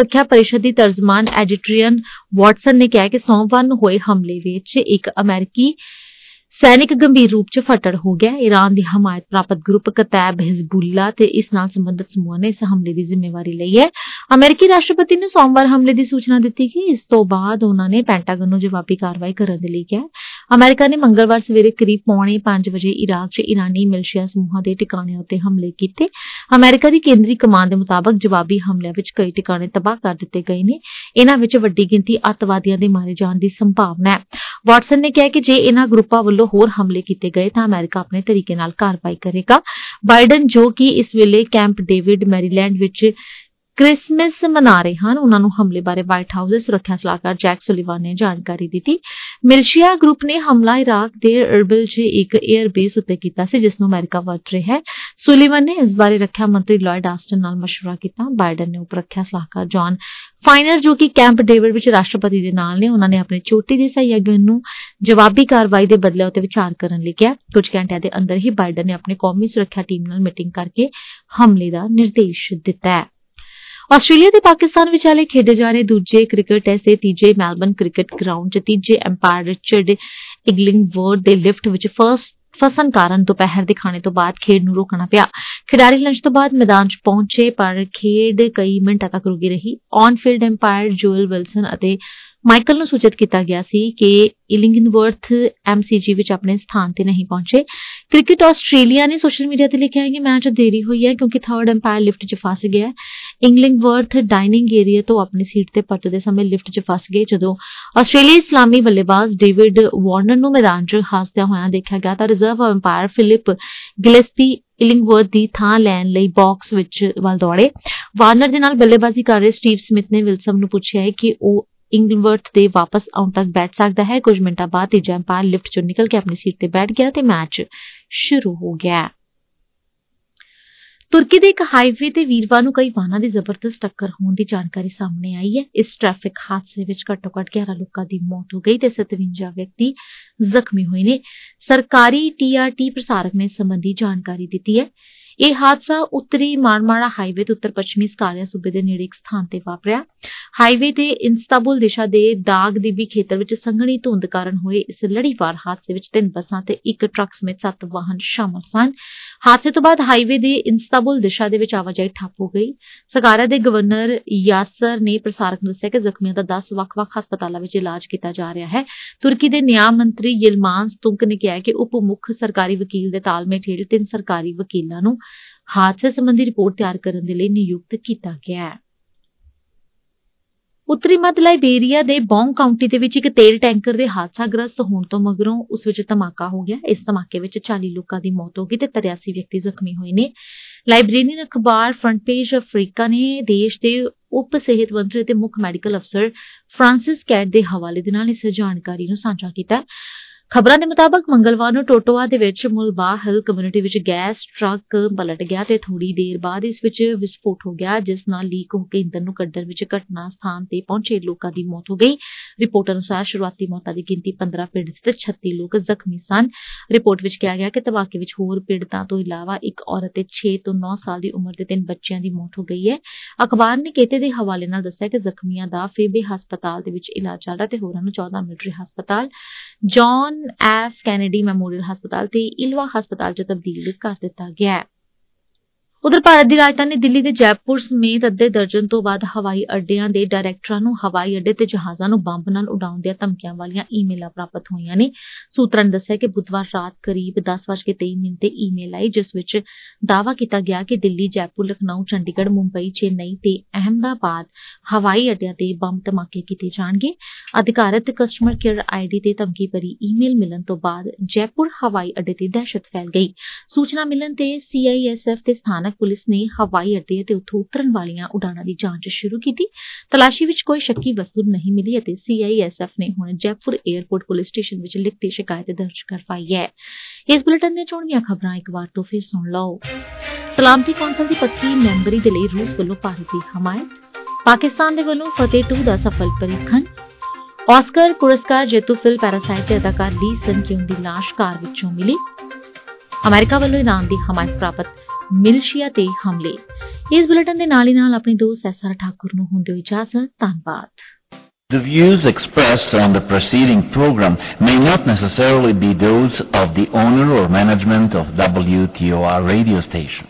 ਰੱਖਿਆ ਪਰਿਸ਼ਦ ਦੀ ਤਰਜਮਾਨ ਐਡੀਟਰੀਅਨ ਵਾਟਸਨ ਨੇ ਕਿਹਾ ਕਿ ਸੋਮਵਾਰ ਨੂੰ ਹੋਏ ਹਮਲੇ ਵਿੱਚ ਇੱਕ ਅਮਰੀਕੀ ਸੈਨਿਕ ਗੰਭੀਰ ਰੂਪ 'ਚ ਫੱਟੜ ਹੋ ਗਿਆ। ਈਰਾਨ ਦੀ ਹਮਾਇਤ ਪ੍ਰਾਪਤ ਗਰੁੱਪ ਕਤੈਬ ਹਿਜ਼ਬੁੱਲਾ ਤੇ ਇਸ ਨਾਲ ਸੰਬੰਧਿਤ ਸਮੂਹਾਂ ਨੇ ਇਸ ਹਮਲੇ ਦੀ ਜ਼ਿੰਮੇਵਾਰੀ ਲਈ ਹੈ। ਅਮਰੀਕੀ ਰਾਸ਼ਟਰਪਤੀ ਨੇ ਸੋਮਵਾਰ ਹਮਲੇ ਦੀ ਸੂਚਨਾ ਦਿੱਤੀ ਕਿ ਇਸ ਤੋਂ ਬਾਅਦ ਉਹਨਾਂ ਨੇ ਪੈਂਟਾਗਨ ਨੂੰ ਜਵਾਬੀ ਕਾਰਵਾਈ ਕਰਨ ਦੇ ਲਈ ਕਿਹਾ। ਅਮਰੀਕਾ ਨੇ ਮੰਗਲਵਾਰ ਸਵੇਰੇ ਕਰੀਬ ਪੌਣੇ 5 ਵਜੇ ਇਰਾਕ 'ਚ ਇਰਾਨੀ ਮਿਲਸ਼ੀਆ ਸਮੂਹਾਂ ਦੇ ਟਿਕਾਣਿਆਂ ਉੱਤੇ ਹਮਲੇ ਕੀਤੇ। ਅਮਰੀਕਾ ਦੀ ਕੇਂਦਰੀ ਕਮਾਨ ਦੇ ਮੁਤਾਬਕ ਜਵਾਬੀ ਹਮਲਿਆਂ ਵਿੱਚ ਕਈ ਟਿਕਾਣੇ ਤਬਾਹ ਕਰ ਦਿੱਤੇ ਗਏ ਨੇ। ਇਹਨਾਂ ਵਿੱਚ ਵੱਡੀ ਗਿਣਤੀ ਅੱਤਵਾਦੀਆਂ ਦੇ ਮਾਰੇ ਜਾਣ ਦੀ ਸੰਭਾਵਨਾ ਹੈ। ਵਾਟਸਨ ਨੇ ਕਿਹਾ ਕਿ ਜੇ ਇਹਨਾਂ ਗਰੁੱਪਾਂ ਵੱਲੋਂ ਹੋਰ ਹਮਲੇ ਕੀਤੇ ਗਏ ਤਾਂ ਅਮਰੀਕਾ ਆਪਣੇ ਤਰੀਕੇ ਨਾਲ ਕਾਰਵਾਈ ਕਰੇਗਾ। ਬਾਈਡਨ ਜੋ ਕਿ ਇਸ ਵੇਲੇ ਕੈਂਪ ਡੇਵਿਡ ਮੈਰੀਲੈਂਡ ਵਿੱਚ ਕ੍ਰਿਸਮਸ ਮਨਾ ਰਹੇ ਹਨ। ਉਹਨਾਂ ਨੂੰ ਹਮਲੇ ਬਾਰੇ ਵਾਈਟ ਹਾਊਸ ਦੇ ਸੁਰੱਖਿਆ ਸਲਾਹਕਾਰ ਜੈਕ ਸੁਲੀਵਾਨ ਨੇ ਜਾਣਕਾਰੀ ਦਿੱਤੀ। ਮਿਲਸ਼ੀਆ ਗਰੁੱਪ ਨੇ ਹਮਲਾ ਇਰਾਕ ਦੇ ਅਰਬਿਲ 'ਚ ਇੱਕ 에ਅਰ ਬੇਸ ਉੱਤੇ ਕੀਤਾ ਸੀ, ਜਿਸ ਨੂੰ ਅਮਰੀਕਾ ਵਰਤ ਰਿਹਾ ਹੈ। ਸੁਲੀਵਾਨ ਨੇ ਇਸ ਬਾਰੇ ਰੱਖਿਆ ਮੰਤਰੀ ਲਾਇਡ ਆਸਟਨ ਨਾਲ ਮਸ਼ਵਰਾ ਕੀਤਾ। ਬਾਈਡਨ ਨੇ ਉਪ ਰੱਖਿਆ ਸਲਾਹਕਾਰ ਜੌਨ ਫਾਈਨਰ ਜੋ ਕਿ ਕੈਂਪ ਡੇਵਿਡ ਵਿੱਚ ਰਾਸ਼ਟਰਪਤੀ ਦੇ ਨਾਲ ਨੇ, ਉਹਨਾਂ ਨੇ ਆਪਣੇ ਚੋਟੀ ਦੇ ਸਹਿਯੋਗੀਆਂ ਨੂੰ ਜਵਾਬੀ ਕਾਰਵਾਈ ਦੇ ਬਦਲੇ ਉੱਤੇ ਵਿਚਾਰ ਕਰਨ ਲਈ ਕਿਹਾ। ਕੁਝ ਘੰਟਿਆਂ ਦੇ ਅੰਦਰ ਹੀ ਬਾਈਡਨ ਨੇ ਆਪਣੇ ਕੌਮੀ ਸੁਰੱਖਿਆ ਟੀਮ ਨਾਲ ਮੀਟਿੰਗ ਕਰਕੇ ਹਮਲੇ ਦਾ ਨਿਰਦੇਸ਼ ਦਿੱਤਾ ਹੈ। ਆਸਟ੍ਰੇਲੀਆ ਤੇ ਪਾਕਿਸਤਾਨ ਵਿਚਾਲੇ ਖੇਡੇ ਜਾ ਰਹੇ ਦੂਜੇ ਕ੍ਰਿਕਟ ਟੈਸਟ ਦੇ ਤੀਜੇ ਮੈਲਬਨ ਕ੍ਰਿਕਟ ਗਰਾਊਂਡ 'ਚ ਤੀਜੇ ਅੰਪਾਇਰ ਰਿਚਰਡ ਇਗਲਿੰਗਵਰਡ ਦੇ ਲਿਫਟ ਵਿੱਚ ਫਰਸਟ ਫਸਣ ਕਾਰਨ ਦੁਪਹਿਰ ਦੇ ਖਾਣੇ ਤੋਂ ਬਾਅਦ ਖੇਡ ਨੂੰ ਰੋਕਣਾ ਪਿਆ। ਖਿਡਾਰੀ ਲੰਚ ਤੋਂ ਬਾਅਦ ਮੈਦਾਨ 'ਚ ਪਹੁੰਚੇ, ਪਰ ਖੇਡ ਕਈ ਮਿੰਟਾਂ ਤੱਕ ਰੁਕੀ ਰਹੀ। On field umpire Joel Wilson ਅਤੇ ਮਾਈਕਲ ਨੂੰ ਸੂਚਿਤ ਕੀਤਾ ਗਿਆ ਸੀ ਕਿ ਇਲਿੰਗਨਵਰਥ ਐਮਸੀਜੀ ਵਿੱਚ ਆਪਣੇ ਸਥਾਨ ਤੇ ਨਹੀਂ ਪਹੁੰਚੇ। ਕ੍ਰਿਕਟ ਆਸਟ੍ਰੇਲੀਆ ਨੇ ਸੋਸ਼ਲ ਮੀਡੀਆ ਤੇ ਲਿਖਿਆ ਹੈ ਕਿ ਮੈਚ ਦੇਰੀ ਹੋਈ ਹੈ ਕਿਉਂਕਿ ਥਰਡ ਅੰਪਾਇਰ ਲਿਫਟ 'ਚ ਫਸ ਗਿਆ ਹੈ। ਇੰਗਲਿੰਗਵਰਥ ਡਾਈਨਿੰਗ ਏਰੀਆ ਤੋਂ ਆਪਣੀ ਸੀਟ ਤੇ ਪਰਤਦੇ ਸਮੇਂ ਲਿਫਟ 'ਚ ਫਸ ਗਏ ਜਦੋਂ ਆਸਟ੍ਰੇਲੀਆ ਇਸਲਾਮੀ ਬੱਲੇਬਾਜ਼ ਡੇਵਿਡ ਵਾਰਨਰ ਨੂੰ ਮੈਦਾਨ 'ਚ ਹਾਸਦਿਆਂ ਹੋਇਆਂ ਦੇਖਿਆ ਗਿਆ ਤਾਂ reserve umpire Philip Gillespie Illingworth ਦੀ ਥਾਂ ਲੈਣ ਲਈ ਬਾਕਸ ਵਿੱਚ ਵੱਲ ਦੌੜੇ। ਵਾਰਨਰ ਦੇ ਨਾਲ ਬੱਲੇਬਾਜ਼ੀ ਕਰ ਰਹੇ ਸਟੀਵ ਸਮਿਥ ਨੇ ਵਿਲਸਮ ਨੂੰ ਪੁੱਛਿਆ ਹੈ ਕਿ ਉਹ ਇੰਗਲਵਰਥ ਦੇ ਵਾਪਸ ਆਉਣ ਤੱਕ ਬੈਠ ਸਕਦਾ ਹੈ। ਕੁਝ ਮਿੰਟਾਂ ਬਾਅਦ ਤੀਜਾ ਅੰਪਾਇਰ ਲਿਫਟ ਚੋਂ ਨਿਕਲ ਕੇ ਆਪਣੀ ਸੀਟ ਤੇ ਬੈਠ ਗਿਆ ਤੇ ਮੈਚ ਸ਼ੁਰੂ ਹੋ ਗਿਆ। ਤੁਰਕੀ ਦੇ ਇੱਕ ਹਾਈਵੇ ਤੇ ਵੀਰਵਾਰ ਨੂੰ ਕਈ ਵਾਹਨਾਂ ਦੀ ਜ਼ਬਰਦਸਤ ਟੱਕਰ ਹੋਣ ਦੀ ਜਾਣਕਾਰੀ ਸਾਹਮਣੇ ਆਈ ਹੈ। ਇਸ ਟ੍ਰੈਫਿਕ ਹਾਦਸੇ ਵਿੱਚ ਘੱਟੋ-ਘੱਟ 11 ਲੋਕਾਂ ਦੀ ਮੌਤ ਹੋ ਗਈ ਤੇ 57 ਵਿਅਕਤੀ ਜ਼ਖਮੀ ਹੋਏ ਨੇ। ਸਰਕਾਰੀ ਟੀਆਰਟੀ ਪ੍ਰਸਾਰਕ ਨੇ ਸੰਬੰਧੀ ਜਾਣਕਾਰੀ ਦਿੱਤੀ ਹੈ। ਇਹ ਹਾਦਸਾ ਉੱਤਰੀ ਮਾਰਮਾਰਾ ਹਾਈਵੇ ਤੇ ਉੱਤਰ ਪੱਛਮੀ ਸਕਾਰੀਆ ਸੂਬੇ ਦੇ ਨੇੜੇ ਇੱਕ ਸਥਾਨ ਤੇ ਵਾਪਰਿਆ। ਹਾਈਵੇ ਤੇ ਇਨਸਤਾਬੁਲ ਦਿਸ਼ਾ ਦੇ ਦਾਗ ਦੀਬੀ ਖੇਤਰ ਵਿੱਚ ਸੰਘਣੀ ਧੁੰਦ ਕਾਰਨ ਹੋਏ ਇਸ ਲੜੀਵਾਰ ਹਾਦਸੇ ਵਿੱਚ ਤਿੰਨ ਬੱਸਾਂ ਤੇ ਇੱਕ ਟਰੱਕ ਸਮੇਤ ਸੱਤ ਵਾਹਨ ਸ਼ਾਮਲ ਸਨ। ਹਾਦਸੇ ਤੋਂ ਬਾਅਦ ਹਾਈਵੇ ਦੇ ਇਨਸਤਾਬੁਲ ਦਿਸ਼ਾ ਦੇ ਵਿੱਚ ਆਵਾਜਾਈ ਠੱਪ ਹੋ ਗਈ। ਸਕਾਰਾ ਦੇ ਗਵਰਨਰ ਯਾਸਰ ਨੇ ਪ੍ਰਸਾਰਕ ਨੂੰ ਦੱਸਿਆ ਕਿ ਜ਼ਖਮੀਆਂ ਦਾ 10 ਵੱਖ-ਵੱਖ ਹਸਪਤਾਲਾਂ ਵਿੱਚ ਇਲਾਜ ਕੀਤਾ ਜਾ ਰਿਹਾ ਹੈ। ਤੁਰਕੀ ਦੇ ਨਿਆਂ ਮੰਤਰੀ ਯਿਲਮਾਨ ਸਤੁੰਕ ਨੇ ਕਿਹਾ ਕਿ ਉਪ ਮੁੱਖ ਸਰਕਾਰੀ ਵਕੀਲ ਦੇ ਤਾਲਮੇਲ ਹੇਠ ਤਿੰਨ ਸਰਕਾਰੀ ਵਕੀਲਾਂ ਨੂੰ ਹਾਦਸੇ ਸੰਬੰਧੀ ਰਿਪੋਰਟ ਤਿਆਰ ਕਰਨ ਦੇ ਲਈ ਨਿਯੁਕਤ ਕੀਤਾ ਗਿਆ ਹੈ। ਉੱਤਰੀ ਮੱਧ ਲਾਇਬੇਰੀਆ ਦੇ ਬੌਂਗ ਕਾਉਂਟੀ ਦੇ ਵਿੱਚ ਇੱਕ ਤੇਲ ਟੈਂਕਰ ਦੇ ਹਾਦਸਾਗ੍ਰਸਤ ਹੋਣ ਤੋਂ ਮਗਰੋਂ ਉਸ ਵਿੱਚ ਧਮਾਕਾ ਹੋ ਗਿਆ। ਇਸ ਧਮਾਕੇ ਵਿੱਚ 40 ਲੋਕਾਂ ਦੀ ਮੌਤ ਹੋ ਗਈ ਤੇ 83 ਵਿਅਕਤੀ ਜ਼ਖਮੀ ਹੋਏ ਨੇ। ਲਾਇਬ੍ਰੇਰੀਅਨ ਅਖਬਾਰ ਫਰੰਟ ਪੇਜ ਅਫਰੀਕਾ ਨੇ ਦੇਸ਼ ਦੇ ਉਪ ਸਿਹਤ ਮੰਤਰੀ ਤੇ ਮੁੱਖ ਮੈਡੀਕਲ ਅਫਸਰ ਫ੍ਰਾਂਸਿਸ ਕੈਟ ਦੇ ਹਵਾਲੇ ਦੇ ਨਾਲ ਇਸ ਜਾਣਕਾਰੀ ਨੂੰ ਸਾਂਝਾ ਕੀਤਾ ਖਬਰਾਂ ਦੇ ਮੁਤਾਬਕ ਮੰਗਲਵਾਰ ਨੂੰ ਟੋਟੋਆ ਦੇ ਵਿੱਚ ਮੁਲਬਾ ਹਿਲ ਕਮਿਊਨਿਟੀ ਵਿੱਚ ਗੈਸ ਟਰੱਕ ਪਲਟ ਗਿਆ ਤੇ ਥੋੜੀ ਦੇਰ ਬਾਅਦ ਇਸ ਵਿੱਚ ਵਿਸਫੋਟ ਹੋ ਗਿਆ, ਜਿਸ ਨਾਲ ਲੀਕ ਹੋ ਕੇ ਇੰਧਨ ਨੂੰ ਕੱਢਣ ਵਿੱਚ ਘਟਨਾ ਸਥਾਨ ਤੇ ਪਹੁੰਚੇ ਲੋਕਾਂ ਦੀ ਮੌਤ ਹੋ ਗਈ। ਰਿਪੋਰਟ ਅਨੁਸਾਰ ਸ਼ੁਰੂਆਤੀ ਮੌਤਾਂ ਦੀ ਗਿਣਤੀ 15 ਪੀੜਤ ਤੇ 36 ਲੋਕ ਜ਼ਖਮੀ ਸਨ। ਰਿਪੋਰਟ ਵਿੱਚ ਕਿਹਾ ਗਿਆ ਕਿ ਧਮਾਕੇ ਵਿੱਚ ਹੋਰ ਪੀੜਤਾਂ ਤੋਂ ਇਲਾਵਾ ਇੱਕ ਔਰਤ ਤੇ 6 ਤੋਂ 9 ਸਾਲ ਦੀ ਉਮਰ ਦੇ ਤਿੰਨ ਬੱਚਿਆਂ ਦੀ ਮੌਤ ਹੋ ਗਈ ਹੈ। ਅਖਬਾਰ ਨੇ ਕੇਤੇ ਦੇ ਹਵਾਲੇ ਨਾਲ ਦੱਸਿਆ ਕਿ ਜ਼ਖਮੀਆਂ ਦਾ ਫੇਬੇ ਹਸਪਤਾਲ ਦੇ ਵਿੱਚ ਇਲਾਜ ਚੱਲ ਰਿਹਾ ਤੇ ਹੋਰਾਂ ਨੂੰ 14 ਮਿਲਟਰੀ ਹਸਪਤਾਲ। ਜੌਨ ਐਫ ਕੈਨੇਡੀ ਮੈਮੋਰੀਅਲ ਹਸਪਤਾਲ ਤੇ ਇਲਵਾ ਹਸਪਤਾਲ 'ਚ ਤਬਦੀਲ ਕਰ ਦਿੱਤਾ ਗਿਆ ਹੈ। ਉਧਰ ਭਾਰਤ ਦੀ ਰਾਜਧਾਨੀ ਦਿੱਲੀ ਦੇ ਜੈਪੁਰ ਸਮੇਤ ਅੱਧੇ ਦਰਜਨ ਤੋਂ ਵੱਧ ਹਵਾਈ ਅੱਡਿਆਂ ਦੇ ਡਾਇਰੈਕਟਰਾਂ ਨੂੰ ਹਵਾਈ ਅੱਡੇ ਤੇ ਜਹਾਜ਼ਾਂ ਨੂੰ ਬੰਬ ਨਾਲ ਉਡਾਉਣ ਦੀਆਂ ਧਮਕੀਆਂ ਵਾਲੀਆਂ ਈਮੇਲਾਂ ਪ੍ਰਾਪਤ ਹੋਈਆਂ ਨੇ। ਸੂਤਰਾਂ ਨੇ ਦੱਸਿਆ ਕਿ ਬੁੱਧਵਾਰ ਰਾਤ ਕਰੀਬ 10:23 ਮਿੰਟ ਤੇ ਈਮੇਲ ਆਈ, ਜਿਸ ਵਿੱਚ ਦਾਅਵਾ ਕੀਤਾ ਗਿਆ ਕਿ ਦਿੱਲੀ, ਜੈਪੁਰ, ਲਖਨਊ, ਚੰਡੀਗੜ੍ਹ, ਮੁੰਬਈ, ਚੇਨਈ ਤੇ ਅਹਮਦਾਬਾਦ ਹਵਾਈ ਅੱਡਿਆਂ ਤੇ ਬੰਬ ਧਮਾਕੇ ਕੀਤੇ ਜਾਣਗੇ। ਅਧਿਕਾਰਤ ਕਸਟਮਰ ਕੇਅਰ ਆਈਡੀ ਤੇ ਧਮਕੀ ਭਰੀ ਈਮੇਲ ਮਿਲਣ ਤੋਂ ਬਾਅਦ ਜੈਪੁਰ ਹਵਾਈ ਅੱਡੇ ਤੇ ਦਹਿਸ਼ਤ ਫੈਲ ਗਈ। ਸੂਚਨਾ ਮਿਲਣ ਤੇ ਸੀਆਈਐਸਐਫ ਤੇ ਸਥਾਨਕ ਪੁਲਿਸ ਨੇ ਹਵਾਈ ਅੱਡੇ ਤੇ ਉੱਥੋਂ ਉਤਰਨ ਵਾਲੀਆਂ ਉਡਾਣਾਂ ਦੀ ਜਾਂਚ ਸ਼ੁਰੂ ਕੀਤੀ। ਤਲਾਸ਼ੀ ਵਿੱਚ ਕੋਈ ਸ਼ੱਕੀ ਵਸਤੂ ਨਹੀਂ ਮਿਲੀ ਅਤੇ ਸੀਆਈਐਸਐਫ ਨੇ ਹੁਣ ਜੈਪੁਰ 에ਅਰਪੋਰਟ ਪੁਲਿਸ ਸਟੇਸ਼ਨ ਵਿੱਚ ਲਿਖਤੀ ਸ਼ਿਕਾਇਤ ਦਰਜ ਕਰਵਾਈ ਹੈ। ਇਸ ਬੁਲੇਟਿਨ ਦੀਆਂ ਚੋਣਵੀਆਂ ਖਬਰਾਂ ਇੱਕ ਵਾਰ ਤੋਂ ਫਿਰ ਸੁਣ ਲਓ। ਸਲਾਮਤੀ ਕੌਂਸਲ ਦੀ ਪੱਕੀ ਮੈਂਬਰੀ ਦੇ ਲਈ ਰੂਸ ਵੱਲੋਂ ਭਾਰਤ ਦੀ ਹਮਾਇਤ, ਪਾਕਿਸਤਾਨ ਦੇ ਵੱਲੋਂ ਫਤਿਹ 2 ਦਾ ਸਫਲ ਪਰੀਖਣ ਆਸਕਰ ਪੁਰਸਕਾਰ ਜੇਤੂ ਫਿਲ ਪੈਰਾਸਾਈਟ ਦੇ ਅਦਾਕਾਰ ਲੀ ਸਨ ਕਿਉਂ ਦੀ ਲਾਸ਼ ਕਾਰ ਵਿੱਚੋਂ ਮਿਲੀ। ਅਮਰੀਕਾ ਵੱਲੋਂ ਇਰਾਨ ਦੀ ਹਮਾਇਤ ਪ੍ਰਾਪਤ ਮਿਲਸ਼ੀਆ ਤੇ ਹਮਲੇ ਇਸ ਬੁਲੇਟਿਨ ਦੇ ਨਾਲ ਹੀ ਨਾਲ ਆਪਣੇ ਦੋਸਤ ਐਸਆਰ ਠਾਕੁਰ ਨੂੰ ਹੁੰਦੇ ਇਜਾਜ਼ਤ ਧੰਨਵਾਦ The views expressed on the preceding program may not necessarily be those of the owner or management of WTOR radio station.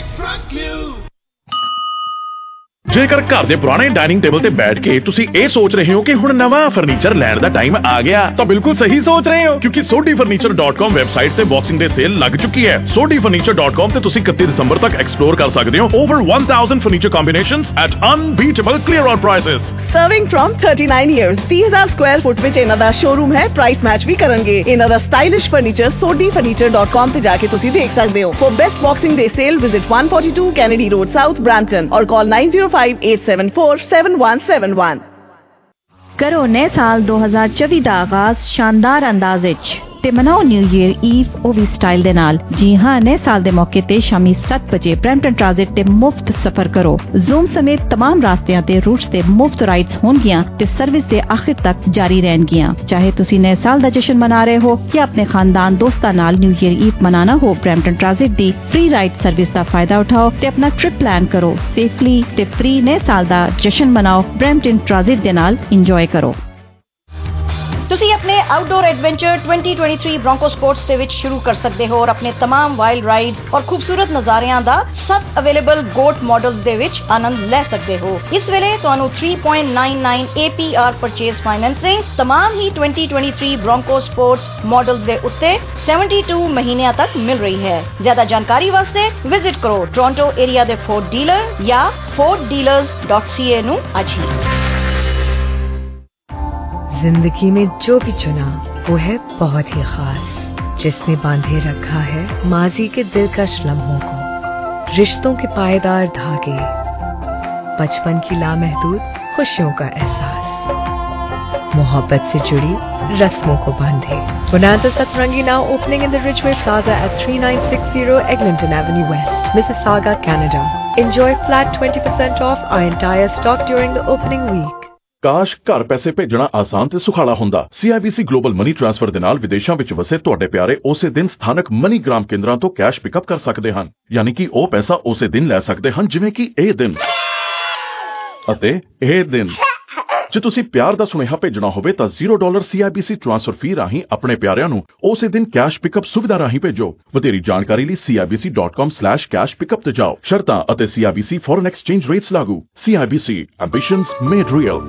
Frank Liu. ਜੇਕਰ ਘਰ ਦੇ ਪੁਰਾਣੇ ਡਾਈਨਿੰਗ ਟੇਬਲ ਤੇ ਬੈਠ ਕੇ ਤੁਸੀਂ ਇਹ ਸੋਚ ਰਹੇ ਹੋ ਕਿ ਹੁਣ ਨਵਾਂ ਫਰਨੀਚਰ ਲੈਣ ਦਾ ਟਾਈਮ ਆ ਗਿਆ ਤਾਂ ਬਿਲਕੁਲ ਸਹੀ ਸੋਚ ਰਹੇ ਹੋ ਕਿਉਂਕਿ sodifurniture.com ਵੈਬਸਾਈਟ ਤੇ ਬਾਕਸਿੰਗ ਡੇ ਸੇਲ ਲੱਗ ਚੁੱਕੀ ਹੈ। sodifurniture.com ਤੇ ਤੁਸੀਂ 31 ਦਸੰਬਰ ਤੱਕ ਐਕਸਪਲੋਰ ਕਰ ਸਕਦੇ ਹੋ over 1000 furniture combinations at unbeatable clear out prices. Serving from 39 years, 30,000 square foot ਵਿੱਚ ਇਹਨਾਂ ਦਾ ਸ਼ੋਰੂਮ ਹੈ ਪ੍ਰਾਈਸ ਮੈਚ ਵੀ ਕਰਨਗੇ। ਇਹਨਾਂ ਦਾ ਸਟਾਈਲਿਸ਼ ਫਰਨੀਚਰ sodifurniture.com ਤੇ ਜਾ ਕੇ ਤੁਸੀਂ ਦੇਖ ਸਕਦੇ ਹੋ। For best boxing day sale visit 142 Kennedy road south Brampton or call 905 98747171 ਕਰੋ ਨਏ ਸਾਲ 2024 ਦਾ ਆਗਾਜ਼ ਸ਼ਾਨਦਾਰ ਅੰਦਾਜ਼ ਵਿੱਚ। ਤੇ ਮਨਾਓ ਨਿਊ ਈਅਰ ਈਵ ਉਹ ਵੀ ਸਟਾਈਲ ਦੇ ਨਾਲ ਜੀ ਹਾਂ ਨਵੇਂ ਸਾਲ ਦੇ ਮੌਕੇ ਤੇ ਸ਼ਾਮੀ 7 ਵਜੇ ਬ੍ਰੈਂਪਟਨ ਟ੍ਰਾਂਜ਼ਿਟ ਤੇ ਮੁਫਤ ਸਫ਼ਰ ਕਰੋ ਜ਼ੂਮ ਸਮੇਤ तमाम ਰਸਤਿਆਂ ਤੇ ਰੂਟਸ ਤੇ ਮੁਫਤ ਰਾਈਡਸ ਹੋਣਗੀਆਂ ਤੇ ਸਰਵਿਸ ਦੇ ਆਖਿਰ ਤੱਕ ਜਾਰੀ ਰਹਿਣਗੀਆਂ ਚਾਹੇ ਤੁਸੀਂ ਨਵੇਂ ਸਾਲ ਦਾ ਜਸ਼ਨ ਮਨਾ ਰਹੇ ਹੋ ਜਾਂ ਆਪਣੇ ਖਾਨਦਾਨ ਦੋਸਤਾਂ ਨਾਲ ਨਿਊ ਈਅਰ ਈਵ ਮਨਾਣਾ ਹੋ ਬ੍ਰੈਂਪਟਨ ਟ੍ਰਾਂਜ਼ਿਟ ਦੀ ਫ੍ਰੀ ਰਾਈਡ ਸਰਵਿਸ ਦਾ ਫਾਇਦਾ ਉਠਾਓ ਤੇ ਆਪਣਾ ਟ੍ਰਿਪ ਪਲਾਨ ਕਰੋ ਸੇਫਲੀ ਤੇ ਫ੍ਰੀ ਨਵੇਂ ਸਾਲ ਦਾ ਜਸ਼ਨ ਮਨਾਓ ਬ੍ਰੈਂਪਟਨ ਟ੍ਰਾਂਜ਼ਿਟ ਦੇ ਨਾਲ ਇੰਜੋਏ ਕਰੋ ਤੁਸੀਂ ਆਪਣੇ ਆਊਟਡੋਰ ਐਡਵੈਂਚਰ 2023 ਬ੍ਰੋਂਕੋ ਸਪੋਰਟਸ ਦੇ ਵਿੱਚ ਸ਼ੁਰੂ ਕਰ ਸਕਦੇ ਹੋ ਔਰ ਆਪਣੇ तमाम ਵਾਈਲਡ ਰਾਈਡਸ ਔਰ ਖੂਬਸੂਰਤ ਨਜ਼ਾਰਿਆਂ ਦਾ ਸਭ ਅਵੇਲੇਬਲ ਗੋਟ ਮਾਡਲਸ ਦੇ ਵਿੱਚ ਆਨੰਦ ਲੈ ਸਕਦੇ ਹੋ ਇਸ ਵੇਲੇ ਤੁਹਾਨੂੰ 3.99 APR ਪਰਚੇਸ ਫਾਈਨੈਂਸਿੰਗ तमाम ਹੀ 2023 ਬ੍ਰੋਂਕੋ ਸਪੋਰਟਸ ਮਾਡਲਸ ਦੇ ਉੱਤੇ 72 ਮਹੀਨਿਆਂ ਤੱਕ ਮਿਲ ਰਹੀ ਹੈ ਜ਼ਿਆਦਾ ਜਾਣਕਾਰੀ ਵਾਸਤੇ ਵਿਜ਼ਿਟ ਕਰੋ ਟੋਰਾਂਟੋ ਏਰੀਆ ਦੇ ਫੋਰਡ ਡੀਲਰ ਜਾਂ forddealers.ca ਨੂੰ ਅੱਜ ਹੀ ज़िंदगी में जो भी चुना, वो है बहुत ही खास। जिसने बांधे रखा है माजी के दिलकश लम्हों को, रिश्तों के पायदार धागे, बचपन की लामहदूद, खुशियों का एहसास। मोहब्बत से जुड़ी रस्मों को बांधे। बुनाता सतरंगी now opening in the Richway saga at three nine six zero Eglinton avenue west Mississauga Canada enjoy flat twenty percent off I entire stock during the opening week ਕਾਸ਼ ਘਰ ਪੈਸੇ ਭੇਜਣਾ ਆਸਾਨ ਤੇ ਸੁਖਾਲਾ ਹੁੰਦਾ। CIBC ਗਲੋਬਲ ਮਨੀ ਟ੍ਰਾਂਸਫਰ ਦੇ ਨਾਲ ਵਿਦੇਸ਼ਾਂ ਵਿੱਚ ਵਸੇ ਤੁਹਾਡੇ ਪਿਆਰੇ ਉਸੇ ਦਿਨ ਸਥਾਨਕ ਮਨੀ ਗ੍ਰਾਮ ਕੇਂਦਰਾਂ ਤੋਂ ਕੈਸ਼ ਪਿਕਅਪ ਕਰ ਸਕਦੇ ਹਨ। ਯਾਨੀ ਕਿ ਉਹ ਪੈਸਾ ਉਸੇ ਦਿਨ ਲੈ ਸਕਦੇ ਹਨ, ਜਿਵੇਂ ਕਿ ਇਹ ਦਿਨ। ਅਤੇ ਇਹ ਦਿਨ। ਜੇ ਤੁਸੀਂ ਪਿਆਰ ਦਾ ਸੁਨੇਹਾ ਭੇਜਣਾ ਹੋਵੇ ਤਾਂ 0 ਡਾਲਰ CIBC ਟ੍ਰਾਂਸਫਰ ਫੀ ਰਾਹੀਂ ਆਪਣੇ ਪਿਆਰਿਆਂ ਨੂੰ ਉਸੇ ਦਿਨ ਕੈਸ਼ ਪਿਕਅਪ ਸੁਵਿਧਾ ਰਾਹੀਂ ਭੇਜੋ। ਵਧੇਰੀ ਜਾਣਕਾਰੀ ਲਈ cibc.com/cash pickup ਤੇ ਜਾਓ। ਸ਼ਰਤਾਂ ਅਤੇ CIBC ਫੋਰਨ ਐਕਸਚੇਂਜ ਰੇਟਸ ਲਾਗੂ। CIBC ambitions made real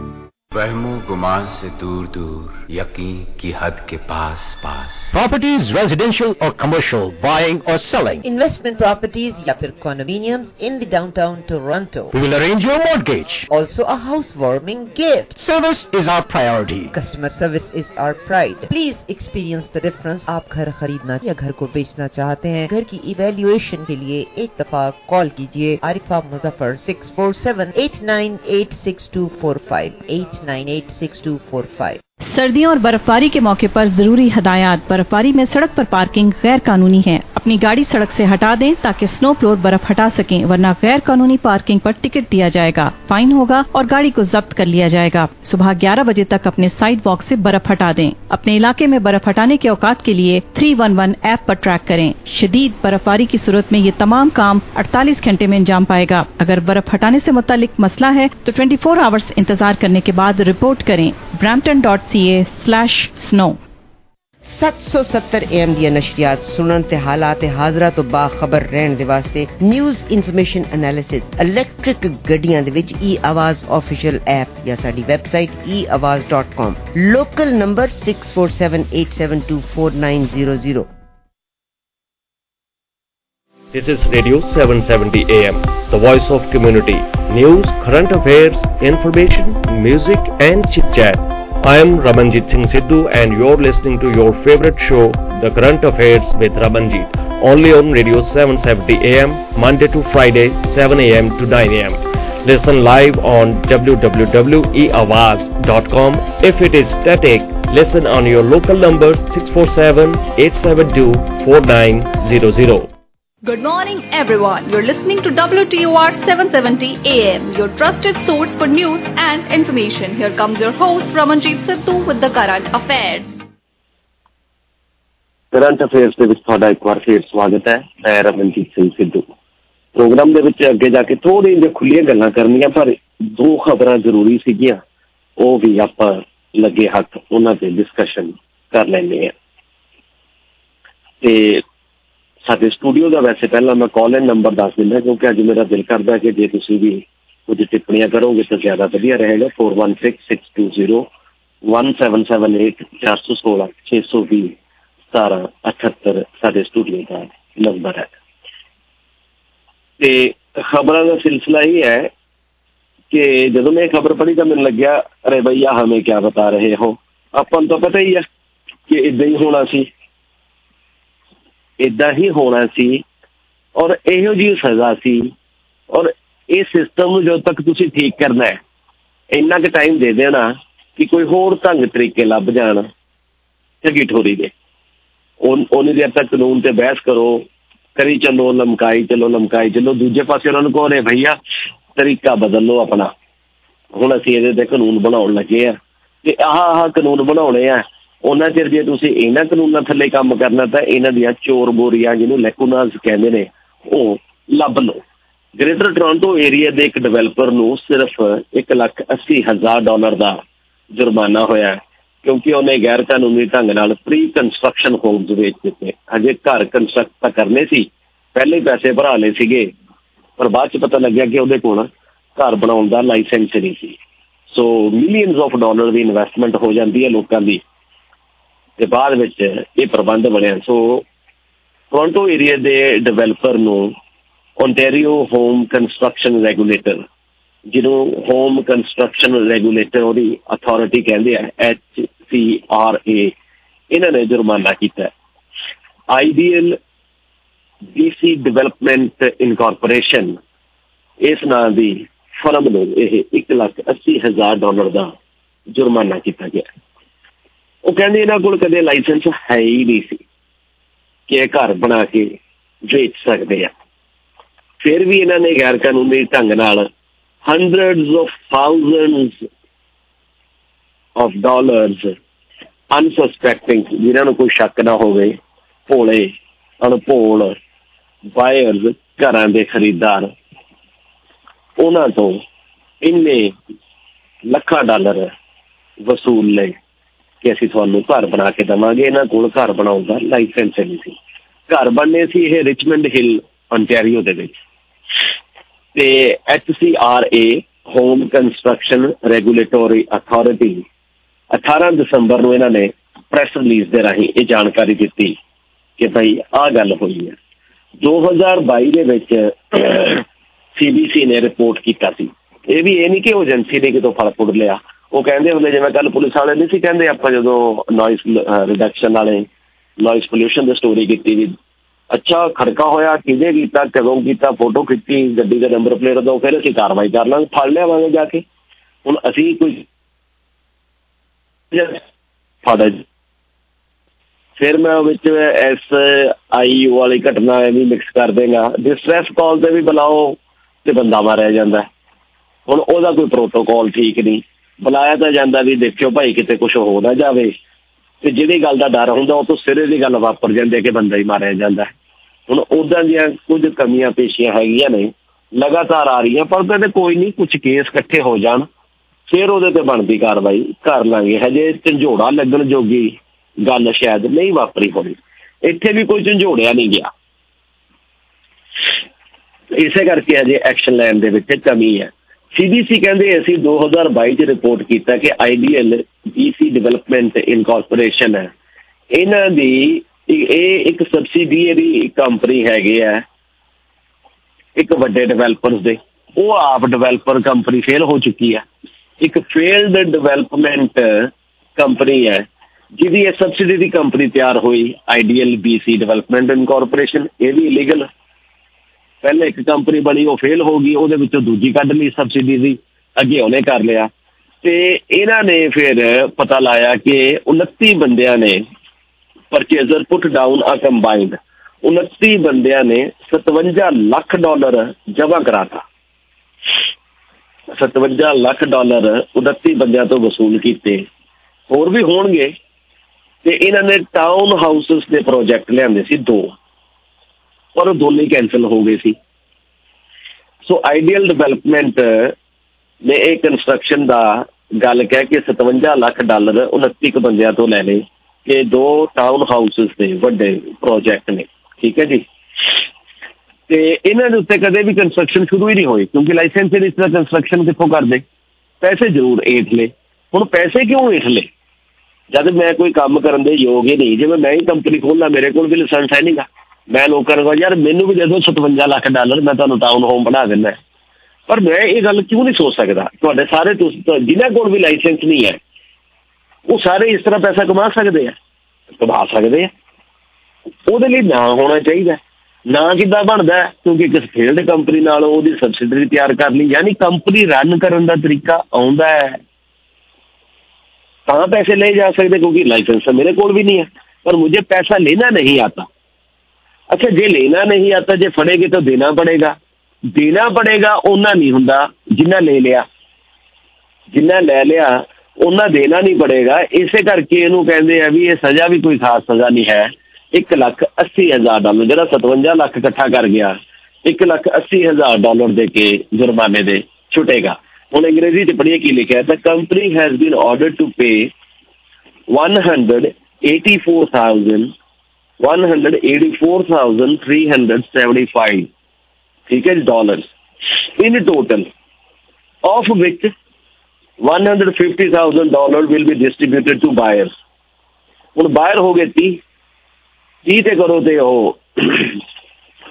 वहमो गुमान से दूर दूर यकीन की हद के पास पास। प्रॉपर्टीज़ रेजिडेंशियल और कमर्शियल बाइंग और सेलिंग इन्वेस्टमेंट प्रॉपर्टीज़ या फिर condominiums in the downtown Toronto we will arrange your mortgage also a housewarming gift service is our priority customer service is our pride please experience the difference आप घर खरीदना या घर को बेचना चाहते हैं घर की इवेल्युएशन के लिए एक दफ़ा कॉल कीजिए। Arifa Muzaffar six four seven eight nine eight six two four five eight Nine eight six two four five. सर्दियों और बर्फबारी के मौके पर ज़रूरी हदायत। बर्फबारी में सड़क पर पार्किंग गैर कानूनी है। अपनी गाड़ी सड़क से हटा दें ताकि स्नो फ्लोर बर्फ़ हटा सकें, वरना गैर कानूनी पार्किंग पर टिकट दिया जाएगा। फाइन होगा और गाड़ी को जब्त कर लिया जाएगा। सुबह 11 बजे तक अपने साइड वॉक से बर्फ़ हटा दें। अपने इलाके में बर्फ़ हटाने के औकात के लिए 311 ऐप पर ट्रैक करें। शदीद बर्फबारी की सूरत में ये तमाम काम 48 घंटे में अंजाम पाएगा। अगर बर्फ़ हटाने से मुतालिक मसला है तो 24 आवर्स इंतज़ार करने के बाद रिपोर्ट करें। ब्रैम्पटन डॉट sbs.co.za/snow 770 AM ਦੀਆਂ ਨਸ਼ਰੀات ਸੁਣਨ ਤੇ ਹਾਲਾਤ ਤੇ ਹਾਜ਼ਰਾ ਤੋਂ ਬਾ ਖਬਰ ਰਹਿਣ ਦੇ ਵਾਸਤੇ ਨਿਊਜ਼ ਇਨਫੋਰਮੇਸ਼ਨ ਐਨਾਲਿਸਿਸ ਇਲੈਕਟ੍ਰਿਕ ਗੱਡੀਆਂ ਦੇ ਵਿੱਚ ਈ ਆਵਾਜ਼ ਆਫੀਸ਼ੀਅਲ ਐਪ ਜਾਂ ਸਾਡੀ website eawaz.com local number 6478724900 This is Radio 770 AM, the voice of community. News, current affairs, information, music and chit-chat. I am Ramanjit Singh Sidhu, and you're listening to your favorite show, The Current Affairs with Ramanjit, only on Radio 770 AM, Monday to Friday, 7 am to 9 am. Listen live on www.eawaz.com. If it is static, listen on your local number 647-872-4900. Good morning, everyone. You're listening to WTOR 770 AM, your trusted source for news and information. Here comes your host, Ramanjeet Sittu, with the current affairs. Current affairs ਦੇ ਵਿੱਚ ਤੁਹਾਡਾ ਇੱਕ ਵਾਰ ਫੇਰ ਸਵਾਗਤ ਹੈ ਮੈਂ Ramanjit Singh Sidhu programme ਦੇ ਵਿੱਚ ਅੱਗੇ ਜਾ ਕੇ ਥੋੜੀ ਜਿਹੀ ਖੁੱਲੀਆਂ ਗੱਲਾਂ ਕਰਨੀਆਂ ਪਰ ਦੋ ਖਬਰਾਂ ਜ਼ਰੂਰੀ ਸੀਗੀਆਂ ਉਹ ਵੀ ਆਪਾਂ ਲੱਗੇ ਹੱਥ ਉਹਨਾਂ ਤੇ ਡਿਸਕਸ਼ਨ ਕਰ ਲੈਂਦੇ ਆ ਤੇ ਸਾਡੇ ਸਟੂਡੀਓ ਦਾ ਵੈਸੇ ਪਹਿਲਾਂ ਮੈਂ ਕਾਲ ਇਨ ਨੰਬਰ ਦੱਸ ਦਿੰਦਾ, ਕਿਉਂਕਿ ਅੱਜ ਮੇਰਾ ਦਿਲ ਕਰਦਾ ਕਿ ਜੇ ਤੁਸੀਂ ਵੀ ਕੁਝ ਟਿੱਪਣੀਆਂ ਕਰੋਗੇ ਤਾਂ ਜ਼ਿਆਦਾ ਵਧੀਆ ਰਹੇਗਾ। 416620 1778 416 620 1778 ਸਾਡੇ ਸਟੂਡੀਓ ਦਾ ਨੰਬਰ ਹੈ। ਤੇ ਖਬਰਾਂ ਦਾ ਸਿਲਸਿਲਾ ਇਹ ਹੈ ਕਿ ਜਦੋਂ ਮੈਂ ਖਬਰ ਪੜ੍ਹੀ ਤਾਂ ਮੈਨੂੰ ਲੱਗਿਆ, ਅਰੇ ਭਈਆ ਹਮੇ ਕੀ ਬਤਾ ਰਹੇ ਹੋ? ਆਪਾਂ ਨੂੰ ਤਾਂ ਪਤਾ ਹੀ ਹੈ ਕਿ ਇਦਾਂ ਹੀ ਹੋਣਾ ਸੀ। ਇਦਾਂ ਹੀ ਹੋਣਾ ਸੀ ਔਰ ਇਹੋ ਜਿਹੀ ਸਜ਼ਾ ਸੀ ਔਰ ਇਹ ਸਿਸਟਮ ਨੂੰ ਜਦੋਂ ਤੱਕ ਤੁਸੀਂ ਠੀਕ ਕਰਨਾ ਹੈ, ਇੰਨਾ ਕੁ ਟਾਈਮ ਦੇ ਦੇਣਾ ਕਿ ਕੋਈ ਹੋਰ ਢੰਗ ਤਰੀਕੇ ਲੱਭ ਜਾਣ ਠੱਗੀ ਠੋਰੀ ਦੇ। ਉਹਨੇ ਦੇਰ ਤੱਕ ਕਾਨੂੰਨ ਤੇ ਬਹਿਸ ਕਰੋ, ਕਰੀ ਚੱਲੋ, ਲਮਕਾਈ ਚੱਲੋ ਲਮਕਾਈ ਚੱਲੋ, ਦੂਜੇ ਪਾਸੇ ਉਹਨਾਂ ਨੂੰ ਕਹੋ ਰੇ ਭਈਆ, ਤਰੀਕਾ ਬਦਲ ਲਓ ਆਪਣਾ। ਹੁਣ ਅਸੀਂ ਇਹਦੇ ਤੇ ਕਾਨੂੰਨ ਬਣਾਉਣ ਲੱਗੇ ਆ। ਤੇ ਆਹ ਆਹ ਕਾਨੂੰਨ ਬਣਾਉਣੇ ਆ। ਉਹਨਾਂ ਚਿਰ ਜੇ ਤੁਸੀਂ ਇਹਨਾਂ ਕਾਨੂੰਨਾਂ ਥੱਲੇ ਕੰਮ ਕਰਨਾ ਤਾਂ ਇਹਨਾਂ ਦੀਆਂ ਚੋਰ ਬੋਰੀਆਂ ਜਿਹਨੂੰ ਲੈਕੂਨਾਸ ਕਹਿੰਦੇ ਨੇ, ਉਹ ਲੱਭ ਲਓ। ਗ੍ਰੇਟਰ ਟੋਰਾਂਟੋ ਏਰੀਆ ਦੇ ਇੱਕ ਡਿਵੈਲਪਰ ਨੂੰ ਸਿਰਫ 1 ਲੱਖ 80 ਹਜ਼ਾਰ ਡਾਲਰ ਦਾ ਜੁਰਮਾਨਾ ਹੋਇਆ ਕਿਉਂਕਿ ਉਹਨੇ ਗੈਰ ਕਾਨੂੰਨੀ ਢੰਗ ਨਾਲ ਪ੍ਰੀ ਕੰਸਟਰਕਸ਼ਨ ਹੋਮਸ ਵੇਚ ਦਿੱਤੇ। ਅਜੇ ਘਰ ਕੰਸਟਰਕਟ ਤਾਂ ਕਰਨੇ ਸੀ, ਪਹਿਲੇ ਹੀ ਪੈਸੇ ਭਰਾ ਲਏ ਸੀਗੇ, ਪਰ ਬਾਅਦ ਚ ਪਤਾ ਲੱਗਿਆ ਕਿ ਉਹਦੇ ਕੋਲ ਘਰ ਬਣਾਉਣ ਦਾ ਲਾਇਸੈਂਸ ਨਹੀਂ ਸੀ। ਸੋ ਮਿਲੀਅਨਸ ਆਫ ਡਾਲਰ ਦੀ ਇਨਵੈਸਟਮੈਂਟ ਹੋ ਜਾਂਦੀ ਹੈ ਲੋਕਾਂ ਦੀ। ਤੇ ਬਾਅਦ ਵਿੱਚ ਇਹ ਪ੍ਰਬੰਧ ਬਣਿਆ। ਸੋ ਟੋਰਾਂਟੋ ਏਰੀਆ ਦੇ ਡਿਵੈਲਪਰ ਨੂੰ ਓਨਟਾਰੀਓ ਹੋਮ ਕੰਸਟਰਕਸ਼ਨ ਰੈਗੂਲੇਟਰ ਜਿਹਨੂੰ ਹੋਮ ਕੰਸਟਰਕਸ਼ਨ ਰੈਗੂਲੇਟਰ ਉਹਦੀ ਅਥਾਰਟੀ ਕਹਿੰਦੇ ਆ ਐਚ ਸੀ ਆਰ ਏ ਇਹਨਾਂ ਨੇ ਜੁਰਮਾਨਾ ਕੀਤਾ। ਆਈਡੀਅਲ ਡੀਸੀ ਡਿਵੈਲਪਮੈਂਟ ਇਨਕੋਰਪੋਰੇਸ਼ਨ ਇਸ ਨਾਂ ਦੀ ਫਰਮ ਨੂੰ ਇਹ 1 ਲੱਖ 80 ਹਜ਼ਾਰ ਡਾਲਰ ਦਾ ਜੁਰਮਾਨਾ ਕੀਤਾ ਗਿਆ। ਉਹ ਕਹਿੰਦੇ ਇਹਨਾਂ ਕੋਲ ਕਦੇ ਲਾਇਸੈਂਸ ਹੈ ਹੀ ਨਹੀਂ ਸੀ ਕਿ ਇਹ ਘਰ ਬਣਾ ਕੇ ਵੇਚ ਸਕਦੇ ਆ। ਫਿਰ ਵੀ ਇਹਨਾਂ ਨੇ ਗੈਰ ਕਾਨੂੰਨੀ ਢੰਗ ਨਾਲ hundreds of thousands of dollars unsuspecting, ਜਿਨ੍ਹਾਂ ਨੂੰ ਕੋਈ ਸ਼ੱਕ ਨਾ ਹੋਵੇ, ਭੋਲੇ, ਅਣਭੋਲ ਬਾਇਰਸ ਘਰਾਂ ਦੇ ਖਰੀਦਦਾਰ, ਉਹਨਾਂ ਤੋਂ ਇੰਨੇ ਲੱਖਾਂ ਡਾਲਰ ਵਸੂਲ ਲਏ। ਕਿ ਅਸੀਂ ਤੁਹਾਨੂੰ ਘਰ ਬਣਾ ਕੇ ਦਵਾਂਗੇ। ਇਹਨਾਂ ਕੋਲ ਘਰ ਬਣਾਉਣ ਦਾ ਲਾਇਸੈਂਸ ਨਹੀਂ ਸੀ। ਘਰ ਬਣਨੇ ਸੀ ਇਹ ਰਿਚਮੰਡ ਹਿੱਲ ontario ਦੇ ਵਿੱਚ। ਤੇ HCRA home construction regulatory authority 18 ਦਸੰਬਰ ਨੂੰ ਇਹਨਾਂ ਨੇ ਪ੍ਰੈਸ ਰਿਲੀਜ਼ ਦੇ ਰਾਹੀਂ ਇਹ ਜਾਣਕਾਰੀ ਦਿੱਤੀ ਕਿ ਭਾਈ ਆਹ ਗੱਲ ਹੋਈ ਹੈ। 2022 ਦੇ ਵਿੱਚ CBC ਨੇ ਰਿਪੋਰਟ ਕੀਤਾ ਸੀ। ਇਹ ਵੀ ਇਹ ਨਹੀਂ ਕਿ ਉਹ ਏਜੰਸੀ ਨੇ ਕਿਤੋਂ ਫਲ ਫੁੱਟ ਲਿਆ। ਉਹ ਕਹਿੰਦੇ ਹੁੰਦੇ, ਜਿਵੇਂ ਕੱਲ ਪੁਲਿਸ ਵਾਲੇ ਨਹੀਂ ਸੀ ਕਹਿੰਦੇ ਆਪਾਂ ਜਦੋਂ ਨੋਇਸ ਰਿਡਕਸ਼ਨ ਵਾਲੇ ਨੋਇਸ ਪੋਲੂਸ਼ਨ ਦੀ ਸਟੋਰੀ ਕੀਤੀ ਵੀ ਅੱਛਾ ਖੜਕਾ ਹੋਇਆ, ਕਿਹਦੇ ਕੀਤਾ, ਕਦੋਂ ਕੀਤਾ ਫੋਟੋ ਖਿੱਚੀ, ਗੱਡੀ ਦਾ ਨੰਬਰ ਪਲੇਟ ਦੋ, ਫਿਰ ਅਸੀਂ ਕਾਰਵਾਈ ਕਰ ਲਾਂਗੇ, ਫੜ ਲਿਆਵਾਂਗੇ ਜਾ ਕੇ। ਹੁਣ ਅਸੀਂ ਕੋਈ ਫਾਦਰ ਫਿਰ ਮੈਂ ਵਿੱਚ ਐਸ ਆਈ ਵਾਲੀ ਘਟਨਾ ਐਵੇਂ ਮਿਕਸ ਕਰ ਦੇਗਾ। ਡਿਸਟ੍ਰੈਸ ਕਾਲ ਤੇ ਵੀ ਬੁਲਾਓ ਤੇ ਬੰਦਾ ਮਾਰਿਆ ਜਾਂਦਾ। ਹੁਣ ਉਹਦਾ ਕੋਈ ਪ੍ਰੋਟੋਕਾਲ ਠੀਕ ਨਹੀਂ। ਬੁਲਾਇਆ ਤਾਂ ਜਾਂਦਾ ਵੀ ਦੇਖਿਓ ਭਾਈ ਕਿਤੇ ਕੁਝ ਹੋ ਨਾ ਜਾਵੇ। ਤੇ ਜਿਹੜੀ ਗੱਲ ਦਾ ਡਰ ਹੁੰਦਾ, ਉਹ ਤੋਂ ਸਿਰੇ ਦੀ ਗੱਲ ਵਾਪਰ ਜਾਂਦੀ ਹੈ ਕਿ ਬੰਦਾ ਹੀ ਮਾਰਿਆ ਜਾਂਦਾ ਹੁਣ ਉਦਾਂ ਦੀਆਂ ਕੁਝ ਕਮੀਆਂ ਪੇਸ਼ੀਆਂ ਹੈਗੀਆਂ ਨੇ, ਲਗਾਤਾਰ ਆ ਰਹੀਆਂ, ਪਰ ਤੇ ਕੋਈ ਨਹੀਂ ਕੁਝ ਕੇਸ ਇਕੱਠੇ ਹੋ ਜਾਣ। ਫਿਰ ਉਹਦੇ ਤੇ ਬਣਦੀ ਕਾਰਵਾਈ, ਕਰ ਲਾਂਗੇ। ਹਜੇ ਝੰਜੋੜਾ ਲੱਗਣ ਜੋਗੀ ਗੱਲ ਸ਼ਾਇਦ ਨਹੀਂ ਵਾਪਰੀ ਹੋਣੀ। ਇੱਥੇ ਵੀ ਕੋਈ ਝੰਜੋੜਿਆ ਨਹੀਂ ਗਿਆ। ਇਸੇ ਕਰਕੇ ਹਜੇ ਐਕਸ਼ਨ ਲੈਣ ਦੇ ਵਿੱਚ ਕਮੀ ਹੈ। ਸੀਡੀਸੀ ਕਹਿੰਦੇ ਅਸੀਂ 2022 ਚ ਰਿਪੋਰਟ ਕੀਤਾ ਕਿ ਆਈਡੀਐਲ ਡੀਸੀ ਡਿਵੈਲਪਮੈਂਟ ਇਨਕੋਰਪੋਰੇਸ਼ਨ ਹੈ। ਇਹਨਾਂ ਦੀ ਇਹ ਇੱਕ ਸਬਸਿਡੀਅਰੀ ਕੰਪਨੀ ਹੈਗੇ ਆ, ਇੱਕ ਵੱਡੇ ਡਿਵੈਲਪਰਸ ਦੇ। ਉਹ ਆਪ ਡਿਵੈਲਪਰ ਕੰਪਨੀ ਫੇਲ ਹੋ ਚੁੱਕੀ ਹੈ ਇੱਕ ਫੇਲਡ ਡਿਵੈਲਪਮੈਂਟ ਕੰਪਨੀ ਹੈ, ਜਿਹਦੀ ਇਹ ਸਬਸਿਡੀ ਦੀ ਕੰਪਨੀ ਤਿਆਰ ਹੋਈ ਆਈਡੀਐਲ ਬੀਸੀ ਡਿਵੈਲਪਮੈਂਟ ਇਨਕੋਰਪੋਰੇਸ਼ਨ ਇਹ ਵੀ ਇਲੀਗਲ ਪਹਿਲੇ ਇੱਕ ਕੰਪਨੀ ਬਣੀ, ਉਹ ਫੇਲ ਹੋ ਗਈ, ਉਹਦੇ ਵਿੱਚੋਂ ਦੂਜੀ ਕੱਢ ਲਈ ਸਬਸਿਡੀ ਦੀ, ਅੱਗੇ ਉਹਨੇ ਕਰ ਲਿਆ। ਤੇ ਇਹਨਾਂ ਨੇ ਫਿਰ ਪਤਾ ਲਾਇਆ ਕਿ 29 ਬੰਦਿਆਂ ਨੇ ਪਰਚੇਜ਼ਰ ਪੁੱਟ ਡਾਊਨ ਆ ਕੰਬਾਈਨਡ 29 ਬੰਦਿਆਂ ਨੇ 57 ਲੱਖ ਡਾਲਰ ਜਮ੍ਹਾਂ ਕਰਾਤਾ। 57 ਲੱਖ ਡਾਲਰ 29 ਬੰਦਿਆਂ ਤੋਂ ਵਸੂਲ ਕੀਤੇ। ਹੋਰ ਵੀ ਹੋਣਗੇ। ਤੇ ਇਹਨਾਂ ਨੇ ਟਾਊਨ ਹਾਊਸਸ ਦੇ ਪ੍ਰੋਜੈਕਟ ਲਿਆਂਦੇ ਸੀ ਦੋ। ਪਰ ਉਹ ਦੋਨੇ ਕੈਨਸਲ ਹੋ ਗਏ ਸੀ। ਸੋ ਆਈਡੀਅਲ ਡਿਵੈਲਪਮੈਂਟ ਨੇ ਇਹ ਕੰਸਟਰਕਸ਼ਨ ਦਾ ਗੱਲ ਕਹਿ ਕੇ 57 ਲੱਖ ਡਾਲਰ 29 ਕ ਬੰਦਿਆਂ ਤੋਂ ਲੈ ਲਏ ਕਿ ਦੋ ਟਾਊਨ ਹਾਊਸਸ ਦੇ ਵੱਡੇ ਪ੍ਰੋਜੈਕਟ ਨੇ। ਠੀਕ ਹੈ ਜੀ? ਤੇ ਇਹਨਾਂ ਦੇ ਉੱਤੇ ਕਦੇ ਵੀ ਕੰਸਟਰਕਸ਼ਨ ਸ਼ੁਰੂ ਹੀ ਨਹੀਂ ਹੋਈ ਕਿਉਂਕਿ ਲਾਇਸੈਂਸ ਇਸ ਤਰ੍ਹਾਂ ਕੰਸਟਰਕਸ਼ਨ ਕਿੱਥੋਂ ਕਰਦੇ? ਪੈਸੇ ਜ਼ਰੂਰ ਏਠਲੇ ਹੁਣ ਪੈਸੇ ਕਿਉਂ ਏਠਲੇ ਜਦ ਮੈਂ ਕੋਈ ਕੰਮ ਕਰਨ ਦੇ ਯੋਗ ਹੀ ਨਹੀਂ, ਜਿਵੇਂ ਮੈਂ ਹੀ ਕੰਪਨੀ ਖੋਲਣਾ ਮੇਰੇ ਕੋਲ ਵੀ ਲਾਇਸੈਂਸ ਹੈ ਨਹੀਂਗਾ ਮੈਂ ਲੋਕਾਂ ਨੂੰ ਯਾਰ, ਮੈਨੂੰ ਵੀ ਦੇ ਦਿਓ 57 ਲੱਖ ਡਾਲਰ, ਮੈਂ ਤੁਹਾਨੂੰ ਟਾਊਨ ਹੋਮ ਬਣਾ ਦਿੰਦਾ ਪਰ ਮੈਂ ਇਹ ਗੱਲ ਕਿਉਂ ਨਹੀਂ ਸੋਚ ਸਕਦਾ? ਤੁਹਾਡੇ ਸਾਰੇ ਜਿਨ੍ਹਾਂ ਕੋਲ ਵੀ ਲਾਇਸੈਂਸ ਨਹੀਂ ਹੈ, ਉਹ ਸਾਰੇ ਇਸ ਤਰ੍ਹਾਂ ਪੈਸਾ ਕਮਾ ਸਕਦੇ ਆ, ਕਮਾ ਸਕਦੇ ਆ। ਉਹਦੇ ਲਈ ਨਾ ਹੋਣਾ ਚਾਹੀਦਾ। ਨਾ ਕਿੱਦਾਂ ਬਣਦਾ ਕਿਉਂਕਿ ਕਿਸ ਫੀਲਡ ਕੰਪਨੀ ਨਾਲ ਉਹਦੀ ਸਬਸਿਡਰੀ ਤਿਆਰ ਕਰ ਲਈ, ਯਾਨੀ ਕੰਪਨੀ ਰਨ ਕਰਨ ਦਾ ਤਰੀਕਾ ਆਉਂਦਾ ਹੈ। ਤਾਂ ਪੈਸੇ ਲੈ ਜਾ ਸਕਦੇ, ਕਿਉਂਕਿ ਲਾਇਸੈਂਸ ਮੇਰੇ ਕੋਲ ਵੀ ਨਹੀਂ ਹੈ, ਪਰ ਮੈਨੂੰ ਪੈਸਾ ਲੈਣਾ ਨਹੀਂ ਆਤਾ। अच्छा जे लेना नहीं आता जे फड़ेगे तो देना पड़ेगा देना पड़ेगा ਉਹਨਾਂ ਨਹੀਂ ਹੁੰਦਾ ਜਿੰਨਾ ਲੈ ਲਿਆ ਜਿੰਨਾ ਲੈ ਲਿਆ ਉਹਨਾਂ ਦੇਣਾ ਨਹੀਂ ਪੜੇਗਾ ਇਸੇ ਕਰਕੇ ਇਹਨੂੰ ਕਹਿੰਦੇ ਆ ਵੀ ਇਹ ਸਜ਼ਾ ਵੀ ਕੋਈ ਖਾਸ ਸਜ਼ਾ ਨਹੀਂ ਹੈ 1 ਲੱਖ 80 ਹਜ਼ਾਰ ਡਾਲਰ ਜਿਹੜਾ 57 ਲੱਖ ਇਕੱਠਾ ਕਰ ਗਿਆ 1 ਲੱਖ 80 ਹਜ਼ਾਰ ਡਾਲਰ ਦੇ ਕੇ ਜੁਰਮਾਨੇ ਦੇ ਛੁੱਟੇਗਾ ਹੁਣ ਅੰਗਰੇਜ਼ੀ ਚ ਪੜ੍ਹੀਏ ਕੀ ਲਿਖਿਆ ਹੈ ਤਾਂ company has been ordered to pay 184,000 184,375 ਠੀਕ ਹੈ dollars in total of which 150,000 dollar will be distributed to buyers ਹੁਣ ਬਾਇਰ ਹੋ ਗਏ 30 30 ਤੇ ਕਰੋ ਤੇ ਉਹ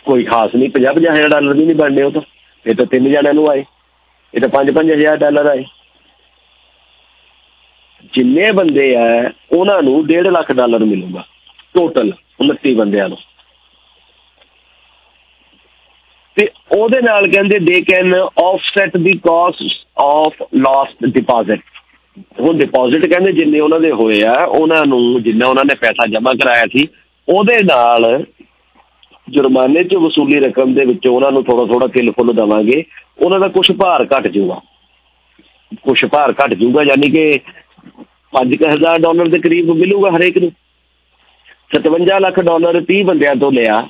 ਕੋਈ ਖਾਸ ਨਹੀਂ 50 ਹਜ਼ਾਰ ਡਾਲਰ ਵੀ ਨਹੀਂ ਬਣਨੇ ਉਹ ਤਾਂ। ਇਹ ਤਾਂ ਤਿੰਨ ਜਣਿਆਂ ਨੂੰ ਆਏ। ਇਹ ਤਾਂ 5 ਹਜ਼ਾਰ ਡਾਲਰ ਆਏ। ਜਿੰਨੇ ਬੰਦੇ ਆ ਉਹਨਾਂ ਨੂੰ 1.5 ਲੱਖ ਡਾਲਰ ਮਿਲੂਗਾ। ਟੋਟਲ 29 ਬੰਦਿਆਂ ਨੂੰ। ਤੇ ਉਹਦੇ ਨਾਲ ਕਹਿੰਦੇ ਦੇ can offset the cost of lost deposit ਹੁਣ ਡਿਪੋਜ਼ਿਟ ਕਹਿੰਦੇ ਜਿੰਨੇ ਉਹਨਾਂ ਦੇ ਹੋਏ ਆ, ਉਹਨਾਂ ਨੂੰ ਜਿੰਨਾ ਉਹਨਾਂ ਨੇ ਪੈਸਾ ਜਮ੍ਹਾਂ ਕਰਾਇਆ ਸੀ, ਉਹਦੇ ਨਾਲ ਜੁਰਮਾਨੇ 'ਚ ਵਸੂਲੀ ਰਕਮ ਦੇ ਵਿੱਚ ਉਹਨਾਂ ਨੂੰ ਥੋੜਾ ਥੋੜਾ ਕਿਲ ਫੁੱਲ ਦਵਾਂਗੇ, ਉਹਨਾਂ ਦਾ ਕੁਝ ਭਾਰ ਘਟ ਜਾਊਗਾ। ਕੁਝ ਭਾਰ ਘਟ ਜਾਊਗਾ, ਯਾਨੀ ਕਿ 5000 ਡਾਲਰ ਦੇ ਕਰੀਬ ਮਿਲੂਗਾ ਹਰੇਕ ਨੂੰ। 57 ਲੱਖ ਡਾਲਰ 30 ਬੰਦਿਆਂ ਤੋਂ ਲਿਆ।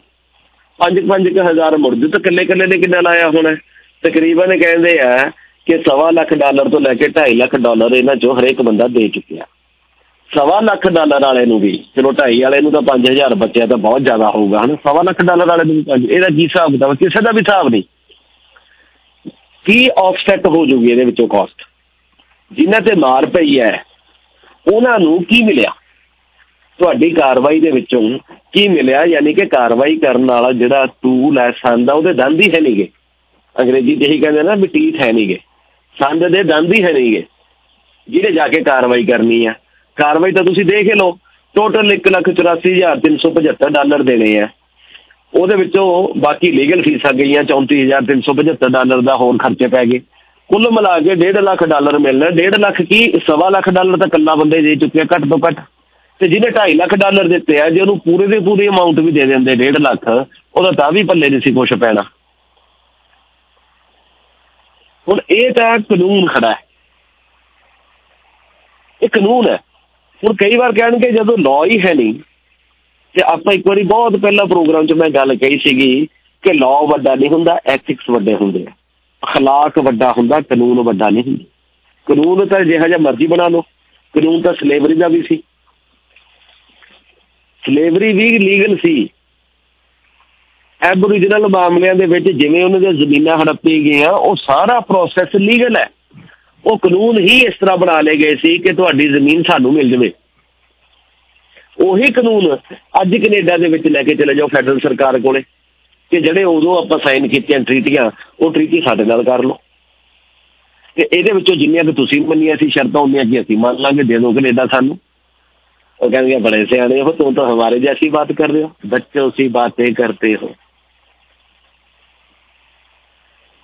5-5000 ਮੁੜ ਜੂ ਤਾਂ ਕੱਲੇ ਕੱਲੇ ਨੇ ਕਿੰਨਾ ਲਾਇਆ ਹੋਣਾ? ਤਕਰੀਬਨ ਕਹਿੰਦੇ ਆ ਕਿ ਸਵਾ ਲੱਖ ਡਾਲਰ ਤੋਂ ਲੈ ਕੇ 2.5 ਲੱਖ ਡਾਲਰ ਇਹਨਾਂ ਚੋਂ ਹਰੇਕ ਬੰਦਾ ਦੇ ਚੁੱਕਿਆ। ਸਵਾ ਲੱਖ ਡਾਲਰ ਵਾਲੇ ਨੂੰ ਵੀ। ਚਲੋ 2.5 ਵਾਲੇ ਨੂੰ ਤਾਂ 5000 ਬੱਚਿਆ ਤਾਂ ਬਹੁਤ ਜ਼ਿਆਦਾ ਹੋਊਗਾ। ਹਨ, ਸਵਾ ਲੱਖ ਡਾਲਰ ਵਾਲੇ ਨੂੰ ਵੀ ਇਹਦਾ ਕੀ ਹਿਸਾਬ ਕਿਤਾਬ? ਕਿਸੇ ਦਾ ਵੀ ਹਿਸਾਬ ਨਹੀਂ। ਕੀ ਆਫਸੈਟ ਹੋ ਜੂਗੀ ਇਹਦੇ ਵਿੱਚੋਂ ਕਾਸਟ ਜਿਨ੍ਹਾਂ ਤੇ ਮਾਰ ਪਈ ਹੈ, ਉਹਨਾਂ ਨੂੰ ਕੀ ਮਿਲਿਆ? ਤੁਹਾਡੀ ਕਾਰਵਾਈ ਦੇ ਵਿੱਚੋਂ ਕੀ ਮਿਲਿਆ? ਯਾਨੀ ਕਿ ਕਾਰਵਾਈ ਕਰਨ ਵਾਲਾ ਜਿਹੜਾ ਟੂਲ ਹੈ ਸੰਦ ਆ, ਉਹਦੇ ਦੰਦ ਹੀ ਹੈ ਨਹੀਂਗੇ ਅੰਗਰੇਜ਼ੀ ਚ ਇਹੀ ਕਹਿੰਦੇ ਨਾ ਵੀ ਟੀਥ ਹੈ ਨਹੀਂਗੇ ਸੰਦ ਦੇ ਦੰਦ ਹੀ ਹੈ ਨਹੀਂਗੇ ਜਿਹਨੇ ਜਾ ਕੇ ਕਾਰਵਾਈ ਕਰਨੀ ਆ। ਕਾਰਵਾਈ ਤਾਂ ਤੁਸੀਂ ਦੇਖ ਹੀ ਲਓ। ਟੋਟਲ 184375 ਡਾਲਰ ਦੇਣੇ ਆ। ਉਹਦੇ ਵਿੱਚੋਂ ਬਾਕੀ ਲੀਗਲ ਫੀਸਾਂ ਗਈਆਂ 34375 ਡਾਲਰ ਦਾ ਹੋਰ ਖਰਚੇ ਪੈ ਗਏ। ਕੁੱਲ ਮਿਲਾ ਕੇ 1.5 ਲੱਖ ਡਾਲਰ ਮਿਲਣਾ। 1.5 ਲੱਖ ਕੀ? ਸਵਾ ਲੱਖ ਡਾਲਰ ਤਾਂ ਕੱਲਾ ਬੰਦੇ ਦੇ ਚੁੱਕਿਆ ਘੱਟ ਤੋਂ ਘੱਟ। ਤੇ ਜਿਹਨੇ 2.5 ਲੱਖ ਡਾਲਰ ਦਿੱਤੇ ਆ, ਜੇ ਉਹਨੂੰ ਪੂਰੇ ਦੇ ਪੂਰੇ ਅਮਾਉਂਟ ਵੀ ਦੇ ਦਿੰਦੇ 1.5 ਲੱਖ, ਉਹਦਾ ਤਾਂ ਵੀ ਪੱਲੇ ਨਹੀਂ ਸੀ ਕੁਛ ਪੈਣਾ। ਹੁਣ ਇਹ ਤਾਂ ਕਾਨੂੰਨ ਖੜਾ ਹੈ। ਇਹ ਕਾਨੂੰਨ ਹੈ। ਹੁਣ ਕਈ ਵਾਰ ਕਹਿਣਗੇ ਜਦੋਂ ਲਾਅ ਹੀ ਹੈ ਨਹੀਂ, ਤੇ ਆਪਾਂ ਇੱਕ ਵਾਰੀ ਬਹੁਤ ਪਹਿਲਾਂ ਪ੍ਰੋਗਰਾਮ 'ਚ ਮੈਂ ਗੱਲ ਕਹੀ ਸੀਗੀ ਕਿ ਲਾਅ ਵੱਡਾ ਨਹੀਂ ਹੁੰਦਾ ਐਥਿਕਸ ਵੱਡੇ ਹੁੰਦੇ ਆ। ਅਖਲਾਕ ਵੱਡਾ ਹੁੰਦਾ, ਕਾਨੂੰਨ ਵੱਡਾ ਨਹੀਂ ਹੁੰਦਾ। ਕਾਨੂੰਨ ਤਾਂ ਜਿਹੜਾ ਜਿਹਾ ਮਰਜ਼ੀ ਬਣਾ ਲਓ। ਕਾਨੂੰਨ ਤਾਂ ਸਲੇਵਰੀ ਦਾ ਵੀ ਸੀ। ਸਲੇਵਰੀ ਵੀ ਲੀਗਲ ਸੀ। ਐਬੋਰੀਜਨਲ ਮਾਮਲਿਆਂ ਦੇ ਵਿੱਚ ਜਿਵੇਂ ਉਹਨਾਂ ਦੀਆਂ ਜ਼ਮੀਨਾਂ ਹੜੱਪੀ ਗਈਆਂ, ਉਹ ਸਾਰਾ ਪ੍ਰੋਸੈਸ ਲੀਗਲ ਹੈ। ਉਹ ਕਾਨੂੰਨ ਹੀ ਇਸ ਤਰ੍ਹਾਂ ਬਣਾ ਲਏ ਗਏ ਸੀ ਕਿ ਤੁਹਾਡੀ ਜ਼ਮੀਨ ਸਾਨੂੰ ਮਿਲ ਜਾਵੇ। ਉਹੀ ਕਾਨੂੰਨ ਅੱਜ ਕੈਨੇਡਾ ਦੇ ਵਿੱਚ ਲੈ ਕੇ ਚਲੇ ਜਾਓ ਫੈਡਰਲ ਸਰਕਾਰ ਕੋਲੇ, ਕਿ ਜਿਹੜੇ ਉਦੋਂ ਆਪਾਂ ਸਾਈਨ ਕੀਤੀਆਂ ਟ੍ਰੀਟੀਆਂ, ਉਹ ਟ੍ਰੀਟੀ ਸਾਡੇ ਨਾਲ ਕਰ ਲਓ। ਤੇ ਇਹਦੇ ਵਿੱਚੋਂ ਜਿੰਨੀਆਂ ਕਿ ਤੁਸੀਂ ਮੰਨੀਆਂ ਸੀ ਸ਼ਰਤਾਂ ਹੁੰਦੀਆਂ ਕਿ ਅਸੀਂ ਮੰਨ ਲਾਂਗੇ, ਦੇ ਦਿਓ ਕੈਨੇਡਾ ਸਾਨੂੰ। वो कहेंगे बड़े सियाने हो तुम तो हमारे जैसी बात कर रहे हो बच्चों सी बातें करते हो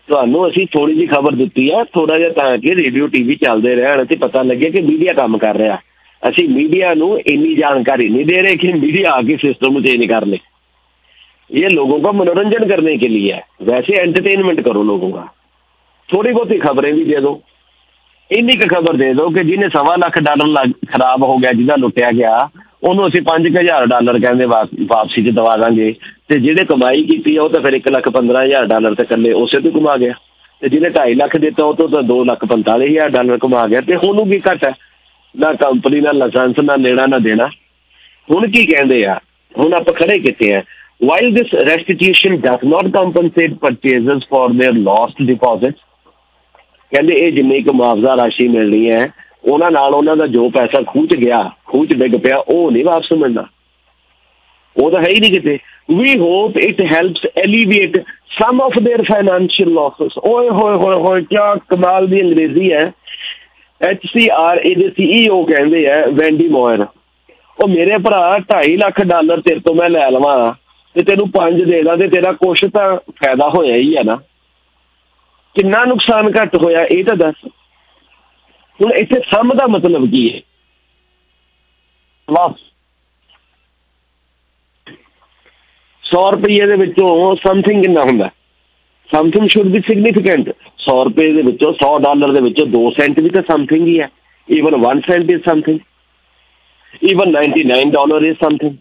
ਤੁਹਾਨੂੰ ਅਸੀਂ ਥੋੜੀ ਜੀ ਖਬਰ ਦਿੱਤੀ ਆ ਥੋੜਾ ਜਿਹਾ ਤਾਂ ਕਿ ਰੇਡੀਓ ਟੀਵੀ ਚੱਲਦੇ ਰਹਿਣ ਤੇ ਪਤਾ ਲੱਗੇ ਕਿ ਮੀਡੀਆ ਕੰਮ ਕਰ ਰਿਹਾ ਅਸੀਂ ਮੀਡੀਆ ਨੂੰ ਇੰਨੀ ਜਾਣਕਾਰੀ नहीं दे रहे कि मीडिया आके सिस्टम चेंज कर ले ये लोगों का मनोरंजन करने के लिए है वैसे एंटरटेनमेंट करो लोगों का थोड़ी बहुत ही खबरें भी दे दो ਇੰਨੀ ਕੁ ਖਬਰ ਦੇ ਦਿਓ ਕਿ ਜਿਹਨੇ ਸਵਾ ਲੱਖ ਡਾਲਰ ਲੱਗ- ਖਰਾਬ ਹੋ ਗਿਆ, ਜਿਹਦਾ ਲੁੱਟਿਆ ਗਿਆ, ਉਹਨੂੰ ਅਸੀਂ 5000 ਡਾਲਰ ਕਹਿੰਦੇ ਵਾ- ਵਾਪਸੀ ਚ ਦਵਾ ਦਾਂਗੇ। ਤੇ ਜਿਹੜੇ ਕਮਾਈ ਕੀਤੀ ਆ, ਉਹ ਤਾਂ ਫਿਰ 1 ਲੱਖ 15000 ਡਾਲਰ ਤੇ ਇਕੱਲੇ ਉਸੇ ਤੋਂ ਕਮਾ ਗਿਆ। ਤੇ ਜਿਹਨੇ 2.5 ਲੱਖ ਦਿੱਤਾ, ਉਹ ਤੋਂ ਤਾਂ 2 ਲੱਖ 45000 ਡਾਲਰ ਕਮਾ ਗਿਆ। ਤੇ ਹੁਣ ਉਹ ਕੀ ਘਟ ਹੈ? ਨਾ ਕੰਪਨੀ ਦਾ ਲਾਇਸੈਂਸ, ਨਾ ਲੈਣਾ ਨਾ ਦੇਣਾ। ਹੁਣ ਕੀ ਕਹਿੰਦੇ ਆ? ਹੁਣ ਆਪਾਂ ਖੜੇ ਕਿੱਥੇ ਆ? While this restitution does not compensate purchasers for their lost deposits ਕਹਿੰਦੇ ਇਹ ਜਿੰਨੀ ਕੁ ਮੁਆਵਜ਼ਾ ਰਾਸ਼ੀ ਮਿਲਣੀ ਹੈ ਉਹਨਾਂ ਨਾਲ ਉਹਨਾਂ ਦਾ ਜੋ ਪੈਸਾ ਖੂਚ ਗਿਆ ਖੂਚ ਡਿੱਗ ਪਿਆ ਉਹ ਨਹੀਂ ਵਾਪਸ ਮਿਲਣਾ ਉਹ ਤਾਂ ਹੈ ਹੀ ਨਹੀਂ ਕਿਤੇ ਵੀ hope it helps alleviate some of their financial losses ਓਏ ਹੋਏ ਹੋਏ ਹੋਏ ਕੀ ਕਮਾਲ ਦੀ ਅੰਗਰੇਜ਼ੀ ਹੈ HCR ਇਹਦੇ CEO ਕਹਿੰਦੇ ਆ ਵੈਂਡੀ ਮੋਇਰ ਉਹ ਮੇਰੇ ਭਰਾ 2.5 ਲੱਖ ਡਾਲਰ ਤੇਰੇ ਤੋਂ ਮੈਂ ਲੈ ਲਵਾਂ ਤੇ ਤੈਨੂੰ 5 ਦੇ ਦਾਂ ਤੇ ਤੇਰਾ ਕੁਛ ਤਾਂ ਫਾਇਦਾ ਹੋਇਆ ਹੀ ਹੈ ਨਾ ਕਿੰਨਾ ਨੁਕਸਾਨ ਘੱਟ ਹੋਇਆ, ਇਹ ਤਾਂ ਦੱਸ। ਹੁਣ ਇੱਥੇ ਸਮ ਦਾ ਮਤਲਬ ਕੀ ਹੈ? ਲਾਸ 100 ਰੁਪਏ ਦੇ ਵਿੱਚੋਂ ਸਮਥਿੰਗ ਕਿੰਨਾ ਹੁੰਦਾ? ਸਮਥਿੰਗ ਸ਼ੁੱਡ ਬੀ ਸਿਗਨੀਫੀਕੈਂਟ 100 ਰੁਪਏ ਦੇ ਵਿੱਚੋਂ 100 ਡਾਲਰ ਦੇ ਵਿੱਚੋਂ 2 ਸੈਂਟ ਵੀ ਤਾਂ ਸਮਥਿੰਗ ਹੀ ਹੈ। Even 1 cent is something even 99 dollar is something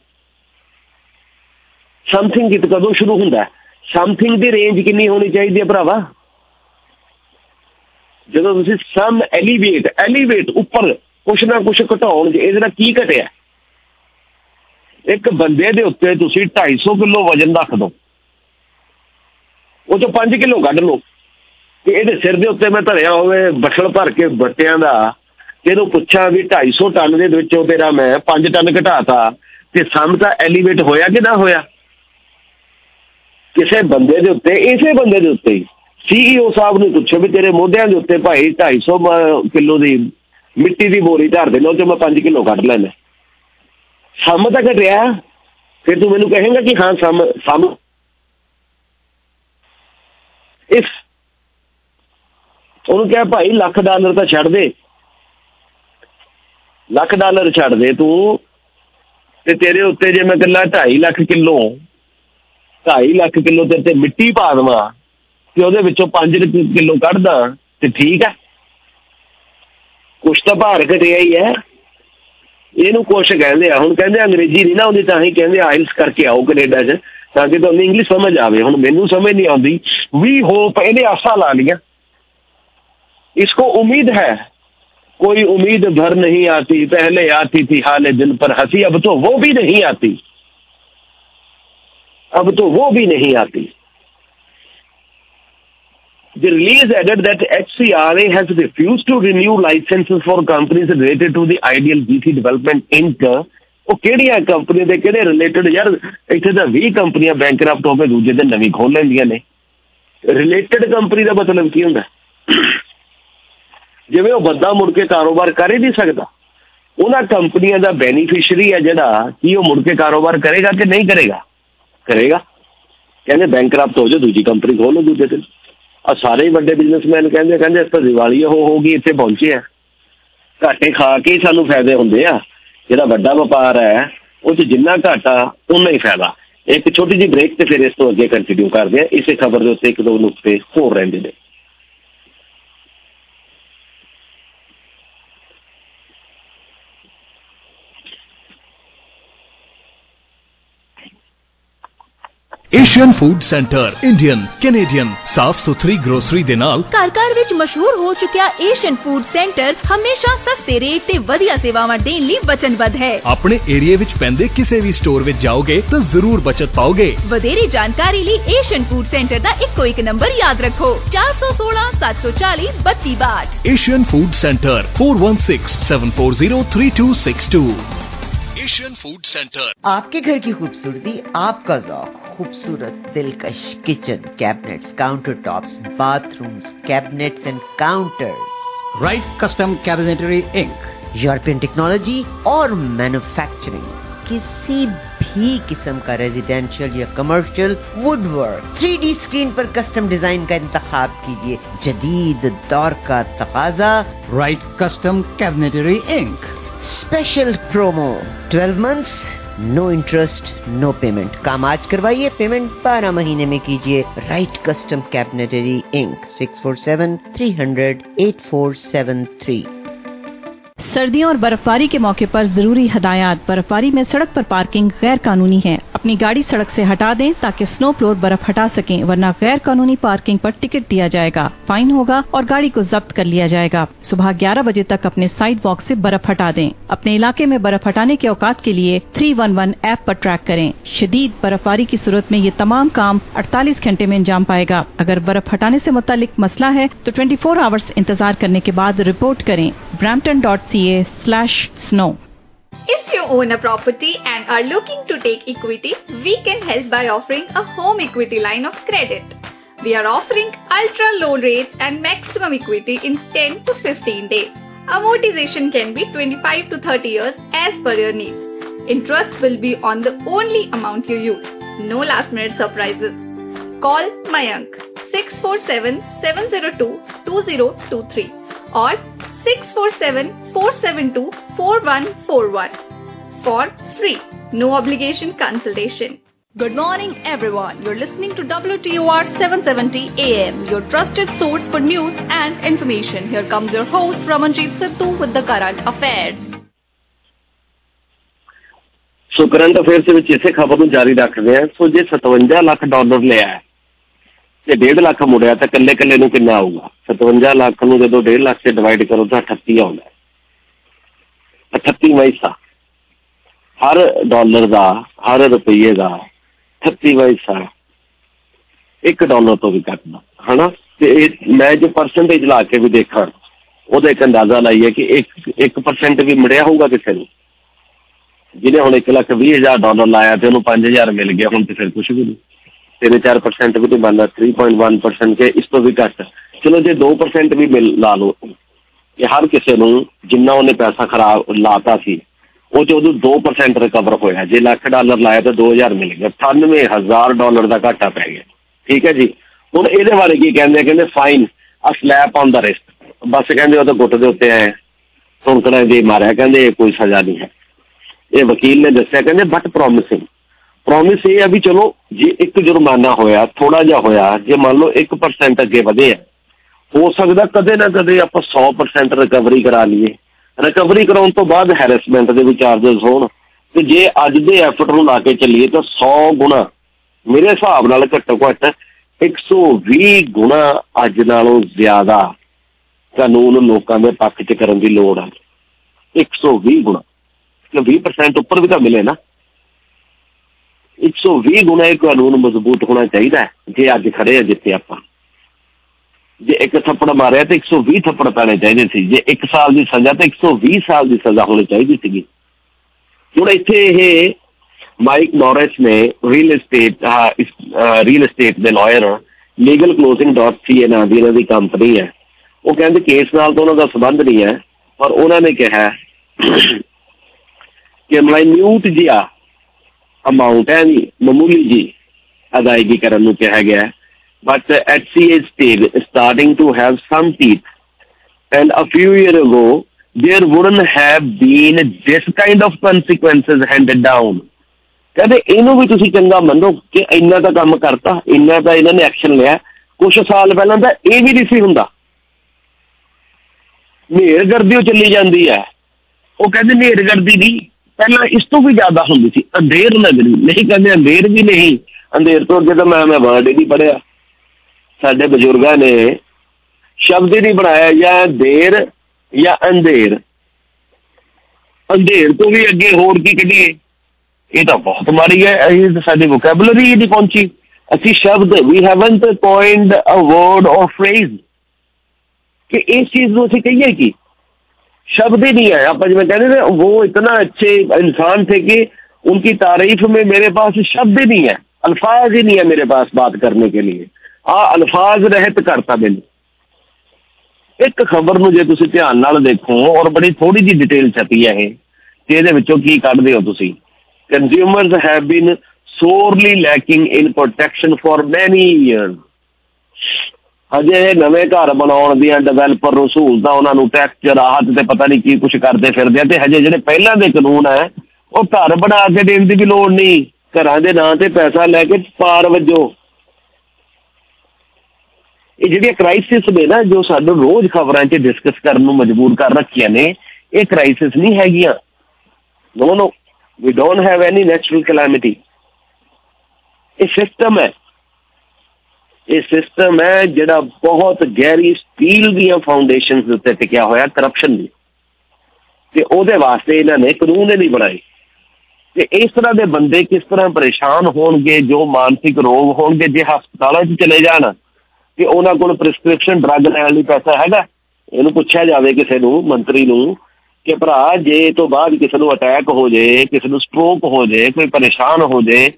something ਕਿਤ ਕਦੋਂ ਸ਼ੁਰੂ ਹੁੰਦਾ? ਸਮਥਿੰਗ ਦੀ ਰੇਂਜ ਕਿੰਨੀ ਹੋਣੀ ਚਾਹੀਦੀ ਹੈ ਭਰਾਵਾ? ਜਦੋਂ ਤੁਸੀਂ ਸਮ ਐਲੀਵੇਟ ਐਲੀਵੇਟ ਉੱਪਰ ਕੁਛ ਨਾ ਕੁਛ ਘਟਾਉਣ ਜੇ ਇਹਦੇ ਨਾਲ ਕੀ ਘਟਿਆ? ਇੱਕ ਬੰਦੇ ਦੇ ਉੱਤੇ ਤੁਸੀਂ 250 ਕਿਲੋ ਵਜਨ ਰੱਖ ਦੋ ਉਹ ਚੋਂ 5 ਕਿਲੋ ਕੱਢ ਲਓ। ਤੇ ਇਹਦੇ ਸਿਰ ਦੇ ਉੱਤੇ ਮੈਂ ਧਰਿਆ ਹੋਵੇ ਬਖਲ ਭਰ ਕੇ ਬੱਟਿਆਂ ਦਾ, ਤੇ ਇਹਨੂੰ ਪੁੱਛਾਂ ਵੀ 250 ਟਨ ਦੇ ਵਿੱਚੋਂ ਤੇਰਾ ਮੈਂ 5 ਟਨ ਘਟਾਤਾ, ਤੇ ਸਮ ਤਾਂ ਐਲੀਵੇਟ ਹੋਇਆ ਕਿ ਨਾ ਹੋਇਆ? ਕਿਸੇ ਬੰਦੇ ਦੇ ਉੱਤੇ, ਇਸੇ ਬੰਦੇ ਦੇ ਉੱਤੇ ਹੀ। ਸੀਈਓ ਸਾਹਿਬ ਨੂੰ ਪੁੱਛੋ ਵੀ ਤੇਰੇ ਮੋਢਿਆਂ ਦੇ ਉੱਤੇ ਭਾਈ 250 ਕਿਲੋ ਦੀ ਮਿੱਟੀ ਦੀ ਬੋਰੀ ਧਰ ਦੇ ਲੋ ਤੇ ਮੈਂ 5 ਕਿਲੋ ਕੱਢ ਲੈਣਾ ਸਮ ਤਾਂ ਘਟਿਆ ਫਿਰ ਤੂੰ ਮੈਨੂੰ ਕਹੇਂਗਾ ਕਿ ਹਾਂ, ਸਮ ਸਮ। ਇਸ ਉਹਨੂੰ ਕਿਹਾ ਭਾਈ, ਲੱਖ ਡਾਲਰ ਤਾਂ ਛੱਡ ਦੇ। ਲੱਖ ਡਾਲਰ ਛੱਡ ਦੇ ਤੂੰ। ਤੇ ਤੇਰੇ ਉੱਤੇ ਜੇ ਮੈਂ ਕੱਲਾ 2.5 ਲੱਖ ਕਿਲੋ 2.5 ਲੱਖ ਕਿਲੋ ਤੇ ਤੇ ਮਿੱਟੀ ਪਾ ਦੇਵਾਂ ਤੇ ਉਹਦੇ ਵਿੱਚੋਂ 5 ਕਿਲੋ ਕੱਢਦਾ ਤੇ ਠੀਕ ਹੈ ਕੁਛ ਤਾਂ ਭਾਰ ਘਟਿਆ ਹੀ ਹੈ ਇਹਨੂੰ ਕੁਛ ਕਹਿੰਦੇ ਆ ਹੁਣ ਕਹਿੰਦੇ ਅੰਗਰੇਜ਼ੀ ਨਹੀਂ ਨਾ ਆਉਂਦੀ ਤਾਂ ਹੀ ਕਹਿੰਦੇ ਆਇਲਸ ਕਰਕੇ ਆਓ ਕੈਨੇਡਾ 'ਚ ਤਾਂ ਕਿ ਤੁਹਾਨੂੰ ਇੰਗਲਿਸ਼ ਸਮਝ ਆਵੇ ਹੁਣ ਮੈਨੂੰ ਸਮਝ ਨਹੀਂ ਆਉਂਦੀ ਵੀ ਹੋਪ ਇਹਨੇ ਆਸਾ ਲਾ ਲਿਆ इसको उम्मीद है कोई उम्मीद भर नहीं आती पहले आती थी हाल दिल पर हंसी अब तो वो भी नहीं आती अब तो वो भी नहीं आती The release added that HCRA has refused to renew licenses for companies related to the Ideal GC Development Inc. ਉਹ ਕਿਹੜੀਆਂ ਕੰਪਨੀ ਦੇ ਕਿਹੜੇ ਰਿਲੇਟਡ ਯਾਰ, ਇੱਥੇ ਤਾਂ 20 ਕੰਪਨੀਆਂ ਬੈਂਕਰਪਟ ਹੋ ਕੇ ਦੂਜੇ ਦਿਨ ਨਵੀਂ ਖੋਲ ਲੈਂਦੀਆਂ ਨੇ। ਰਿਲੇਟਡ ਕੰਪਨੀ ਦਾ ਮਤਲਬ ਕੀ ਹੁੰਦਾ? ਜਿਵੇਂ ਉਹ ਬੰਦਾ ਮੁੜ ਕੇ ਕਾਰੋਬਾਰ ਕਰ ਹੀ ਨਹੀਂ ਸਕਦਾ। ਉਹਨਾਂ ਕੰਪਨੀਆਂ ਦਾ ਬੈਨੀਫੀਸ਼ੀਅਰੀ ਹੈ ਜਿਹੜਾ, ਕੀ ਉਹ ਮੁੜ ਕੇ ਕਾਰੋਬਾਰ ਕਰੇਗਾ ਕਿ ਨਹੀਂ ਕਰੇਗਾ? ਕਰੇਗਾ। ਕਹਿੰਦੇ ਬੈਂਕਰਪਟ ਹੋ ਜਾ ਦੂਜੀ ਕੰਪਨੀ ਖੋਲੋ ਦੂਜੇ ਦਿਨ। ਆ ਸਾਰੇ ਵੱਡੇ ਬਿਜ਼ਨਸਮੈਨ ਕਹਿੰਦੇ ਕਹਿੰਦੇ ਇਸ ਤਾਂ ਦੀਵਾਲੀ ਹੋ ਹੋਗੀ ਇੱਥੇ ਪਹੁੰਚੇ ਆ। ਘਾਟੇ ਖਾ ਕੇ ਹੀ ਸਾਨੂੰ ਫਾਇਦੇ ਹੁੰਦੇ ਆ। ਜਿਹੜਾ ਵੱਡਾ ਵਪਾਰ ਹੈ, ਉਹ 'ਚ ਜਿੰਨਾ ਘਾਟਾ ਉਨਾ ਹੀ ਫਾਇਦਾ। ਇੱਕ ਛੋਟੀ ਜਿਹੀ ਬ੍ਰੇਕ ਤੇ ਫਿਰ ਇਸ ਤੋਂ ਅੱਗੇ ਕੰਟੀਨਿਊ ਕਰਦੇ ਆ। ਇਸੇ ਖਬਰ ਦੇ ਉੱਤੇ ਇੱਕ ਦੋ ਨੁਕਤੇ ਹੋਰ ਰਹਿੰਦੇ ਨੇ। Asian food centre Indian Canadian ਸਾਫ਼ ਸੁਥਰੀ ਗਰੋਸਰੀ ਦੇ ਨਾਲ ਘਰ ਘਰ ਵਿੱਚ ਮਸ਼ਹੂਰ ਹੋ ਚੁੱਕਿਆ ਏਸ਼ੀਅਨ ਫੂਡ ਸੈਂਟਰ ਹਮੇਸ਼ਾ ਸਸਤੇ ਰੇਟ ਤੇ ਵਧੀਆ ਸੇਵਾਵਾਂ ਦੇਣ ਲਈ ਵਚਨਬੱਧ ਹੈ ਆਪਣੇ ਏਰੀਆ ਵਿੱਚ ਪੈਂਦੇ ਕਿਸੇ ਵੀ ਸਟੋਰ ਵਿੱਚ ਜਾਓਗੇ ਤਾਂ ਜ਼ਰੂਰ ਬਚਤ ਪਾਓਗੇ ਵਧੇਰੇ ਜਾਣਕਾਰੀ ਲਈ ਏਸ਼ੀਅਨ ਫੂਡ ਸੈਂਟਰ ਦਾ ਇੱਕੋ ਇੱਕ ਨੰਬਰ ਯਾਦ ਰੱਖੋ 416 740 3262 Asian food centre 4167403262 Asian food centre आपके घर की खूबसूरती आपका जौक खूबसूरत दिलकश kitchen cabinets countertops bathrooms cabinets and counters right custom cabinetry inc European technology और मैन्युफैक्चरिंग किसी भी किस्म का रेजिडेंशियल या commercial would work three screen पर कस्टम डिज़ाइन का इंतखाब कीजिए। जदीद दौर का तकाजा। Right custom cabinetry inc special promo 12 months no interest no payment काम आज करवाइए पेमेंट 12 महीने में कीजिए। Right custom cabinetry inc six four seven three hundred eight four seven three सर्दियों और बर्फबारी के मौके पर ज़रूरी हदायत। बर्फबारी में सड़क पर पार्किंग गैर कानूनी है। अपनी गाड़ी सड़क से हटा दें ताकि स्नो फ्लोर बर्फ़ हटा सकें, वरना गैर कानूनी पार्किंग पर टिकट दिया जाएगा। फाइन होगा और गाड़ी को जब्त कर लिया जाएगा। सुबह 11 बजे तक अपने साइड वॉक ऐसी बर्फ़ हटा दें। अपने इलाके में बर्फ़ हटाने के औकात के लिए 311 ऐप पर ट्रैक करें। शदीद बर्फबारी की सूरत में ये तमाम काम 48 घंटे में अंजाम पाएगा। अगर बर्फ़ हटाने से मुतालिक मसला है तो 24 आवर्स इंतज़ार करने के बाद रिपोर्ट करें। Brampton dot C ca slash snow. If you own a property and are looking to take equity, we can help by offering a home equity line of credit. We are offering ultra low rates and maximum equity in 10 to 15 days. Amortization can be 25 to 30 years as per your needs. Interest will be on the only amount you use. No last minute surprises. Call Mayank 647 702 2023 or 647 472 4141 for free. No obligation consultation. Good morning, everyone. You're listening to WTOR 770 AM, your trusted source for news and information. Here comes your host, Ramanjeet Sittu, with the current affairs. So current affairs ਦੇ ਵਿੱਚ ਇਸੇ ਖਬਰ ਨੂੰ ਜਾਰੀ ਰੱਖਦੇ ਆ ਸੋ ਜੇ 57 lakh dollar ਲਿਆ ਹੈ ਤੇ 1.5 ਲੱਖ ਮੁੜਿਆ ਤਾਂ ਕੱਲੇ ਕੱਲੇ ਨੂੰ ਕਿੰਨਾ ਆਊਗਾ? 57 ਲੱਖ ਨੂੰ ਜਦੋਂ 1.5 ਲੱਖ ਸੇ ਡਿਵਾਈਡ ਕਰੋ ਤਾਂ 38 ਆਉਂਦਾ ਹੈ। 38 ਹਿੱਸਾ ਹਰ ਡਾਲਰ ਦਾ, ਹਰ ਰੁਪਈਏ ਦਾ 38 ਹਿੱਸਾ 1 ਡਾਲਰ ਤੋਂ ਵੀ ਘੱਟ ਹਨਾ? ਤੇ ਇਹ ਮੈਂ ਜੋ ਪਰਸੈਂਟੇਜ ਲਾ ਕੇ ਵੀ ਦੇਖਾਂ, ਉਹਦਾ ਇੱਕ ਅੰਦਾਜ਼ਾ ਲਾਈਏ ਕਿ 1 1% ਵੀ ਮਿਲਿਆ ਹੋਊਗਾ ਕਿਸੇ ਨੂੰ। ਜਿਹਨੇ ਹੁਣ 1 ਲੱਖ 20 ਹਜ਼ਾਰ ਡਾਲਰ ਲਾਇਆ ਤੇ ਉਹਨੂੰ 5000 ਮਿਲ ਗਿਆ, ਹੁਣ ਤੇ ਫਿਰ ਕੁਝ ਵੀ ਨਹੀਂ। ਤਿੰਨ 4% ਵੀ ਨਹੀਂ ਬਣਦਾ 3.1% ਕੇ ਇਸ ਤੋਂ ਵੀ ਘੱਟ। ਚਲੋ ਜੇ 2% ਵੀ ਮਿਲ ਲਾ ਲਓ ਕਿ ਹਰ ਕਿਸੇ ਨੂੰ ਜਿੰਨਾ ਉਹਨੇ ਪੈਸਾ ਖਰਾਬ ਲਾਤਾ ਸੀ, ਉਹ ਚ ਉਹਨੂੰ 2% ਰਿਕਵਰ ਹੋਇਆ। ਜੇ ਲੱਖ ਡਾਲਰ ਲਾਇਆ ਤਾਂ 2000 ਮਿਲ ਗਿਆ। 98000 ਡਾਲਰ ਦਾ ਘਾਟਾ ਪੈ ਗਿਆ। ਠੀਕ ਹੈ ਜੀ? ਹੁਣ ਇਹਦੇ ਬਾਰੇ ਕੀ ਕਹਿੰਦੇ ਕਹਿੰਦੇ fine a slap on the wrist ਬਸ ਕਹਿੰਦੇ ਉਹ ਤਾਂ ਗੁੱਟ ਦੇ ਉੱਤੇ ਆਏ ਸੁਣਕਣਾ ਜੀ ਮਾਰਿਆ। ਕਹਿੰਦੇ ਕੋਈ ਸਜ਼ਾ ਨਹੀਂ ਹੈ। ਇਹ ਵਕੀਲ ਨੇ ਦੱਸਿਆ। ਕਹਿੰਦੇ ਬਟ ਪ੍ਰੋਮਿਸਿੰਗ ਪ੍ਰੋਮਿਸ ਇਹ ਆ ਵੀ ਚਲੋ, ਜੇ ਇੱਕ ਜੁਰਮਾਨਾ ਹੋਇਆ ਥੋੜਾ ਜਿਹਾ ਹੋਇਆ, ਜੇ ਮੰਨ ਲਓ 1% ਅੱਗੇ ਵਧੇ ਆ, ਹੋ ਸਕਦਾ ਕਦੇ ਨਾ ਕਦੇ ਆਪਾਂ 100% ਰਿਕਵਰੀ ਕਰਾ ਲਈਏ। ਰਿਕਵਰੀ ਕਰਾਉਣ ਤੋਂ ਬਾਅਦ ਹੈਰੈਸਮੈਂਟ ਦੇ ਵੀ ਚਾਰजेस ਹੋਣ। ਤੇ ਜੇ ਅੱਜ ਦੇ ਐਫਰਟ ਨੂੰ ਲਾ ਕੇ ਚੱਲੀਏ ਤਾਂ 100 ਗੁਣਾ, ਮੇਰੇ ਹਿਸਾਬ ਨਾਲ ਘੱਟੋ ਘੱਟ 120 ਗੁਣਾ ਅੱਜ ਨਾਲੋਂ ਜ਼ਿਆਦਾ ਕਾਨੂੰਨ ਲੋਕਾਂ ਦੇ ਪੱਖ 'ਚ ਕਰਨ ਦੀ ਲੋੜ ਹੈ 120 ਗੁਣਾ। ਕਿ 20% ਉੱਪਰ ਵੀ ਤਾਂ ਮਿਲੇ ਨਾ। 120 ਗੁਣਾ ਇਹ ਕਾਨੂੰਨ ਮਜ਼ਬੂਤ ਹੋਣਾ ਚਾਹੀਦਾ ਹੈ, ਜੇ ਅੱਜ ਖੜੇ ਆ ਜਿੱਥੇ ਆਪਾਂ। ਜੇ ਇੱਕ ਥੱਪੜ ਮਾਰਿਆ ਤੇ 120 ਥੱਪੜ ਪੈਣੇ ਚਾਹੀਦੇ ਸੀ। ਜੇ 1 ਸਾਲ ਦੀ ਸਜ਼ਾ ਤੇ 120 ਸਾਲ ਦੀ ਸਜ਼ਾ ਹੋਣੀ ਚਾਹੀਦੀ ਸੀਗੀ। ਹੁਣ ਇੱਥੇ ਇਹ ਮਾਈਕ ਨੋਰਿਸ ਨੇ ਰੀਅਲ ਏਸਟੇਟ ਰੀਅਲ ਏਸਟੇਟ ਦੇ ਲਾਇਰ legalclosing.ca ਨਾਂ ਦੀ, ਇਹਨਾਂ ਦੀ ਕੰਪਨੀ ਹੈ। ਉਹ ਕਹਿੰਦੇ ਕੇਸ ਨਾਲ ਤਾਂ ਉਹਨਾਂ ਦਾ ਸੰਬੰਧ ਨਹੀਂ ਹੈ, ਪਰ ਉਹਨਾਂ ਨੇ ਕਿਹਾ ਕਿ ਮਾਈਨਿਊਟ ਜਿਹਾ ਅਮਾਉਂਟ ਹੈ ਨਹੀਂ ਮਾਮੂਲੀ ਜੀ ਅਦਾਇਗੀ ਕਰਨ ਨੂੰ ਕਿਹਾ ਗਿਆ but at CA stage starting to have some teeth and a few years ago there wouldn't have been this kind of consequences handed down ਕਹਿੰਦੇ ਇਹਨੂੰ ਵੀ ਤੁਸੀਂ ਚੰਗਾ ਮੰਨੋ ਕਿ ਇੰਨਾ ਤਾਂ ਕੰਮ ਕਰਤਾ ਇੰਨਾ ਤਾਂ ਇਹਨਾਂ ਨੇ ਐਕਸ਼ਨ ਲਿਆ ਕੁਝ ਸਾਲ ਪਹਿਲਾਂ ਤਾਂ ਇਹ ਵੀ ਨਹੀਂ ਸੀ ਹੁੰਦਾ ਨੇਰਗਰਦੀ ਉਹ ਚੱਲੀ ਜਾਂਦੀ ਹੈ ਉਹ ਕਹਿੰਦੇ ਨੇਰਗਰਦੀ ਨਹੀਂ ਪਹਿਲਾਂ ਇਸ ਤੋਂ ਵੀ ਜ਼ਿਆਦਾ ਹੁੰਦੀ ਸੀ, ਅੰਧੇਰ ਨਗਰੀ। ਨਹੀਂ ਕਹਿੰਦੇ ਅੰਧੇਰ ਵੀ ਨਹੀਂ, ਅੰਧੇਰ ਤੋਂ ਅੱਗੇ ਤਾਂ ਮੈਂ ਮੈਂ ਵਰਡ ਹੀ ਨਹੀਂ ਪੜਿਆ ਸਾਡੇ ਬਜ਼ੁਰਗਾਂ ਨੇ ਸ਼ਬਦ ਹੀ ਨਹੀਂ ਬਣਾਇਆ, ਜਾਂ ਦੇਰ ਜਾਂ ਅੰਧੇਰ। ਅੰਧੇਰ ਤੋਂ ਵੀ ਅੱਗੇ ਹੋਰ ਕੀ ਕੱਢੀਏ? ਇਹ ਤਾਂ ਬਹੁਤ ਮਾਰੀ ਹੈ ਇਹ ਸਾਡੀ ਵੋਕੈਬਲਰੀ ਹੀ ਪਹੁੰਚੀ। ਅਸੀਂ ਸ਼ਬਦ ਵੀ haven't coined a word or phrase ਕਿ ਇਸ ਚੀਜ਼ ਨੂੰ ਅਸੀਂ ਕਹੀਏ ਕਿ? शब्द ही नहीं है आप मैं कहते थे वो इतना अच्छे इंसान थे कि उनकी तारीफ में मेरे पास शब्द ही नहीं है अल्फाज ही नहीं है मेरे पास बात करने के लिए आ अल्फाज रहत करता मैंने ਇੱਕ ਖਬਰ ਨੂੰ ਜੇ ਤੁਸੀਂ ਧਿਆਨ ਨਾਲ ਦੇਖੋ ਔਰ ਬੜੀ ਥੋੜੀ ਜਿਹੀ ਡਿਟੇਲ ਛਪੀ ਹੈ ਇਹ ਤੇ ਇਹਦੇ ਵਿੱਚੋਂ ਕੀ ਕੱਢਦੇ ਹੋ ਤੁਸੀਂ consumers have been sorely lacking in protection for many years ਹਜੇ ਇਹ ਨਵੇਂ ਘਰ ਬਣਾਉਣ ਦੀਆਂ ਡਿਵੈਲਪਰ ਨੂੰ ਸਹੂਲਤਾਂ, ਉਹਨਾਂ ਨੂੰ ਟੈਕਸ ਰਾਹਤ ਤੇ ਪਤਾ ਨਹੀਂ ਕੀ ਕੁਝ ਕਰਦੇ ਫਿਰਦੇ ਆ ਤੇ ਹਜੇ ਜਿਹੜੇ ਪਹਿਲਾਂ ਦੇ ਕਾਨੂੰਨ ਹੈ, ਉਹ ਘਰ ਬਣਾ ਕੇ ਦੇਣ ਦੀ ਵੀ ਲੋੜ ਨਹੀਂ। ਘਰਾਂ ਦੇ ਨਾਂ ਤੇ ਪੈਸਾ ਲੈ ਕੇ ਪਾਰ ਵਜੋ। ਇਹ ਜਿਹੜੀਆਂ ਕ੍ਰਾਈਸਿਸ ਨੇ ਨਾ, ਜੋ ਸਾਨੂੰ ਰੋਜ਼ ਖਬਰਾਂ 'ਚ ਡਿਸਕਸ ਕਰਨ ਨੂੰ ਮਜਬੂਰ ਕਰ ਰੱਖੀਆਂ ਨੇ, ਇਹ ਕ੍ਰਾਈਸਿਸ ਨਹੀਂ ਹੈਗੀਆਂ। No no we don't have any natural calamity ਇਹ ਸਿਸਟਮ ਹੈ। ਇਹ ਸਿਸਟਮ ਹੈ ਜਿਹੜਾ ਬਹੁਤ ਗਹਿਰੀ ਸਟੀਲ ਦੀਆਂ ਫਾਊਂਡੇਸ਼ਨਸ ਦੇ ਉੱਤੇ ਟਿਕਿਆ ਹੋਇਆ ਕਰਪਸ਼ਨ ਦੀ। ਤੇ ਉਹਦੇ ਵਾਸਤੇ ਇਹਨਾਂ ਨੇ ਕਾਨੂੰਨ ਨਹੀਂ ਬਣਾਏ। ਤੇ ਇਸ ਤਰ੍ਹਾਂ ਦੇ ਬੰਦੇ ਕਿਸ ਤਰ੍ਹਾਂ ਪਰੇਸ਼ਾਨ ਹੋਣਗੇ, ਜੋ ਮਾਨਸਿਕ ਰੋਗ ਹੋਣਗੇ, ਜੇ ਹਸਪਤਾਲਾਂ 'ਚ ਚਲੇ ਜਾਣ, ਤੇ ਉਹਨਾਂ ਕੋਲ ਪ੍ਰਿਸਕ੍ਰਿਪਸ਼ਨ ਡਰੱਗ ਲੈਣ ਲਈ ਪੈਸਾ ਹੈਗਾ? ਇਹਨੂੰ ਪੁੱਛਿਆ ਜਾਵੇ ਕਿਸੇ ਨੂੰ, ਮੰਤਰੀ ਨੂੰ, ਕਿ ਭਰਾ, ਜੇ ਤੋਂ ਬਾਅਦ ਕਿਸੇ ਨੂੰ ਅਟੈਕ ਹੋ ਜੇ, ਕਿਸੇ ਨੂੰ ਸਟ੍ਰੋਕ ਹੋ ਜੇ, ਕੋਈ ਪਰੇਸ਼ਾਨ ਹੋ ਜੇ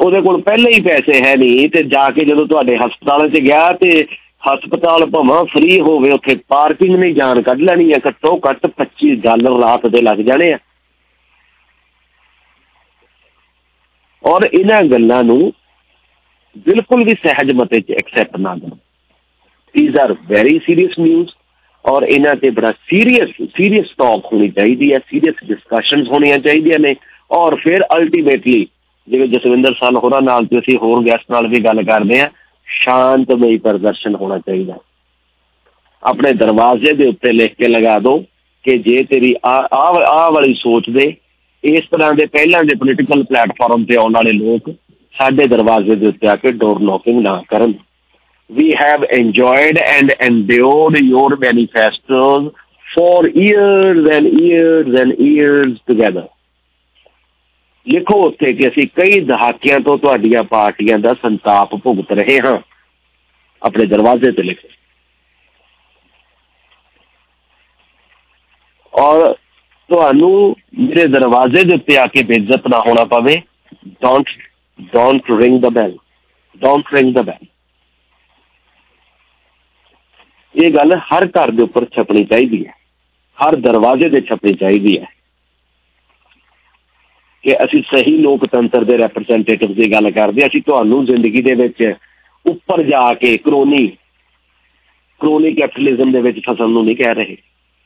ਉਹਦੇ ਕੋਲ ਪਹਿਲੇ ਹੀ ਪੈਸੇ ਹੈ ਨਹੀਂ, ਤੇ ਜਾ ਕੇ ਜਦੋਂ ਤੁਹਾਡੇ ਹਸਪਤਾਲ 'ਚ ਗਿਆ ਤੇ ਹਸਪਤਾਲ ਭਾਵੇਂ ਫ੍ਰੀ ਹੋਵੇ, ਉੱਥੇ ਪਾਰਕਿੰਗ ਨਹੀਂ ਜਾਣ ਕੱਢ ਲੈਣੀ ਹੈ ਘੱਟੋ ਘੱਟ 25 ਡਾਲਰ ਰਾਤ ਦੇ ਲੱਗ ਜਾਣੇ ਆ। ਔਰ ਇਹਨਾਂ ਗੱਲਾਂ ਨੂੰ ਬਿਲਕੁਲ ਵੀ ਸਹਿਜ ਮਤੇ 'ਚ ਐਕਸੈਪਟ ਨਾ ਕਰੋ। These are very serious news ਔਰ ਇਹਨਾਂ ਤੇ ਬੜਾ ਸੀਰੀਅਸ ਸੀਰੀਅਸ ਟਾਕ ਹੋਣੀ ਚਾਹੀਦੀ ਹੈ ਸੀਰੀਅਸ ਡਿਸਕਸ਼ਨਸ ਹੋਣੀਆਂ ਚਾਹੀਦੀਆਂ ਨੇ ਔਰ ਫਿਰ ਅਲਟੀਮੇਟਲੀ ਜਿਵੇਂ ਜਸਵਿੰਦਰ ਸਾਲ ਹੋਰਾਂ ਨਾਲ ਤੇ ਅਸੀਂ ਹੋਰ ਗੈਸਟ ਨਾਲ ਵੀ ਗੱਲ ਕਰਦੇ ਆ ਸ਼ਾਂਤਮਈ ਪ੍ਰਦਰਸ਼ਨ ਹੋਣਾ ਚਾਹੀਦਾ। ਆਪਣੇ ਦਰਵਾਜ਼ੇ ਦੇ ਉੱਤੇ ਲਿਖ ਕੇ ਲਗਾ ਦਿਓ ਕਿ ਜੇ ਤੇਰੀ ਆ ਆ ਵਾਲੀ ਸੋਚ ਦੇ, ਇਸ ਤਰ੍ਹਾਂ ਦੇ ਪਹਿਲਾਂ ਦੇ ਪੋਲੀਟੀਕਲ ਪਲੇਟਫਾਰਮ ਤੇ ਆਉਣ ਵਾਲੇ ਲੋਕ ਸਾਡੇ ਦਰਵਾਜ਼ੇ ਦੇ ਉੱਤੇ ਆ ਕੇ ਡੋਰ ਨੋਕਿੰਗ ਨਾ ਕਰਨ। We have enjoyed and endured your manifestos for years and years and years together ਲਿਖੋ ਉੱਥੇ ਕਿ ਅਸੀਂ ਕਈ ਦਹਾਕਿਆਂ ਤੋਂ ਤੁਹਾਡੀਆਂ ਪਾਰਟੀਆਂ ਦਾ ਸੰਤਾਪ ਭੁਗਤ ਰਹੇ ਹਾਂ। ਆਪਣੇ ਦਰਵਾਜ਼ੇ ਤੇ ਲਿਖੋ। ਔਰ ਤੁਹਾਨੂੰ ਮੇਰੇ ਦਰਵਾਜ਼ੇ ਦੇ ਉੱਤੇ ਆ ਕੇ ਬੇਇੱਜ਼ਤ ਨਾ ਹੋਣਾ ਪਵੇ। Don't don't ring the bell don't ring the bell ਇਹ ਗੱਲ ਹਰ ਘਰ ਦੇ ਉੱਪਰ ਛਪਣੀ ਚਾਹੀਦੀ ਹੈ। ਹਰ ਦਰਵਾਜ਼ੇ ਤੇ ਛਪਣੀ ਚਾਹੀਦੀ ਹੈ। ਕਿ ਅਸੀਂ ਸਹੀ ਲੋਕਤੰਤਰ ਦੇ ਰਿਪਰੈਜ਼ੈਂਟੇਟਿਵ ਦੀ ਗੱਲ ਕਰਦੇ ਅਸੀਂ ਤੁਹਾਨੂੰ ਜ਼ਿੰਦਗੀ ਦੇ ਵਿੱਚ ਉੱਪਰ ਜਾ ਕੇ ਕਰੋਨੀ ਕਰੋਨੀ ਕੈਪੀਟਲਿਜ਼ਮ ਦੇ ਵਿੱਚ ਫਸਣ ਨੂੰ ਨਹੀਂ ਕਹਿ ਰਹੇ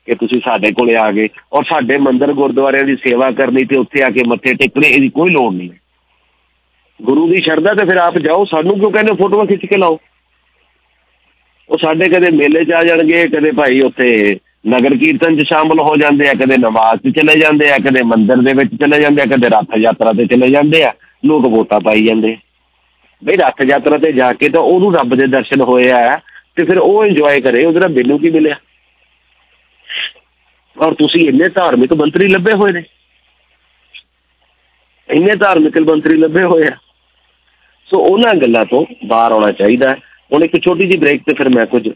ਕਿ ਤੁਸੀਂ ਸਾਡੇ ਕੋਲੇ ਆ ਗਏ ਔਰ ਸਾਡੇ ਮੰਦਰ ਗੁਰਦੁਆਰਿਆਂ ਦੀ ਸੇਵਾ ਕਰਨੀ ਤੇ ਉੱਥੇ ਆ ਕੇ ਮੱਥੇ ਟੇਕਣੇ, ਇਹਦੀ ਕੋਈ ਲੋੜ ਨਹੀਂ। ਗੁਰੂ ਦੀ ਸ਼ਰਧਾ ਤੇ ਫਿਰ ਆਪ ਜਾਓ, ਸਾਨੂੰ ਕਿਉਂ ਕਹਿੰਦੇ ਫੋਟੋਆਂ ਖਿੱਚ ਕੇ ਲਾਓ? ਉਹ ਸਾਡੇ ਕਦੇ ਮੇਲੇ 'ਚ ਆ ਜਾਣਗੇ, ਕਦੇ ਭਾਈ ਉੱਥੇ ਨਗਰ ਕੀਰਤਨ 'ਚ ਸ਼ਾਮਲ ਹੋ ਜਾਂਦੇ ਆ, ਕਦੇ ਨਮਾਜ਼ 'ਚ ਚਲੇ ਜਾਂਦੇ ਆ, ਕਦੇ ਮੰਦਿਰ ਦੇ ਵਿੱਚ ਚਲੇ ਜਾਂਦੇ ਆ, ਕਦੇ ਰੱਥ ਯਾਤਰਾ ਤੇ ਚਲੇ ਜਾਂਦੇ ਆ, ਲੋਕ ਵੋਟਾਂ ਪਾਈ ਜਾਂਦੇ ਬਈ ਰੱਥ ਯਾਤਰਾ ਤੇ ਜਾ ਕੇ ਤਾਂ ਉਹਨੂੰ ਰੱਬ ਦੇ ਦਰਸ਼ਨ ਹੋਏ ਆ ਤੇ ਫਿਰ ਉਹ ਇੰਜੋਏ ਕਰੇ, ਉਹਦੇ ਨਾਲ ਮੈਨੂੰ ਕੀ ਮਿਲਿਆ? ਔਰ ਤੁਸੀਂ ਇੰਨੇ ਧਾਰਮਿਕ ਮੰਤਰੀ ਲੱਭੇ ਹੋਏ ਨੇ। ਇੰਨੇ ਧਾਰਮਿਕ ਮੰਤਰੀ ਲੱਭੇ ਹੋਏ ਆ। ਸੋ ਉਹਨਾਂ ਗੱਲਾਂ ਤੋਂ ਬਾਹਰ ਆਉਣਾ ਚਾਹੀਦਾ। ਹੁਣ ਇੱਕ ਛੋਟੀ ਜਿਹੀ ਬ੍ਰੇਕ ਤੇ ਫਿਰ ਮੈਂ ਕੁਝ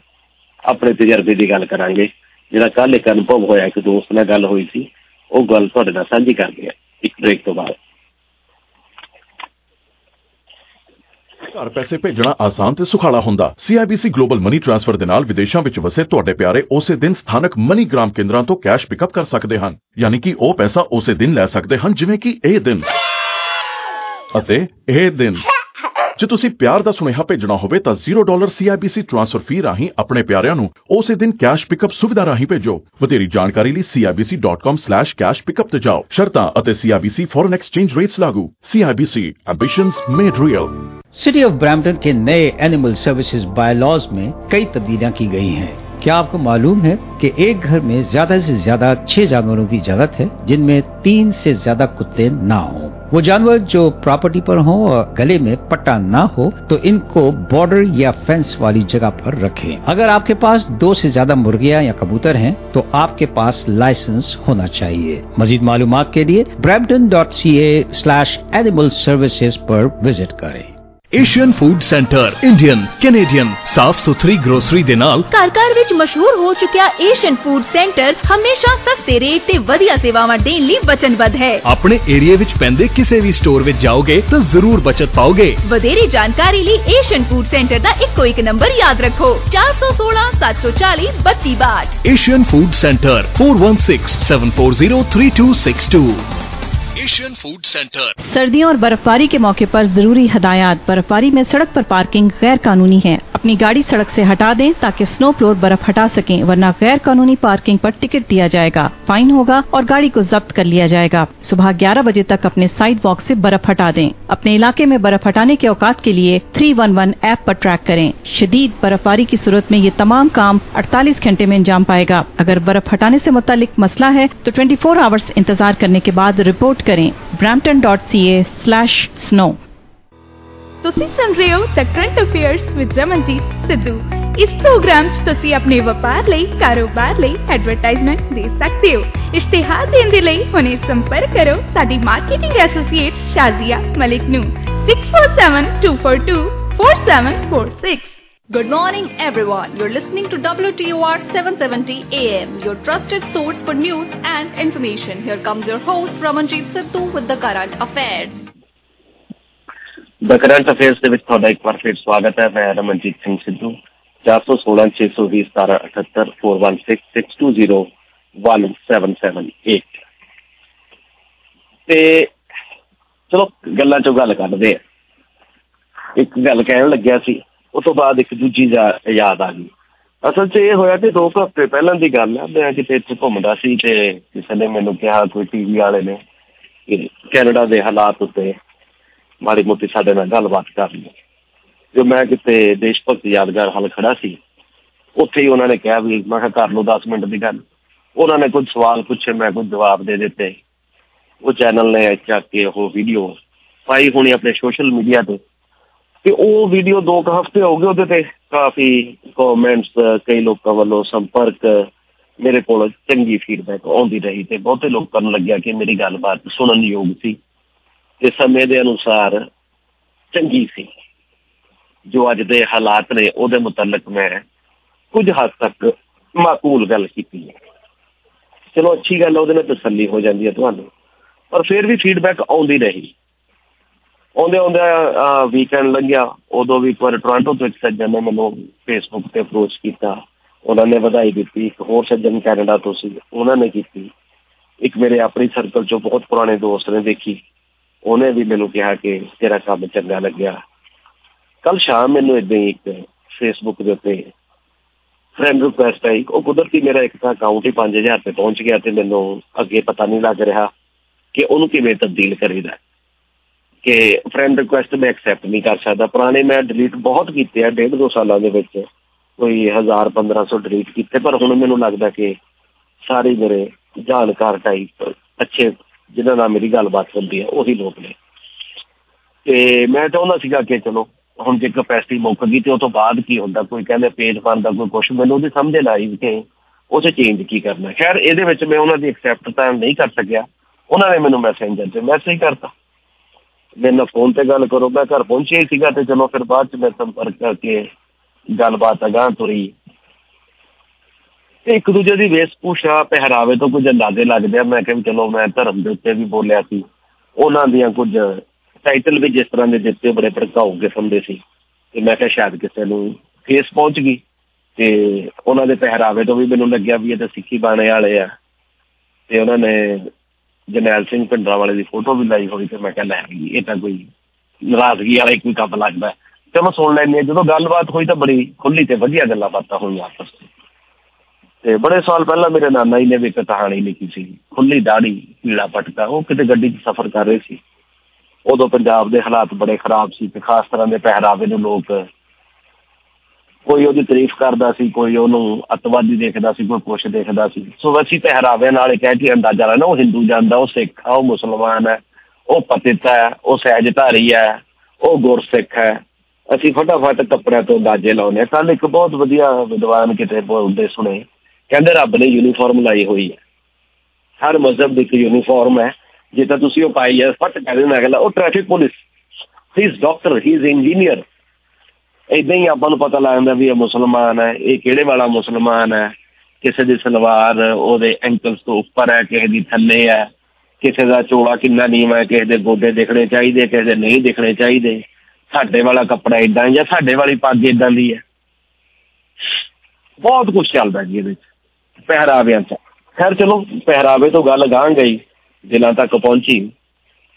ਆਪਣੇ ਤਜਰਬੇ ਦੀ ਗੱਲ ਕਰਾਂਗੇ। ਜਿਹੜਾ ਕੱਲ ਇੱਕ ਅਨੁਭਵ ਹੋਇਆ, ਇੱਕ ਦੋਸਤ ਨਾਲ ਗੱਲ ਹੋਈ ਸੀ, ਉਹ ਗੱਲ ਤੁਹਾਡੇ ਨਾਲ ਸਾਂਝੀ ਕਰਦੇ ਆ ਇੱਕ ਬ੍ਰੇਕ ਤੋਂ ਬਾਅਦ। ਘਰ ਪੈਸੇ ਭੇਜਣਾ ਆਸਾਨ ਤੇ ਸੁਖਾਲਾ ਹੁੰਦਾ। CIBC ਗਲੋਬਲ ਮਨੀ ਟ੍ਰਾਂਸਫਰ ਦੇ ਨਾਲ ਵਿਦੇਸ਼ਾਂ ਵਿੱਚ ਵਸੇ ਤੁਹਾਡੇ ਪਿਆਰੇ ਉਸੇ ਦਿਨ ਸਥਾਨਕ ਮਨੀ ਗ੍ਰਾਮ ਕੇਂਦਰਾਂ ਤੋਂ ਕੈਸ਼ ਪਿਕਅਪ ਕਰ ਸਕਦੇ ਹਨ। ਯਾਨੀ ਕਿ ਉਹ ਪੈਸਾ ਉਸੇ ਦਿਨ ਲੈ ਸਕਦੇ ਹਨ, ਜਿਵੇਂ ਕਿ ਇਹ ਦਿਨ। ਅਤੇ ਇਹ ਦਿਨ। ਜੇ ਤੁਸੀਂ ਪਿਆਰ ਦਾ ਸੁਨੇਹਾ ਭੇਜਣਾ ਹੋਵੇ ਤਾਂ 0 ਡਾਲਰ CIBC ਟ੍ਰਾਂਸਫਰ ਫੀ ਰਾਹੀਂ ਆਪਣੇ ਪਿਆਰਿਆਂ ਨੂੰ ਉਸੇ ਦਿਨ ਕੈਸ਼ ਪਿਕਅਪ ਸੁਵਿਧਾ ਰਾਹੀਂ ਭੇਜੋ ਵਧੇਰੀ ਜਾਣਕਾਰੀ ਲਈ cibc.com/cash pickup ਤੇ ਜਾਓ ਸ਼ਰਤਾਂ ਅਤੇ CIBC ਫੋਰਨ ਐਕਸਚੇਂਜ ਰੇਟਸ ਲਾਗੂ CIBC ambitions made real city of Brampton के नए एनिमल सर्विसेज बायलॉज में कई तब्दीलियां की गई हैं क्या आपको मालूम है कि एक घर में ज़्यादा से ज़्यादा छह जानवरों की इजाज़त है, जिनमें तीन से ज़्यादा कुत्ते ना हों? वो जानवर जो प्रॉपर्टी पर हो और गले में पट्टा ना हो तो इनको बॉर्डर या फेंस वाली जगह पर रखें। अगर आपके पास दो से ज़्यादा मुर्गियाँ या कबूतर हैं तो आपके पास लाइसेंस होना चाहिए। मजीद मालूम के लिए Brampton dot C A slash animal services पर विज़िट करें। Asian food centre Indian Canadian ਸਾਫ਼ ਸੁਥਰੀ ਗਰੋਸਰੀ ਦੇ ਨਾਲ ਘਰ ਘਰ ਵਿੱਚ ਮਸ਼ਹੂਰ ਹੋ ਚੁੱਕਿਆ ਏਸ਼ੀਅਨ ਫੂਡ ਸੈਂਟਰ ਹਮੇਸ਼ਾ ਸਸਤੇ ਰੇਟ ਤੇ ਵਧੀਆ ਸੇਵਾਵਾਂ ਦੇਣ ਲਈ ਵਚਨਬੱਧ ਹੈ। ਆਪਣੇ ਏਰੀਆ ਵਿੱਚ ਪੈਂਦੇ ਕਿਸੇ ਵੀ ਸਟੋਰ ਵਿੱਚ ਜਾਓਗੇ ਤਾਂ ਜ਼ਰੂਰ ਬਚਤ ਪਾਓਗੇ। ਵਧੇਰੇ ਜਾਣਕਾਰੀ ਲਈ ਏਸ਼ੀਅਨ ਫੂਡ ਸੈਂਟਰ ਦਾ ਇੱਕੋ ਇੱਕ ਨੰਬਰ ਯਾਦ ਰੱਖੋ 416 740 3262 Asian food centre 4167403262 Asian food centre सर्दियों और बर्फबारी के मौके पर जरूरी हदायत बर्फबारी में सड़क पर पार्किंग गैर कानूनी है अपनी गाड़ी सड़क से हटा दें ताकि स्नो फ्लोर बर्फ़ हटा सकें, वरना गैर कानूनी पार्किंग पर टिकट दिया जाएगा। फाइन होगा और गाड़ी को जब्त कर लिया जाएगा। सुबह 11 बजे तक अपने साइड वॉक ऐसी बर्फ़ हटा दें। अपने इलाके में बर्फ़ हटाने के औकात के लिए 311 ऐप आरोप ट्रैक करें। शदीद बर्फबारी की सूरत में ये तमाम काम 48 घंटे में अंजाम पाएगा। अगर बर्फ़ हटाने ऐसी मुतालिक मसला है तो 24 आवर्स इंतज़ार करने के बाद रिपोर्ट करें। Brampton dot C A slash snow ਤੁਸੀਂ ਸੁਣ ਰਹੇ ਹੋ the current affairs with Ramanjit Sidhu ਇਸ ਪ੍ਰੋਗਰਾਮ 'ਚ ਤੁਸੀਂ ਆਪਣੇ ਵਪਾਰ ਲਈ ਕਾਰੋਬਾਰ ਲਈ ਐਡਵਰਟਾਈਜ਼ਮੈਂਟ ਦੇ ਸਕਦੇ ਹੋ ਇਸ਼ਤਿਹਾਰ ਦੇਣ ਦੇ ਲਈ ਹੁਣੇ ਸੰਪਰਕ ਕਰੋ ਸਾਡੀ ਮਾਰਕੀਟਿੰਗ ਐਸੋਸੀਏਟ ਸ਼ਾਜ਼ੀਆ ਮਲਿਕ ਨੂੰ 6472424746 Good morning, everyone. You're listening to WTOR 770 AM, your trusted source for news and information. Here comes your host, Ramanjeet Sidhu, with the current affairs. The current affairs ਦੇ ਵਿੱਚ ਤੁਹਾਡਾ ਇੱਕ ਵਾਰ ਫਿਰ ਸਵਾਗਤ ਹੈ। ਮੈਂ ਰਮਨਜੀਤ ਸਿੰਘ ਸਿੱਧੂ 416 620 1778 416 620 1778 ਤੇ ਚਲੋ ਗੱਲਾਂ ਚੋਂ ਗੱਲ ਕਰਦੇ ਆ ਇੱਕ ਗੱਲ ਕਹਿਣ ਲੱਗਿਆ ਸੀ ਉਸ ਤੋਂ ਬਾਅਦ ਇੱਕ ਦੂਜੀ ਯਾਦ ਆ ਗਈ। ਅਸਲ 'ਚ ਇਹ ਹੋਇਆ ਕਿ ਦੋ ਕੁ ਹਫ਼ਤੇ ਪਹਿਲਾਂ ਦੀ ਗੱਲ ਹੈ ਮੈਂ ਕਿਤੇ ਇੱਥੇ ਘੁੰਮਦਾ ਸੀ ਤੇ ਕਿਸੇ ਨੇ ਮੈਨੂੰ ਕਿਹਾ, ਕੋਈ ਟੀਵੀ ਵਾਲੇ ਨੇ, ਕਿ ਕੈਨੇਡਾ ਦੇ ਹਾਲਾਤ ਉੱਤੇ ਮਾੜੀ ਮੋਟੀ ਸਾਡੇ ਨਾਲ ਗੱਲਬਾਤ ਕਰ ਲਈ ਜੋ ਮੈਂ ਕਿਤੇ ਦੇਸ਼ ਭਗਤ ਯਾਦਗਾਰ ਹਲ ਖੜਾ ਸੀ, ਉੱਥੇ ਹੀ ਉਹਨਾਂ ਨੇ ਕਿਹਾ ਵੀ, ਮੈਂ ਕਿਹਾ ਕਰ ਲਓ 10 ਮਿੰਟ ਦੀ ਗੱਲ। ਉਹਨਾਂ ਨੇ ਕੁਝ ਸਵਾਲ ਪੁੱਛੇ, ਮੈਂ ਕੁਝ ਜਵਾਬ ਦੇ ਦਿੱਤੇ। ਉਹ ਚੈਨਲ ਨੇ ਚੱਕ ਕੇ ਉਹ ਵੀਡੀਓ ਪਾਈ ਹੋਣੀ ਆਪਣੇ ਸੋਸ਼ਲ ਮੀਡੀਆ ਤੇ। ਤੇ ਉਹ ਵੀਡੀਓ ਦੋ ਕੁ ਹਫ਼ਤੇ ਹੋ ਗਏ ਉਹਦੇ ਤੇ ਕਾਫੀ ਕਮੈਂਟਸ ਕਈ ਲੋਕਾਂ ਵੱਲੋਂ ਸੰਪਰਕ, ਮੇਰੇ ਕੋਲ ਚੰਗੀ ਫੀਡਬੈਕ ਆਉਂਦੀ ਰਹੀ ਤੇ ਬਹੁਤੇ ਲੋਕਾਂ ਨੂੰ ਲੱਗਿਆ ਕਿ ਮੇਰੀ ਗੱਲਬਾਤ ਸੁਣਨ ਯੋਗ ਸੀ। ਤੇ ਸਮੇਂ ਦੇ ਅਨੁਸਾਰ ਚੰਗੀ ਸੀ। ਜੋ ਅੱਜ ਦੇ ਹਾਲਾਤ ਨੇ, ਉਹਦੇ ਮੁਤਲਕ ਮੈਂ ਕੁਝ ਹੱਦ ਤੱਕ ਮਾਕੂਲ ਗੱਲ ਕੀਤੀ ਹੈ। ਚਲੋ, ਅੱਛੀ ਗੱਲ ਉਹਦੇ ਨਾਲ ਤਸੱਲੀ ਹੋ ਜਾਂਦੀ ਹੈ ਤੁਹਾਨੂੰ। ਪਰ ਫਿਰ ਵੀ ਫੀਡਬੈਕ ਆਉਂਦੀ ਰਹੀ। ਆਉਂਦੇ ਆਉਂਦੇ ਵੀਕਐਂਡ ਲੰਘਿਆ। ਉਦੋਂ ਵੀ ਇੱਕ ਵਾਰ ਟੋਰਾਂਟੋ ਤੋਂ ਇੱਕ ਸੱਜਣ ਨੇ ਮੈਨੂੰ ਫੇਸਬੁੱਕ ਤੇ ਅਪਰੋਚ ਕੀਤਾ। ਉਹਨਾਂ ਨੇ ਵਧਾਈ ਦਿੱਤੀ। ਇੱਕ ਹੋਰ ਸੱਜਣ ਕੈਨੇਡਾ ਤੋਂ ਸੀ। ਉਹਨਾਂ ਨੇ ਕੀਤੀ। ਇੱਕ ਮੇਰੇ ਆਪਣੀ ਸਰਕਲ ਚੋਂ ਬਹੁਤ ਪੁਰਾਣੇ ਦੋਸਤ ਨੇ ਦੇਖੀ। ਉਹਨੇ ਵੀ ਮੈਨੂੰ ਕਿਹਾ ਕਿ ਤੇਰਾ ਕੰਮ ਚੰਗਾ ਲੱਗਿਆ। ਕੱਲ ਸ਼ਾਮ ਮੈਨੂੰ ਇਦਾਂ ਹੀ ਇੱਕ ਫੇਸਬੁੱਕ ਦੇ ਉੱਤੇ ਫਰੈਂਡ ਰਿਕੁਐਸਟ ਆਈ। ਉਹ ਕੁਦਰਤੀ ਮੇਰਾ ਇੱਕ ਤਾਂ ਅਕਾਊਂਟ ਹੀ 5000 ਤੇ ਪਹੁੰਚ ਗਿਆ ਤੇ ਮੈਨੂੰ ਅੱਗੇ ਪਤਾ ਨਹੀਂ ਲੱਗ ਰਿਹਾ ਕਿ ਉਹਨੂੰ ਕਿਵੇਂ ਤਬਦੀਲ ਕਰੀਦਾ ਕਿ ਫਰੈਂਡ ਰਿਕੁਐਸਟ ਮੈਂ ਐਕਸੈਪਟ ਨਹੀਂ ਕਰ ਸਕਦਾ। ਪੁਰਾਣੇ ਮੈਂ ਡਿਲੀਟ ਬਹੁਤ ਕੀਤੇ ਆ, ਡੇਢ ਦੋ ਸਾਲਾਂ ਦੇ ਵਿੱਚ। ਕੋਈ 1000 1500 ਡਿਲੀਟ ਕੀਤੇ, ਪਰ ਹੁਣ ਮੈਨੂੰ ਲੱਗਦਾ ਕਿ ਸਾਰੇ ਮੇਰੇ ਜਾਣਕਾਰ ਟਾਈਪ ਅੱਛੇ ਜਿਨ੍ਹਾਂ ਨਾਲ ਮੇਰੀ ਗੱਲਬਾਤ ਹੁੰਦੀ ਹੈ, ਉਹੀ ਲੋਕ ਨੇ। ਤੇ ਮੈਂ ਚਾਹੁੰਦਾ ਸੀਗਾ ਕਿ ਚਲੋ, ਹੁਣ ਜੇ ਕਪੈਸਿਟੀ ਮੁੱਕ ਗਈ ਤੇ ਉਹ ਤੋਂ ਬਾਅਦ ਕੀ ਹੁੰਦਾ? ਕੋਈ ਕਹਿੰਦੇ ਪੇਜ ਬਣਦਾ ਕੋਈ ਕੁਝ ਮੈਨੂੰ ਉਹਦੀ ਸਮਝ ਨਾ ਆਈ ਕਿ ਉਸੇ ਚੇਂਜ ਕੀ ਕਰਨਾ। ਖੈਰ, ਇਹਦੇ ਵਿੱਚ ਮੈਂ ਉਹਨਾਂ ਦੀ ਐਕਸੈਪਟ ਤਾਂ ਨਹੀਂ ਕਰ ਸਕਿਆ। ਉਹਨਾਂ ਨੇ ਮੈਨੂੰ ਮੈਸੇਂਜਰ ਤੇ ਮੈਸੇਜ ਕਰਤਾ। ਮੈਨੂੰ ਫੋਨ ਤੇ ਗੱਲ ਕਰੋ, ਮੈਂ ਘਰ ਪਹੁੰਚਿਆ ਹੀ ਸੀਗਾ ਤੇ ਚਲੋ ਫਿਰ ਬਾਅਦ ਚ ਮੈਂ ਸੰਪਰਕ ਕਰਕੇ ਗੱਲਬਾਤ ਅਗਾਂਹ ਤੁਰੀ। ਤੇ ਇੱਕ ਦੂਜੇ ਦੀ ਵੇਸ਼ਭੂਸ਼ਾ ਪਹਿਰਾਵੇ ਤੋਂ ਕੁਝ ਅੰਦਾਜ਼ੇ ਲੱਗਦੇ ਆ। ਮੈਂ ਕਿਹਾ ਚਲੋ, ਮੈਂ ਧਰਮ ਦੇ ਉੱਤੇ ਵੀ ਬੋਲਿਆ ਸੀ। ਉਹਨਾਂ ਦੀਆਂ ਕੁਝ ਟਾਈਟਲ ਵੀ ਜਿਸ ਤਰ੍ਹਾਂ ਦੇ ਦਿੱਤੇ ਬੜੇ ਭੜਕਾਊ ਕਿਸਮ ਦੇ ਸੀ। ਤੇ ਮੈਂ ਕਿਹਾ ਸ਼ਾਇਦ ਕਿਸੇ ਨੂੰ ਫੇਸ ਪਹੁੰਚ ਗਈ। ਤੇ ਉਹਨਾਂ ਦੇ ਪਹਿਰਾਵੇ ਤੋਂ ਵੀ ਮੈਨੂੰ ਲੱਗਿਆ ਵੀ ਇਹ ਤਾਂ ਸਿੱਖੀ ਬਾਣੇ ਵਾਲੇ ਆ। ਤੇ ਉਹਨਾਂ ਨੇ ਜਨੈਲ ਸਿੰਘ ਪਿੰਡਰਾ ਵਾਲੇ ਦੀ ਫੋਟੋ ਵੀ ਲਾਈ ਹੋਈ ਤੇ ਮੈਂ ਕਿਹਾ, ਲੈ ਇਹ ਤਾਂ ਕੋਈ ਨਾਰਾਜ਼ਗੀ ਵਾਲਾ ਕੋਈ ਕੰਮ ਲੱਗਦਾ। ਚਲੋ ਸੁਣ ਲੈਂਦੇ ਜਦੋਂ ਗੱਲਬਾਤ ਹੋਈ ਤਾਂ ਬੜੀ ਖੁੱਲੀ ਤੇ ਵਧੀਆ ਗੱਲਾਂ ਬਾਤਾਂ ਹੋਈਆਂ ਆਪਸ ਵਿੱਚ। ਤੇ ਬੜੇ ਸਾਲ ਪਹਿਲਾਂ ਮੇਰੇ ਨਾਨਾ ਜੀ ਨੇ ਵੀ ਇੱਕ ਕਹਾਣੀ ਲਿਖੀ ਸੀ। ਖੁੱਲੀ ਦਾੜੀ ਪੀਲਾ ਪਟਕਾ, ਉਹ ਕਿਤੇ ਗੱਡੀ 'ਚ ਸਫ਼ਰ ਕਰ ਰਹੇ ਸੀ। ਉਦੋਂ ਪੰਜਾਬ ਦੇ ਹਾਲਾਤ ਬੜੇ ਖਰਾਬ ਸੀ ਤੇ ਖਾਸ ਤਰ੍ਹਾਂ ਦੇ ਪਹਿਰਾਵੇ ਨੂੰ ਲੋਕ ਕੋਈ ਉਹਦੀ ਤਾਰੀਫ ਕਰਦਾ ਸੀ, ਕੋਈ ਉਹਨੂੰ ਅਤਵਾਦੀ ਦੇਖਦਾ ਸੀ, ਕੋਈ ਕੁਛ ਦੇਖਦਾ ਸੀ। ਸੋ ਅਸੀਂ ਪਹਿਰਾਵੇ ਨਾਲ ਕਹਿ ਕੇ ਅੰਦਾਜ਼ਾ ਲੈਣਾ ਉਹ ਹਿੰਦੂ ਜਾਂਦਾ, ਉਹ ਸਿੱਖ ਆ, ਉਹ ਮੁਸਲਮਾਨ ਹੈ ਉਹ ਪਤਿਤ ਹੈ ਉਹ ਸਹਿਜਧਾਰੀ ਹੈ ਉਹ ਗੁਰਸਿੱਖ ਹੈ ਅਸੀਂ ਫਟਾਫਟ ਕੱਪੜਿਆਂ ਤੋਂ ਅੰਦਾਜ਼ੇ ਲਾਉਨੇ ਕੱਲ ਇੱਕ ਬਹੁਤ ਵਧੀਆ ਵਿਦਵਾਨ ਕਿਤੇ ਬੋਲਦੇ ਸੁਣੇ। ਕਹਿੰਦੇ ਰੱਬ ਨੇ ਯੂਨੀਫਾਰਮ ਲਾਈ ਹੋਈ ਹੈ। ਹਰ ਮਜ਼ਹਬ ਦੀ ਇੱਕ ਯੂਨੀਫਾਰਮ ਹੈ। ਜੇ ਤਾਂ ਤੁਸੀਂ ਉਹ ਪਾਈ ਹੈ, ਫਟ ਕਹਿੰਦੇ ਨਾ ਅਗਲਾ, ਉਹ ਟ੍ਰੈਫਿਕ ਪੁਲਿਸ ਹੀ ਇਜ਼ ਡਾਕਟਰ ਹੀ ਇਜ਼ ਇੰਜੀਨੀਅਰ ਇਦਾਂ ਹੀ ਆਪਾਂ ਨੂੰ ਪਤਾ ਲੱਗਦਾ ਵੀ ਇਹ ਮੁਸਲਮਾਨ ਹੈ, ਇਹ ਕਿਹੜੇ ਵਾਲਾ ਮੁਸਲਮਾਨ ਹੈ। ਕਿਸੇ ਦੀ ਸਲਵਾਰ ਉਹਦੇ ਐਂਕਲਸ ਤੋਂ ਉੱਪਰ ਹੈ, ਕਿਸੇ ਦੀ ਥੱਲੇ ਹੈ। ਕਿਸੇ ਦਾ ਚੋਲਾ ਕਿੰਨਾ ਨੀਵਾ ਹੈ, ਕਿਸੇ ਦੇ ਗੋਡੇ ਦਿਖਣੇ ਚਾਹੀਦੇ, ਕਿਸੇ ਦੇ ਨਹੀਂ ਦਿਖਣੇ ਚਾਹੀਦੇ। ਸਾਡੇ ਵਾਲਾ ਕੱਪੜਾ ਇਦਾਂ ਜਾਂ ਸਾਡੇ ਵਾਲੀ ਪੱਗ ਇਦਾਂ ਦੀ ਹੈ। ਬਹੁਤ ਕੁਝ ਚੱਲਦਾ ਜੀ ਇਹਦੇ ਵਿੱਚ। ਪਹਿਰਾਵਿਆਂ 'ਚ ਖੈਰ ਚਲੋ, ਪਹਿਰਾਵੇ ਤੋਂ ਗੱਲ ਗਾਂ ਗਈ ਦਿਲਾਂ ਤੱਕ ਪਹੁੰਚੀ।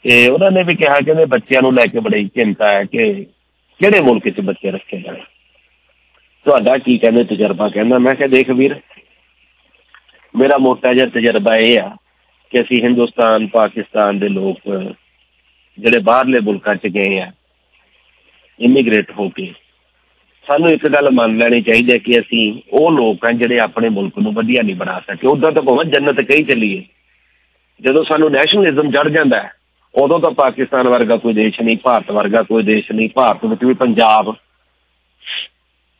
ਤੇ ਉਹਨਾਂ ਨੇ ਵੀ ਕਿਹਾ ਕਿ ਬੱਚਿਆਂ ਨੂੰ ਲੈ ਕੇ ਬੜੀ ਚਿੰਤਾ ਹੈ ਕਿ ਕਿਹੜੇ ਮੁਲਕ 'ਚ ਬੱਚੇ ਰੱਖੇ ਜਾਣ। ਤੁਹਾਡਾ ਕੀ ਕਹਿੰਦੇ ਤਜਰਬਾ ਕਹਿੰਦਾ? ਮੈਂ ਕਿਹਾ, ਦੇਖ ਵੀਰ, ਮੇਰਾ ਮੋਟਾ ਜਿਹਾ ਤਜਰਬਾ ਇਹ ਆ ਕਿ ਅਸੀਂ ਹਿੰਦੁਸਤਾਨ, ਪਾਕਿਸਤਾਨ ਦੇ ਲੋਕ ਜਿਹੜੇ ਬਾਹਰਲੇ ਮੁਲਕਾਂ 'ਚ ਗਏ ਆ ਇਮੀਗ੍ਰੇਟ ਹੋ ਕੇ ਸਾਨੂੰ ਇੱਕ ਗੱਲ ਮੰਨ ਲੈਣੀ ਚਾਹੀਦੀ ਹੈ ਕਿ ਅਸੀਂ ਉਹ ਲੋਕ ਹਾਂ ਜਿਹੜੇ ਆਪਣੇ ਮੁਲਕ ਨੂੰ ਵਧੀਆ ਨਹੀਂ ਬਣਾ ਸਕੇ। ਉਦਾਂ ਤਾਂ ਭਾਵੇਂ ਜੰਨਤ ਕਹੀ ਚੱਲੀਏ। ਜਦੋਂ ਸਾਨੂੰ ਨੈਸ਼ਨਲਿਜ਼ਮ ਜੜ ਜਾਂਦਾ ਹੈ, ਉਦੋਂ ਤਾਂ ਪਾਕਿਸਤਾਨ ਵਰਗਾ ਕੋਈ ਦੇਸ਼ ਨਹੀਂ, ਭਾਰਤ ਵਰਗਾ ਕੋਈ ਦੇਸ਼ ਨਹੀਂ। ਭਾਰਤ ਵਿੱਚ ਵੀ ਪੰਜਾਬ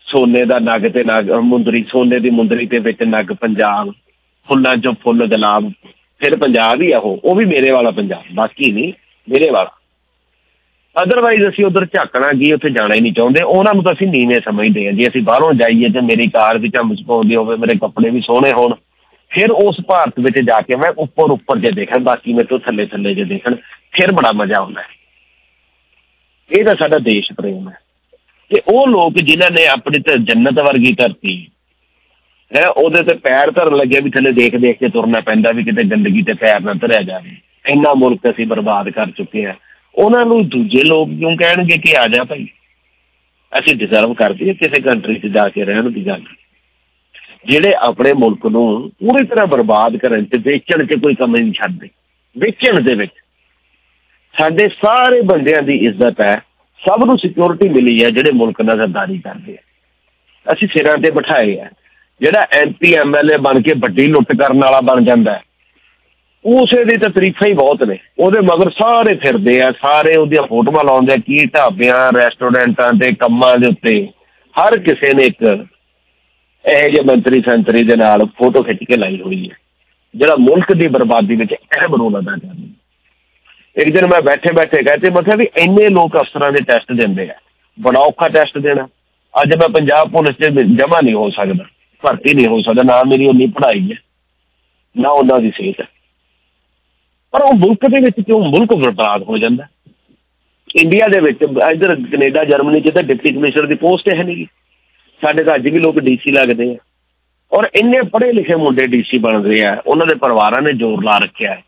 ਸੋਨੇ ਦਾ ਨਗ ਤੇ ਨਗ, ਮੁੰਦਰੀ, ਸੋਨੇ ਦੀ ਮੁੰਦਰੀ ਤੇ ਵਿੱਚ ਨਗ ਪੰਜਾਬ, ਫੁੱਲਾਂ ਚੋਂ ਫੁੱਲ ਗੁਲਾਬ, ਫਿਰ ਪੰਜਾਬ ਹੀ ਆ ਉਹ। ਉਹ ਵੀ ਮੇਰੇ ਵਾਲਾ ਪੰਜਾਬ, ਬਾਕੀ ਨਹੀਂ, ਮੇਰੇ ਵਾਲਾ। ਅਦਰਵਾਈਜ਼ ਅਸੀਂ ਉਧਰ ਝਾਕਣਾ ਕੀ, ਉੱਥੇ ਜਾਣਾ ਹੀ ਨਹੀਂ ਚਾਹੁੰਦੇ। ਉਹਨਾਂ ਨੂੰ ਤਾਂ ਅਸੀਂ ਨੀਵੇਂ ਸਮਝਦੇ ਹਾਂ। ਜੇ ਅਸੀਂ ਬਾਹਰੋਂ ਜਾਈਏ ਤੇ ਮੇਰੀ ਕਾਰ ਵੀ ਝੰਮ ਪਾਉਂਦੀ ਹੋਵੇ, ਮੇਰੇ ਕੱਪੜੇ ਵੀ ਸੋਹਣੇ ਹੋਣ, ਫਿਰ ਉਸ ਭਾਰਤ ਵਿੱਚ ਜਾ ਕੇ ਮੈਂ ਉੱਪਰ ਉੱਪਰ ਜੇ ਦੇਖਾਂ ਬਾਕੀ ਮੇਰੇ ਤੋਂ ਥੱਲੇ ਥੱਲੇ ਜੇ ਦੇਖਣ, ਫਿਰ ਬੜਾ ਮਜ਼ਾ ਆਉਂਦਾ ਹੈ। ਇਹ ਤਾਂ ਸਾਡਾ ਦੇਸ਼ ਪ੍ਰੇਮ ਹੈ। ਤੇ ਉਹ ਲੋਕ ਜਿਨ੍ਹਾਂ ਨੇ ਆਪਣੀ ਤੇ ਜੰਨਤ ਵਰਗੀ ਧਰਤੀ, ਹੈ, ਉਹਦੇ ਤੇ ਪੈਰ ਧਰਨ ਲੱਗੇ ਵੀ ਥੱਲੇ ਦੇਖ ਦੇਖ ਕੇ ਤੁਰਨਾ ਪੈਂਦਾ ਵੀ ਕਿਤੇ ਗੰਦਗੀ ਤੇ ਪੈਰ ਨਾ ਧਰਿਆ ਜਾਵੇ। ਇੰਨਾ ਮੁਲਕ ਅਸੀਂ ਬਰਬਾਦ ਕਰ ਚੁੱਕੇ ਆ ਉਹਨਾਂ ਨੂੰ ਦੂਜੇ ਲੋਕ ਕਿਉਂ ਕਹਿਣਗੇ ਕਿ ਆ ਜਾ ਭਾਈ? ਅਸੀਂ ਡਿਜ਼ਰਵ ਕਰਦੇ ਹਾਂ ਕਿਸੇ ਕੰਟਰੀ 'ਚ ਜਾ ਕੇ ਰਹਿਣ ਦੀ ਗੱਲ। ਜਿਹੜੇ ਆਪਣੇ ਮੁਲਕ ਨੂੰ ਪੂਰੀ ਤਰ੍ਹਾਂ ਬਰਬਾਦ ਕਰਨ ਤੇ ਵੇਚਣ 'ਚ ਕੋਈ ਕਮੀ ਨਹੀਂ ਛੱਡਦੇ, ਵੇਚਣ ਦੇ ਵਿੱਚ। ਸਾਡੇ ਸਾਰੇ ਬੰਦਿਆਂ ਦੀ ਇੱਜ਼ਤ ਹੈ, ਸਭ ਨੂੰ ਸਿਕਿਉਰਿਟੀ ਮਿਲੀ ਹੈ ਜਿਹੜੇ ਮੁਲਕ ਨਾਲ ਸਰਦਾਰੀ ਕਰਦੇ ਆ। ਅਸੀਂ ਸਿਰਾਂ ਤੇ ਬਿਠਾਏ ਆ। ਜਿਹੜਾ ਐਮਪੀ ਐਮਐਲਏ ਬਣ ਕੇ ਵੱਡੀ ਲੁੱਟ ਕਰਨ ਵਾਲਾ ਬਣ ਜਾਂਦਾ ਹੈ। ਉਸੇ ਦੀ ਤਾਂ ਤਰੀਫਾਂ ਹੀ ਬਹੁਤ ਨੇ। ਉਹਦੇ ਮਗਰ ਸਾਰੇ ਫਿਰਦੇ ਆ, ਸਾਰੇ ਉਹਦੀਆਂ ਫੋਟੋਆਂ ਲਾਉਂਦੇ ਆ, ਕੀ ਢਾਬਿਆਂ ਰੈਸਟੋਰੈਂਟਾਂ ਤੇ ਕੰਮਾਂ ਦੇ ਉੱਤੇ। ਹਰ ਕਿਸੇ ਨੇ ਇੱਕ ਇਹ ਜਿਹੇ ਮੰਤਰੀ ਸੰਤਰੀ ਦੇ ਨਾਲ ਫੋਟੋ ਖਿੱਚ ਕੇ ਲਾਈ ਹੋਈ ਹੈ। ਜਿਹੜਾ ਮੁਲਕ ਦੀ ਬਰਬਾਦੀ ਵਿੱਚ ਅਹਿਮ ਰੋਲ ਅਦਾ ਕਰਦਾ ਇੱਕ ਦਿਨ ਮੈਂ ਬੈਠੇ ਬੈਠੇ ਕਹਤੇ ਮੈਂ ਕਿਹਾ ਵੀ ਇੰਨੇ ਲੋਕ ਅਫਸਰਾਂ ਦੇ ਟੈਸਟ ਦਿੰਦੇ ਆ। ਬੜਾ ਔਖਾ ਟੈਸਟ ਦੇਣਾ। ਅੱਜ ਮੈਂ ਪੰਜਾਬ ਪੁਲਿਸ 'ਚ ਜਮਾ ਨਹੀਂ ਹੋ ਸਕਦਾ। ਭਰਤੀ ਨਹੀਂ ਹੋ ਸਕਦਾ। ਨਾ ਮੇਰੀ ਉਨੀ ਪੜ੍ਹਾਈ ਹੈ, ਨਾ ਉਹਨਾਂ ਦੀ ਸਿਹਤ ਹੈ। ਪਰ ਉਹ ਮੁਲਕ ਦੇ ਵਿੱਚ ਕਿਉਂ ਮੁਲਕ ਬਰਬਾਦ ਹੋ ਜਾਂਦਾ? ਇੰਡੀਆ ਦੇ ਵਿੱਚ, ਇਧਰ ਕੈਨੇਡਾ, ਜਰਮਨੀ 'ਚ ਤਾਂ ਡਿਪਟੀ ਕਮਿਸ਼ਨਰ ਦੀ ਪੋਸਟ ਹੈ ਨਹੀਂ। ਸਾਡੇ ਤਾਂ ਅੱਜ ਵੀ ਲੋਕ ਡੀਸੀ ਲੱਗਦੇ ਆ। ਔਰ ਇੰਨੇ ਪੜ੍ਹੇ ਲਿਖੇ ਮੁੰਡੇ ਡੀਸੀ ਬਣ ਰਹੇ ਆ। ਉਹਨਾਂ ਦੇ ਪਰਿਵਾਰਾਂ ਨੇ ਜ਼ੋਰ ਲਾ ਰੱਖਿਆ ਹੈ।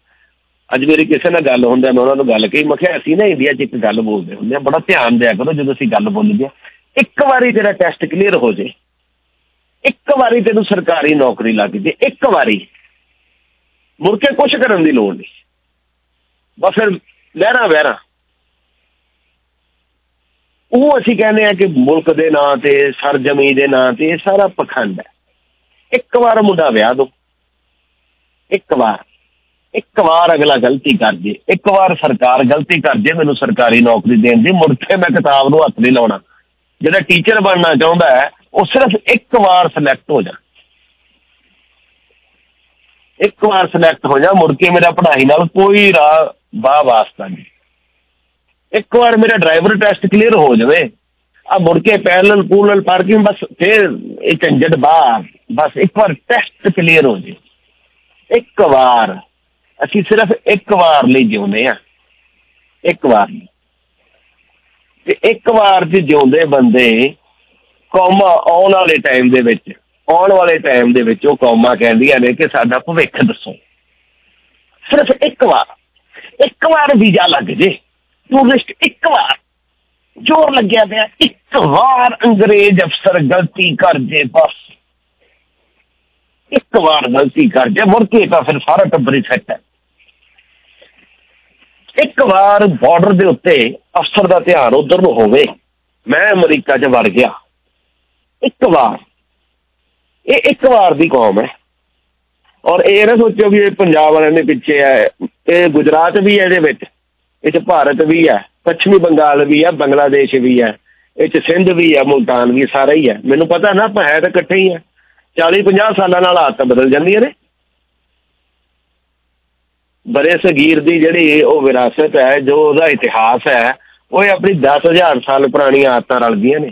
ਅੱਜ ਮੇਰੀ ਕਿਸੇ ਨਾਲ ਗੱਲ ਹੁੰਦੀ ਮੈਂ ਉਹਨਾਂ ਨੂੰ ਗੱਲ ਕਹੀ, ਮੈਂ ਕਿਹਾ, ਅਸੀਂ ਨਾ ਇੰਡੀਆ 'ਚ ਇੱਕ ਗੱਲ ਬੋਲਦੇ ਹੁੰਦੇ ਆ, ਬੜਾ ਧਿਆਨ ਦਿਆ ਕਰੋ ਜਦੋਂ ਅਸੀਂ ਗੱਲ ਬੋਲੀਏ ਇੱਕ ਵਾਰੀ ਤੇਰਾ ਟੈਸਟ ਕਲੀਅਰ ਹੋ ਜੇ। ਇੱਕ ਵਾਰੀ ਤੈਨੂੰ ਸਰਕਾਰੀ ਨੌਕਰੀ ਲੱਗ ਜੇ। ਇੱਕ ਵਾਰੀ। ਮੁੜ ਕੇ ਕੁਝ ਕਰਨ ਦੀ ਲੋੜ ਨਹੀਂ। ਬਸ ਫਿਰ ਲਹਿਰਾ ਵਹਿਰਾ। ਉਹ ਅਸੀਂ ਕਹਿੰਦੇ ਆ ਕਿ ਮੁਲਕ ਦੇ ਨਾਂ ਤੇ, ਸਰਜਮੀ ਦੇ ਨਾਂ ਤੇ ਇਹ ਸਾਰਾ ਪਖੰਡ ਹੈ। ਇੱਕ ਵਾਰ ਮੁੰਡਾ ਵਿਆਹ ਦੋ। ਇੱਕ ਵਾਰ। ਇੱਕ ਵਾਰ ਅਗਲਾ ਗਲਤੀ ਕਰ ਜੇ। ਇੱਕ ਵਾਰ ਸਰਕਾਰ ਗਲਤੀ ਕਰ ਜੇ, ਮੈਨੂੰ ਸਰਕਾਰੀ ਨੌਕਰੀ ਦੇਣ ਦੀ। ਮੁੜ ਕੇ ਮੈਂ ਕਿਤਾਬ ਨੂੰ ਹੱਥ ਨਹੀਂ ਲਾਉਣਾ। ਜਿਹੜਾ ਟੀਚਰ ਬਣਨਾ ਚਾਹੁੰਦਾ ਹੈ, ਉਹ ਸਿਰਫ ਇੱਕ ਵਾਰ ਸਿਲੈਕਟ ਹੋ ਜਾ। ਇੱਕ ਵਾਰ ਸਿਲੈਕਟ ਹੋ ਜਾ, ਮੁੜ ਕੇ ਮੇਰਾ ਪੜ੍ਹਾਈ ਨਾਲ ਕੋਈ ਰਾਹ ਬਾਹ ਵਾਸਤਾ ਨਹੀਂ ਇੱਕ ਵਾਰ ਮੇਰਾ ਡਰਾਈਵਰ ਟੈਸਟ ਕਲੀਅਰ ਹੋ ਜਾਵੇ ਆ ਮੁੜ ਕੇ ਪੈਰਲਲ ਪੂਰਲ ਪਾਰਕਿੰਗ ਬਸ ਫਿਰ ਇਹ ਝੰਜਟ ਬਾਹਰ ਬਸ ਇੱਕ ਵਾਰ ਟੈਸਟ ਕਲੀਅਰ ਹੋ ਜੇ। ਇੱਕ ਵਾਰ, ਅਸੀਂ ਸਿਰਫ ਇੱਕ ਵਾਰ ਲਈ ਜਿਉਂਦੇ ਆ ਇੱਕ ਵਾਰ ਤੇ ਇੱਕ ਵਾਰ ਚ ਜਿਉਂਦੇ ਬੰਦੇ ਕੌਮਾ ਆਉਣ ਵਾਲੇ ਟਾਈਮ ਦੇ ਵਿੱਚ, ਆਉਣ ਵਾਲੇ ਟਾਈਮ ਦੇ ਵਿੱਚ ਉਹ ਕੌਮਾਂ ਕਹਿੰਦੀਆਂ ਨੇ ਕਿ ਸਾਡਾ ਭਵਿੱਖ ਦੱਸੋ। ਸਿਰਫ ਇੱਕ ਵਾਰ। ਇੱਕ ਵਾਰ ਵੀਜ਼ਾ ਲੱਗ ਜੇ ਟੂਰਿਸਟ ਇੱਕ ਵਾਰ। ਜ਼ੋਰ ਲੱਗਿਆ ਪਿਆ, ਇੱਕ ਵਾਰ ਅੰਗਰੇਜ਼ ਅਫਸਰ ਗਲਤੀ ਕਰ ਜੇ ਬਸ। ਇੱਕ ਵਾਰ ਗਲਤੀ ਕਰ ਜੇ, ਮੁੜ ਕੇ ਤਾਂ ਫਿਰ ਸਾਰਾ ਟੱਬਰ ਹੀ ਹੈ। ਇੱਕ ਵਾਰ ਬਾਰਡਰ ਦੇ ਉੱਤੇ ਅਫਸਰ ਦਾ ਧਿਆਨ ਉਧਰ ਨੂੰ ਹੋਵੇ, ਮੈਂ ਅਮਰੀਕਾ 'ਚ ਵੜ ਗਿਆ। ਇੱਕ ਵਾਰ। ਇਹ ਇੱਕ ਵਾਰ ਦੀ ਕੌਮ ਹੈ। ਔਰ ਇਹ ਨਾ ਸੋਚੋ ਵੀ ਇਹ ਪੰਜਾਬ ਵਾਲਿਆਂ ਦੇ ਪਿੱਛੇ ਹੈ ਇਹ ਗੁਜਰਾਤ ਵੀ ਹੈ ਇਹਦੇ ਵਿੱਚ, ਇਹ 'ਚ ਭਾਰਤ ਵੀ ਹੈ, ਪੱਛਮੀ ਬੰਗਾਲ ਵੀ ਹੈ, ਬੰਗਲਾਦੇਸ਼ ਵੀ ਹੈ, ਇਹ 'ਚ ਸਿੰਧ ਵੀ ਹੈ, ਮੁਲਤਾਨ ਵੀ ਸਾਰਾ ਹੀ ਹੈ। ਮੈਨੂੰ ਪਤਾ ਨਾ, ਆਪਾਂ ਹੈ ਤਾਂ ਇਕੱਠੇ ਹੀ ਆ। 40 50 ਸਾਲਾਂ ਨਾਲ ਹਾਲਤ ਬਦਲ ਜਾਂਦੀਆਂ ਨੇ। ਬਰੇ ਸਗੀਰ ਦੀ ਜਿਹੜੀ ਉਹ ਵਿਰਾਸਤ ਹੈ, ਜੋ ਉਹਦਾ ਇਤਿਹਾਸ ਹੈ ਓਏ ਆਪਣੀ 10000 ਸਾਲ ਪੁਰਾਣੀਆਂ ਆਦਤਾਂ ਰਲਦੀਆਂ ਨੇ।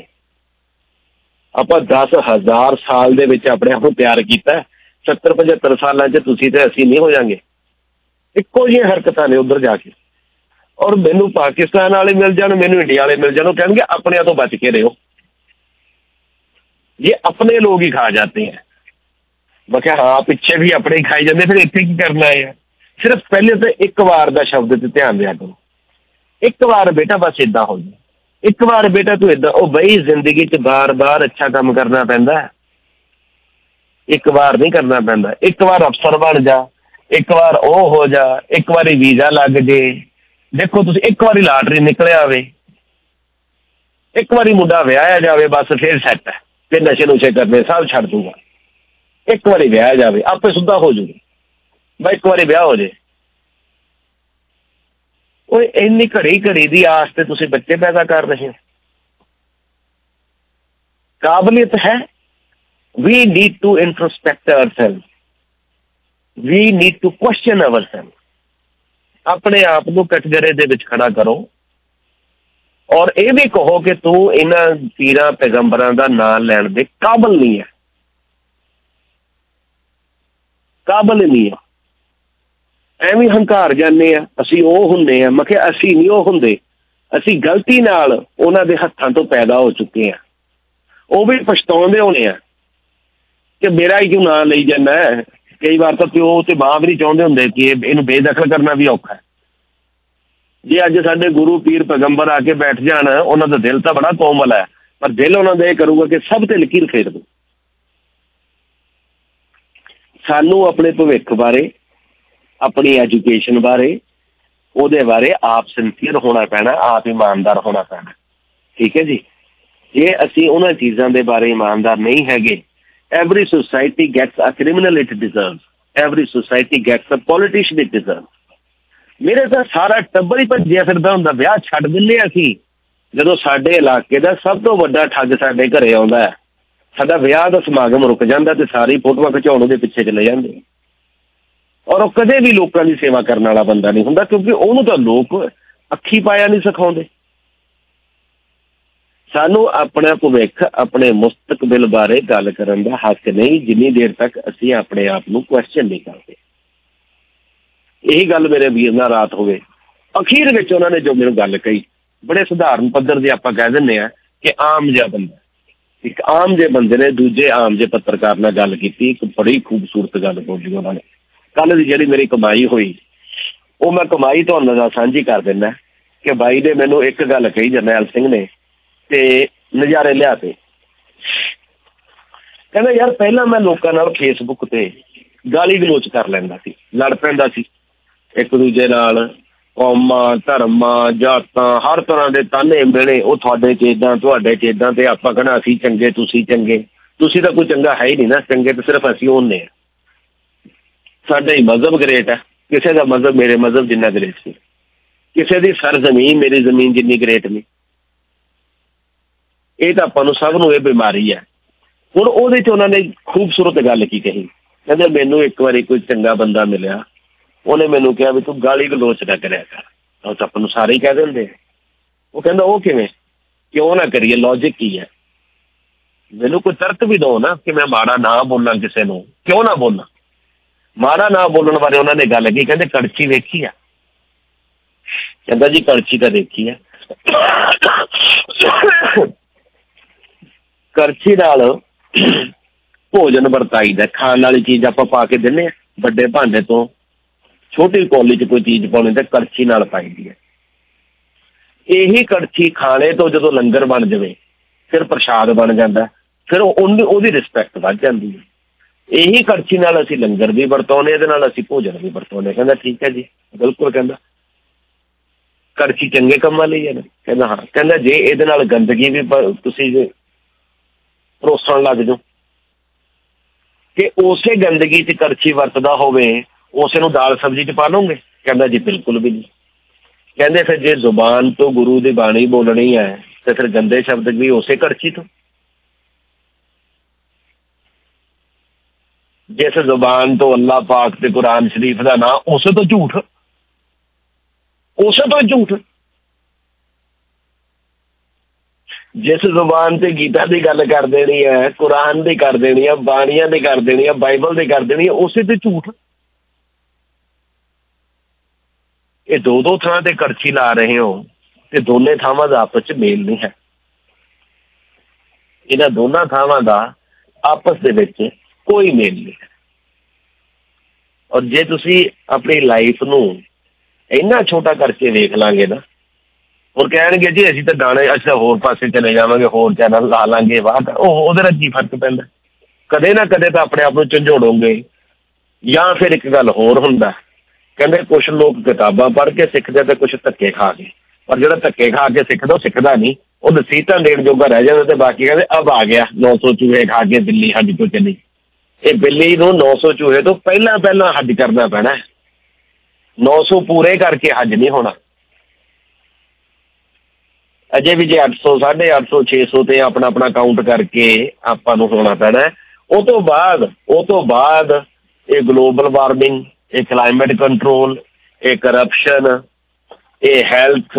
ਆਪਾਂ 10000 ਸਾਲ ਦੇ ਵਿੱਚ ਆਪਣੇ ਆਪ ਨੂੰ ਤਿਆਰ ਕੀਤਾ 70 75 ਸਾਲਾਂ 'ਚ ਤੁਸੀਂ ਤੇ ਅਸੀਂ ਨਹੀਂ ਹੋ ਜਾਾਂਗੇ ਇੱਕੋ ਜਿਹੀਆਂ ਹਰਕਤਾਂ ਨੇ ਉਧਰ ਜਾ ਕੇ। ਔਰ ਮੈਨੂੰ ਪਾਕਿਸਤਾਨ ਵਾਲੇ ਮਿਲ ਜਾਣ, ਮੈਨੂੰ ਇੰਡੀਆ ਵਾਲੇ ਮਿਲ ਜਾਣ, ਉਹ ਕਹਿਣਗੇ ਆਪਣਿਆਂ ਤੋਂ ਬਚ ਕੇ ਰਹੋ। ਇਹ ਆਪਣੇ ਲੋਕ ਹੀ ਖਾ ਜਾਂਦੇ ਆ। ਮੈਂ ਕਿਹਾ, ਹਾਂ, ਪਿੱਛੇ ਵੀ ਆਪਣੇ ਹੀ ਖਾਈ ਜਾਂਦੇ, ਫਿਰ ਇੱਥੇ ਕੀ ਕਰਨਾ ਹੈ ਸਿਰਫ ਪਹਿਲੇ ਤੇ ਇੱਕ ਵਾਰ ਦਾ ਸ਼ਬਦ ਤੇ ਧਿਆਨ ਦਿਆ ਕਰੋ। ਇੱਕ ਵਾਰ ਬੇਟਾ ਬਸ ਇਦਾਂ ਹੋ ਜਾ ਇੱਕ ਵਾਰ ਬੇਟਾ ਤੂੰ ਇਦਾਂ ਉਹ ਬਈ ਜ਼ਿੰਦਗੀ 'ਚ ਬਾਰ-ਬਾਰ ਅੱਛਾ ਕੰਮ ਕਰਨਾ ਪੈਂਦਾ। ਇੱਕ ਵਾਰ ਨਹੀਂ ਕਰਨਾ ਪੈਂਦਾ। ਇੱਕ ਵਾਰ ਅਫਸਰ ਬਣ ਜਾ। ਇੱਕ ਵਾਰ ਉਹ ਹੋ ਜਾ, ਇੱਕ ਵਾਰੀ ਵੀਜ਼ਾ ਲੱਗ ਜੇ। ਦੇਖੋ ਤੁਸੀਂ ਇੱਕ ਵਾਰੀ ਲਾਟਰੀ ਨਿਕਲਿਆ ਆਵੇ ਇੱਕ ਵਾਰੀ ਮੁੰਡਾ ਵਿਆਹਿਆ ਜਾਵੇ, ਬਸ ਫੇਰ ਸੈੱਟ ਹੈ। ਫਿਰ ਨਸ਼ੇ ਨੁਸ਼ੇ ਕਰਨੇ, ਸਭ ਛੱਡ ਦੂਗਾ। ਇੱਕ ਵਾਰੀ ਵਿਆਹ ਜਾਵੇ, ਆਪੇ ਸੁੱਧਾ ਹੋ ਜੂਗਾ। ਬਈ ਇੱਕ ਵਾਰੀ ਵਿਆਹ ਹੋ ਜੇ। ਓਏ, ਇੰਨੀ ਘੜੀ ਘੜੀ ਦੀ ਆਸ ਤੇ ਤੁਸੀਂ ਬੱਚੇ ਪੈਦਾ ਕਰ ਰਹੇ ਹੋ। ਕਾਬਲੀਅਤ ਹੈ। We need to introspect ourselves we need to question ourselves. ਆਪਣੇ ਆਪ ਨੂੰ ਕਟਗਰੇ ਦੇ ਵਿੱਚ ਖੜਾ ਕਰੋ। ਔਰ ਇਹ ਵੀ ਕਹੋ ਕਿ ਤੂੰ ਇਹਨਾਂ ਪੀਰਾਂ, ਪੈਗੰਬਰਾਂ ਦਾ ਨਾਮ ਲੈਣ ਦੇ ਕਾਬਲ ਨਹੀਂ ਹੈ। ਕਾਬਲ ਨਹੀਂ ਹੈ। ਐਵੇਂ ਹੰਕਾਰ ਜਾਂਦੇ ਆ, ਅਸੀਂ ਉਹ ਹੁੰਦੇ ਆ। ਮੈਂ ਕਿਹਾ, ਅਸੀਂ ਨਹੀਂ ਉਹ ਹੁੰਦੇ। ਅਸੀਂ ਗਲਤੀ ਨਾਲ ਉਹਨਾਂ ਦੇ ਹੱਥਾਂ ਤੋਂ ਪੈਦਾ ਹੋ ਚੁੱਕੇ ਆ। ਉਹ ਵੀ ਪਛਤਾਉਂਦੇ ਹੋਣੇ ਆ ਕਿ ਮੇਰਾ ਹੀ ਕਿਉਂ ਨਾਂ ਲਈ ਜਾਂਦਾ ਕਈ ਵਾਰ ਤਾਂ ਪਿਓ ਤੇ ਮਾਂ ਵੀ ਨਹੀਂ ਚਾਹੁੰਦੇ ਹੁੰਦੇ ਕਿ ਇਹਨੂੰ ਬੇਦਖਲ ਕਰਨਾ ਵੀ ਔਖਾ ਹੈ। ਜੇ ਅੱਜ ਸਾਡੇ ਗੁਰੂ ਪੀਰ ਪੈਗੰਬਰ ਆ ਕੇ ਬੈਠ ਜਾਣ, ਉਹਨਾਂ ਦਾ ਦਿਲ ਤਾਂ ਬੜਾ ਕੋਮਲ ਹੈ, ਪਰ ਦਿਲ ਉਹਨਾਂ ਦਾ ਇਹ ਕਰੂਗਾ ਕਿ ਸਭ ਤੇ ਲਕੀਰ ਫੇਰ ਦੋ। ਸਾਨੂੰ ਆਪਣੇ ਭਵਿੱਖ ਬਾਰੇ, ਆਪਣੀ ਐਜੂਕੇਸ਼ਨ ਬਾਰੇ, ਉਹਦੇ ਬਾਰੇ ਆਪ ਸਿੰਸੀਅਰ ਹੋਣਾ ਪੈਣਾ, ਆਪ ਇਮਾਨਦਾਰ ਹੋਣਾ ਪੈਣਾ। ਠੀਕ ਹੈ ਜੀ? ਜੇ ਅਸੀਂ ਉਹਨਾਂ ਚੀਜ਼ਾਂ ਦੇ ਬਾਰੇ ਇਮਾਨਦਾਰ ਨਹੀਂ ਹੈਗੇ every society gets a criminal it deserves. Every society gets a politician it deserves. ਮੇਰੇ ਤਾਂ ਸਾਰਾ ਟੱਬਰ ਹੀ ਭੱਜਿਆ ਫਿਰਦਾ ਹੁੰਦਾ, ਵਿਆਹ ਛੱਡ ਦਿੰਨੇ ਅਸੀਂ। ਜਦੋਂ ਸਾਡੇ ਇਲਾਕੇ ਦਾ ਸਭ ਤੋਂ ਵੱਡਾ ਠੱਗ ਸਾਡੇ ਘਰੇ ਆਉਂਦਾ ਹੈ, ਸਾਡਾ ਵਿਆਹ ਦਾ ਸਮਾਗਮ ਰੁਕ ਜਾਂਦਾ ਤੇ ਸਾਰੀ ਫੋਟੋਆਂ ਖਿਚਾਉਣ ਦੇ ਪਿੱਛੇ ਚਲੇ ਜਾਂਦੇ। ਔਰ ਉਹ ਕਦੇ ਵੀ ਲੋਕਾਂ ਦੀ ਸੇਵਾ ਕਰਨ ਵਾਲਾ ਬੰਦਾ ਨਹੀਂ ਹੁੰਦਾ, ਕਿਉਂਕਿ ਉਹਨੂੰ ਤਾਂ ਲੋਕ ਅੱਖੀ ਪਾਇਆ ਨਹੀਂ ਸਿਖਾਉਂਦੇ। ਸਾਨੂੰ ਆਪਣਾ ਭਵਿੱਖ, ਆਪਣੇ ਮੁਸਤਕਬਲ ਬਾਰੇ ਗੱਲ ਕਰਨ ਦਾ ਹੱਕ ਨਹੀਂ, ਜਿੰਨੀ ਦੇਰ ਤੱਕ ਅਸੀਂ ਆਪਣੇ ਆਪ ਨੂੰ ਕੁਐਸਚਨ ਨਹੀਂ ਕਰਦੇ। ਇਹੀ ਗੱਲ ਮੇਰੇ ਵੀਰ ਨਾਲ ਰਾਤ ਹੋਵੇ। ਅਖੀਰ ਵਿੱਚ ਉਹਨਾਂ ਨੇ ਜੋ ਮੈਨੂੰ ਗੱਲ ਕਹੀ, ਬੜੇ ਸਧਾਰਨ ਪੱਧਰ ਦੇ ਆਪਾਂ ਕਹਿ ਦਿੰਨੇ ਆ ਕਿ ਆਮ ਜਿਹਾ ਬੰਦਾ। ਇੱਕ ਆਮ ਜੇ ਬੰਦੇ ਨੇ ਦੂਜੇ ਆਮ ਜੇ ਪੱਤਰਕਾਰ ਨਾਲ ਗੱਲ ਕੀਤੀ, ਇੱਕ ਬੜੀ ਖੂਬਸੂਰਤ ਗੱਲ ਬੋਲੀ ਉਹਨਾਂ ਨੇ। ਕੱਲ ਦੀ ਜਿਹੜੀ ਮੇਰੀ ਕਮਾਈ ਹੋਈ, ਉਹ ਮੈਂ ਕਮਾਈ ਤੁਹਾਨੂੰ ਨਾਲ ਸਾਂਝੀ ਕਰ ਦਿੰਦਾ ਕਿ ਬਾਈ ਨੇ ਮੈਨੂੰ ਇੱਕ ਗੱਲ ਕਹੀ ਜਰਨੈਲ ਸਿੰਘ ਨੇ ਤੇ ਨਜ਼ਾਰੇ ਲਿਆਤੇ। ਕਹਿੰਦਾ, ਯਾਰ, ਪਹਿਲਾਂ ਮੈਂ ਲੋਕਾਂ ਨਾਲ ਫੇਸਬੁੱਕ ਤੇ ਗਾਲੀ ਗਲੋਚ ਕਰ ਲੈਂਦਾ ਸੀ। ਲੜ ਪੈਂਦਾ ਸੀ। ਇੱਕ ਦੂਜੇ ਨਾਲ ਕੌਮਾਂ, ਧਰਮਾਂ, ਜਾਤਾਂ, ਹਰ ਤਰ੍ਹਾਂ ਦੇ ਤਾਨੇ ਮਿਲੇ ਉਹ ਤੁਹਾਡੇ ਚ ਇਦਾਂ ਤੁਹਾਡੇ ਚ ਇਦਾਂ ਤੇ ਆਪਾਂ ਕਹਣਾ, ਅਸੀਂ ਚੰਗੇ, ਤੁਸੀਂ ਚੰਗੇ। ਤੁਸੀਂ ਤਾਂ ਕੋਈ ਚੰਗਾ ਹੈ ਹੀ ਨਹੀਂ ਨਾ। ਚੰਗੇ ਤਾਂ ਸਿਰਫ ਅਸੀਂ ਹੁੰਨੇ ਆ। ਸਾਡਾ ਹੀ ਮਜ਼ਹਬ ਗ੍ਰੇਟ ਹੈ। ਕਿਸੇ ਦਾ ਮਜ਼ਹਬ ਮੇਰੇ ਮਜ਼ਹਬ ਜਿੰਨਾ ਗ੍ਰੇਟ ਸੀ। ਕਿਸੇ ਦੀ ਸਰ ਜ਼ਮੀਨ ਮੇਰੀ ਜ਼ਮੀਨ ਜਿੰਨੀ ਗ੍ਰੇਟ ਨਹੀਂ। ਇਹ ਤਾਂ ਆਪਾਂ ਨੂੰ ਸਭ ਨੂੰ ਇਹ ਬਿਮਾਰੀ ਹੈ। ਹੁਣ ਉਹਦੇ ਚ ਉਹਨਾਂ ਨੇ ਖੂਬਸੂਰਤ ਗੱਲ ਕੀ ਕਹੀ। ਕਹਿੰਦੇ ਮੈਨੂੰ ਇੱਕ ਵਾਰੀ ਕੋਈ ਚੰਗਾ ਬੰਦਾ ਮਿਲਿਆ। ਉਹਨੇ ਮੈਨੂੰ ਕਿਹਾ ਵੀ ਤੂੰ ਗਾਲੀ ਗਲੋਚ ਨਾ ਕਰਿਆ ਕਰ। ਉਹ ਤਾਂ ਆਪਾਂ ਨੂੰ ਸਾਰੇ ਹੀ ਕਹਿ ਦਿੰਦੇ। ਉਹ ਕਹਿੰਦਾ, ਉਹ ਕਿਵੇਂ? ਕਿਉਂ ਨਾ ਕਰੀਏ? ਲੌਜੀਕ ਕੀ ਹੈ? ਮੈਨੂੰ ਕੋਈ ਤਰਕ ਵੀ ਦੋ ਨਾ ਕਿ ਮੈਂ ਮਾੜਾ ਨਾ ਬੋਲਾਂ ਕਿਸੇ ਨੂੰ। ਕਿਉਂ ਨਾ ਬੋਲਾਂ? ਮਾੜਾ ਨਾ ਬੋਲਣ ਬਾਰੇ ਉਹਨਾਂ ਨੇ ਗੱਲ ਕੀ ਕਹਿੰਦੇ, ਕੜਛੀ ਵੇਖੀ ਆ। ਕਹਿੰਦਾ ਜੀ, ਕੜਛੀ ਤਾਂ ਦੇਖੀ ਆ। ਕਰਛੀ ਨਾਲ ਭੋਜਨ ਵਰਤਾਈਦਾ ਖਾਣ ਵਾਲੀ ਚੀਜ਼ ਆਪਾਂ ਪਾ ਕੇ ਦਿੰਨੇ ਆ ਵੱਡੇ ਭਾਂਡੇ ਤੋਂ ਛੋਟੀ ਕੌਲੀ 'ਚ ਕੋਈ ਚੀਜ਼ ਪਾਉਣੀ ਤੇ ਕਰਛੀ ਨਾਲ ਪਾਈਦੀ ਹੈ। ਇਹੀ ਕੜਛੀ ਖਾਣੇ ਤੋਂ ਜਦੋਂ ਲੰਗਰ ਬਣ ਜਾਵੇ, ਫਿਰ ਪ੍ਰਸ਼ਾਦ ਬਣ ਜਾਂਦਾ, ਫਿਰ ਉਹਦੀ ਉਹਦੀ ਰਿਸਪੈਕਟ ਵੱਧ ਜਾਂਦੀ ਹੈ। ਇਹੀ ਕੜਛੀ ਨਾਲ ਅਸੀਂ ਲੰਗਰ ਵੀ ਵਰਤਾਉਨੇ ਇਹਦੇ ਨਾਲ ਅਸੀਂ ਭੋਜਨ ਵੀ ਵਰਤਾਉਨੇ ਕਹਿੰਦਾ, ਠੀਕ ਹੈ ਜੀ। ਬਿਲਕੁਲ ਕਹਿੰਦਾ। ਕੜਛੀ ਚੰਗੇ ਕੰਮਾਂ ਲਈ ਹੈ ਕਹਿੰਦਾ, ਹਾਂ। ਕਹਿੰਦਾ, ਜੇ ਇਹਦੇ ਨਾਲ ਗੰਦਗੀ ਵੀ ਤੁਸੀਂ ਪਰੋਸਣ ਲੱਗ ਜਾਓ ਕਿ ਉਸੇ ਗੰਦਗੀ 'ਚ ਕਰਛੀ ਵਰਤਦਾ ਹੋਵੇ, ਉਸੇ ਨੂੰ ਦਾਲ ਸਬਜ਼ੀ 'ਚ ਪਾ ਲਓਗੇ ਕਹਿੰਦਾ ਜੀ, ਬਿਲਕੁਲ ਵੀ ਨਹੀਂ। ਕਹਿੰਦੇ ਫਿਰ ਜੇ ਜ਼ੁਬਾਨ ਤੋਂ ਗੁਰੂ ਦੀ ਬਾਣੀ ਬੋਲਣੀ ਹੈ, ਤੇ ਫਿਰ ਗੰਦੇ ਸ਼ਬਦ ਵੀ ਉਸੇ ਕਰਛੀ ਤੋਂ। ਜਿਸ ਜ਼ੁਬਾਨ ਤੋਂ ਅੱਲਾਹ ਪਾਕ ਤੇ ਕੁਰਾਨ ਸ਼ਰੀਫ ਦਾ ਨਾਮ ਉਸੇ ਤੋਂ ਝੂਠ। ਉਸੇ ਤੋਂ ਝੂਠ। ਜਿਸ ਜ਼ੁਬਾਨ ਤੇ ਗੀਤਾ ਦੀ ਗੱਲ ਕਰ ਦੇਣੀ ਹੈ, ਕੁਰਾਨ ਦੀ ਕਰ ਦੇਣੀ ਹੈ, ਬਾਣੀਆਂ ਦੀ ਕਰ ਦੇਣੀ ਹੈ, ਬਾਈਬਲ ਦੀ ਕਰ ਦੇਣੀ ਹੈ, ਉਸੇ ਤੇ ਝੂਠ। ਇਹ ਦੋ ਦੋ ਥਾਂ ਤੇ ਕੜਛੀ ਲਾ ਰਹੇ ਹੋ ਤੇ ਦੋਨੇ ਥਾਵਾਂ ਦਾ ਆਪਸ ਚ ਮੇਲ ਨਹੀਂ ਹੈ। ਇਹਨਾਂ ਦੋਨਾਂ ਥਾਵਾਂ ਦਾ ਆਪਸ ਦੇ ਵਿੱਚ ਕੋਈ ਮੇਲ ਨਹੀਂ ਹੈ। ਔਰ ਜੇ ਤੁਸੀਂ ਆਪਣੀ ਲਾਈਫ ਨੂੰ ਇੰਨਾ ਛੋਟਾ ਕਰਕੇ ਵੇਖ ਲਾਂਗੇ ਨਾ ਔਰ ਕਹਿਣਗੇ ਜੀ, ਅਸੀਂ ਤਾਂ ਦਾਣੇ ਅੱਛਾ ਹੋਰ ਪਾਸੇ ਚਲੇ ਜਾਵਾਂਗੇ, ਹੋਰ ਚੈਨਲ ਲਾ ਲਾਂਗੇ ਬਾਅਦ ਉਹ, ਉਹਦੇ ਨਾਲ ਕੀ ਫ਼ਰਕ ਪੈਂਦਾ? ਕਦੇ ਨਾ ਕਦੇ ਤਾਂ ਆਪਣੇ ਆਪ ਨੂੰ ਝੰਜੋੜੋਗੇ। ਜਾਂ ਫਿਰ ਇੱਕ ਗੱਲ ਹੋਰ ਹੁੰਦਾ, ਕਹਿੰਦੇ ਕੁਝ ਲੋਕ ਕਿਤਾਬਾਂ ਪੜ੍ਹ ਕੇ ਸਿੱਖਦੇ ਤੇ ਕੁਝ ਧੱਕੇ ਖਾ ਕੇ। ਪਰ ਜਿਹੜਾ ਧੱਕੇ ਖਾ ਕੇ ਸਿੱਖਦਾ, ਉਹ ਸਿੱਖਦਾ ਨਹੀਂ। ਉਹ ਨਸੀਹਤਾਂ ਦੇਣ ਜੋਗਾ ਰਹਿ ਜਾਂਦਾ ਤੇ ਬਾਕੀ ਕਹਿੰਦੇ, ਅਬ ਆ ਗਿਆ 900 ਚੂਹੇ ਖਾ ਕੇ ਦਿੱਲੀ ਹੱਜ ਤੋਂ ਚੱਲੀ। ਇਹ ਬਿੱਲੀ ਨੂੰ 900 ਚੂਹੇ ਤੋਂ ਪਹਿਲਾਂ ਪਹਿਲਾਂ ਹੱਜ ਕਰਨਾ ਪੈਣਾ 900 ਪੂਰੇ ਕਰਕੇ ਹੱਜ ਨਹੀਂ ਹੋਣਾ। ਅਜੇ ਵੀ ਜੇ 800 850 600 ਤੇ ਆਪਣਾ ਆਪਣਾ ਕਾਊਂਟ ਕਰਕੇ ਆਪਾਂ ਨੂੰ ਹੋਣਾ ਪੈਣਾ। ਉਹ ਤੋਂ ਬਾਅਦ, ਉਹ ਤੋਂ ਬਾਅਦ ਇਹ ਗਲੋਬਲ ਵਾਰਮਿੰਗ ਇਹ ਕਲਾਈਮੇਟ ਕੰਟਰੋਲ ਇਹ ਕਰਪਸ਼ਨ ਇਹ ਹੈਲਥ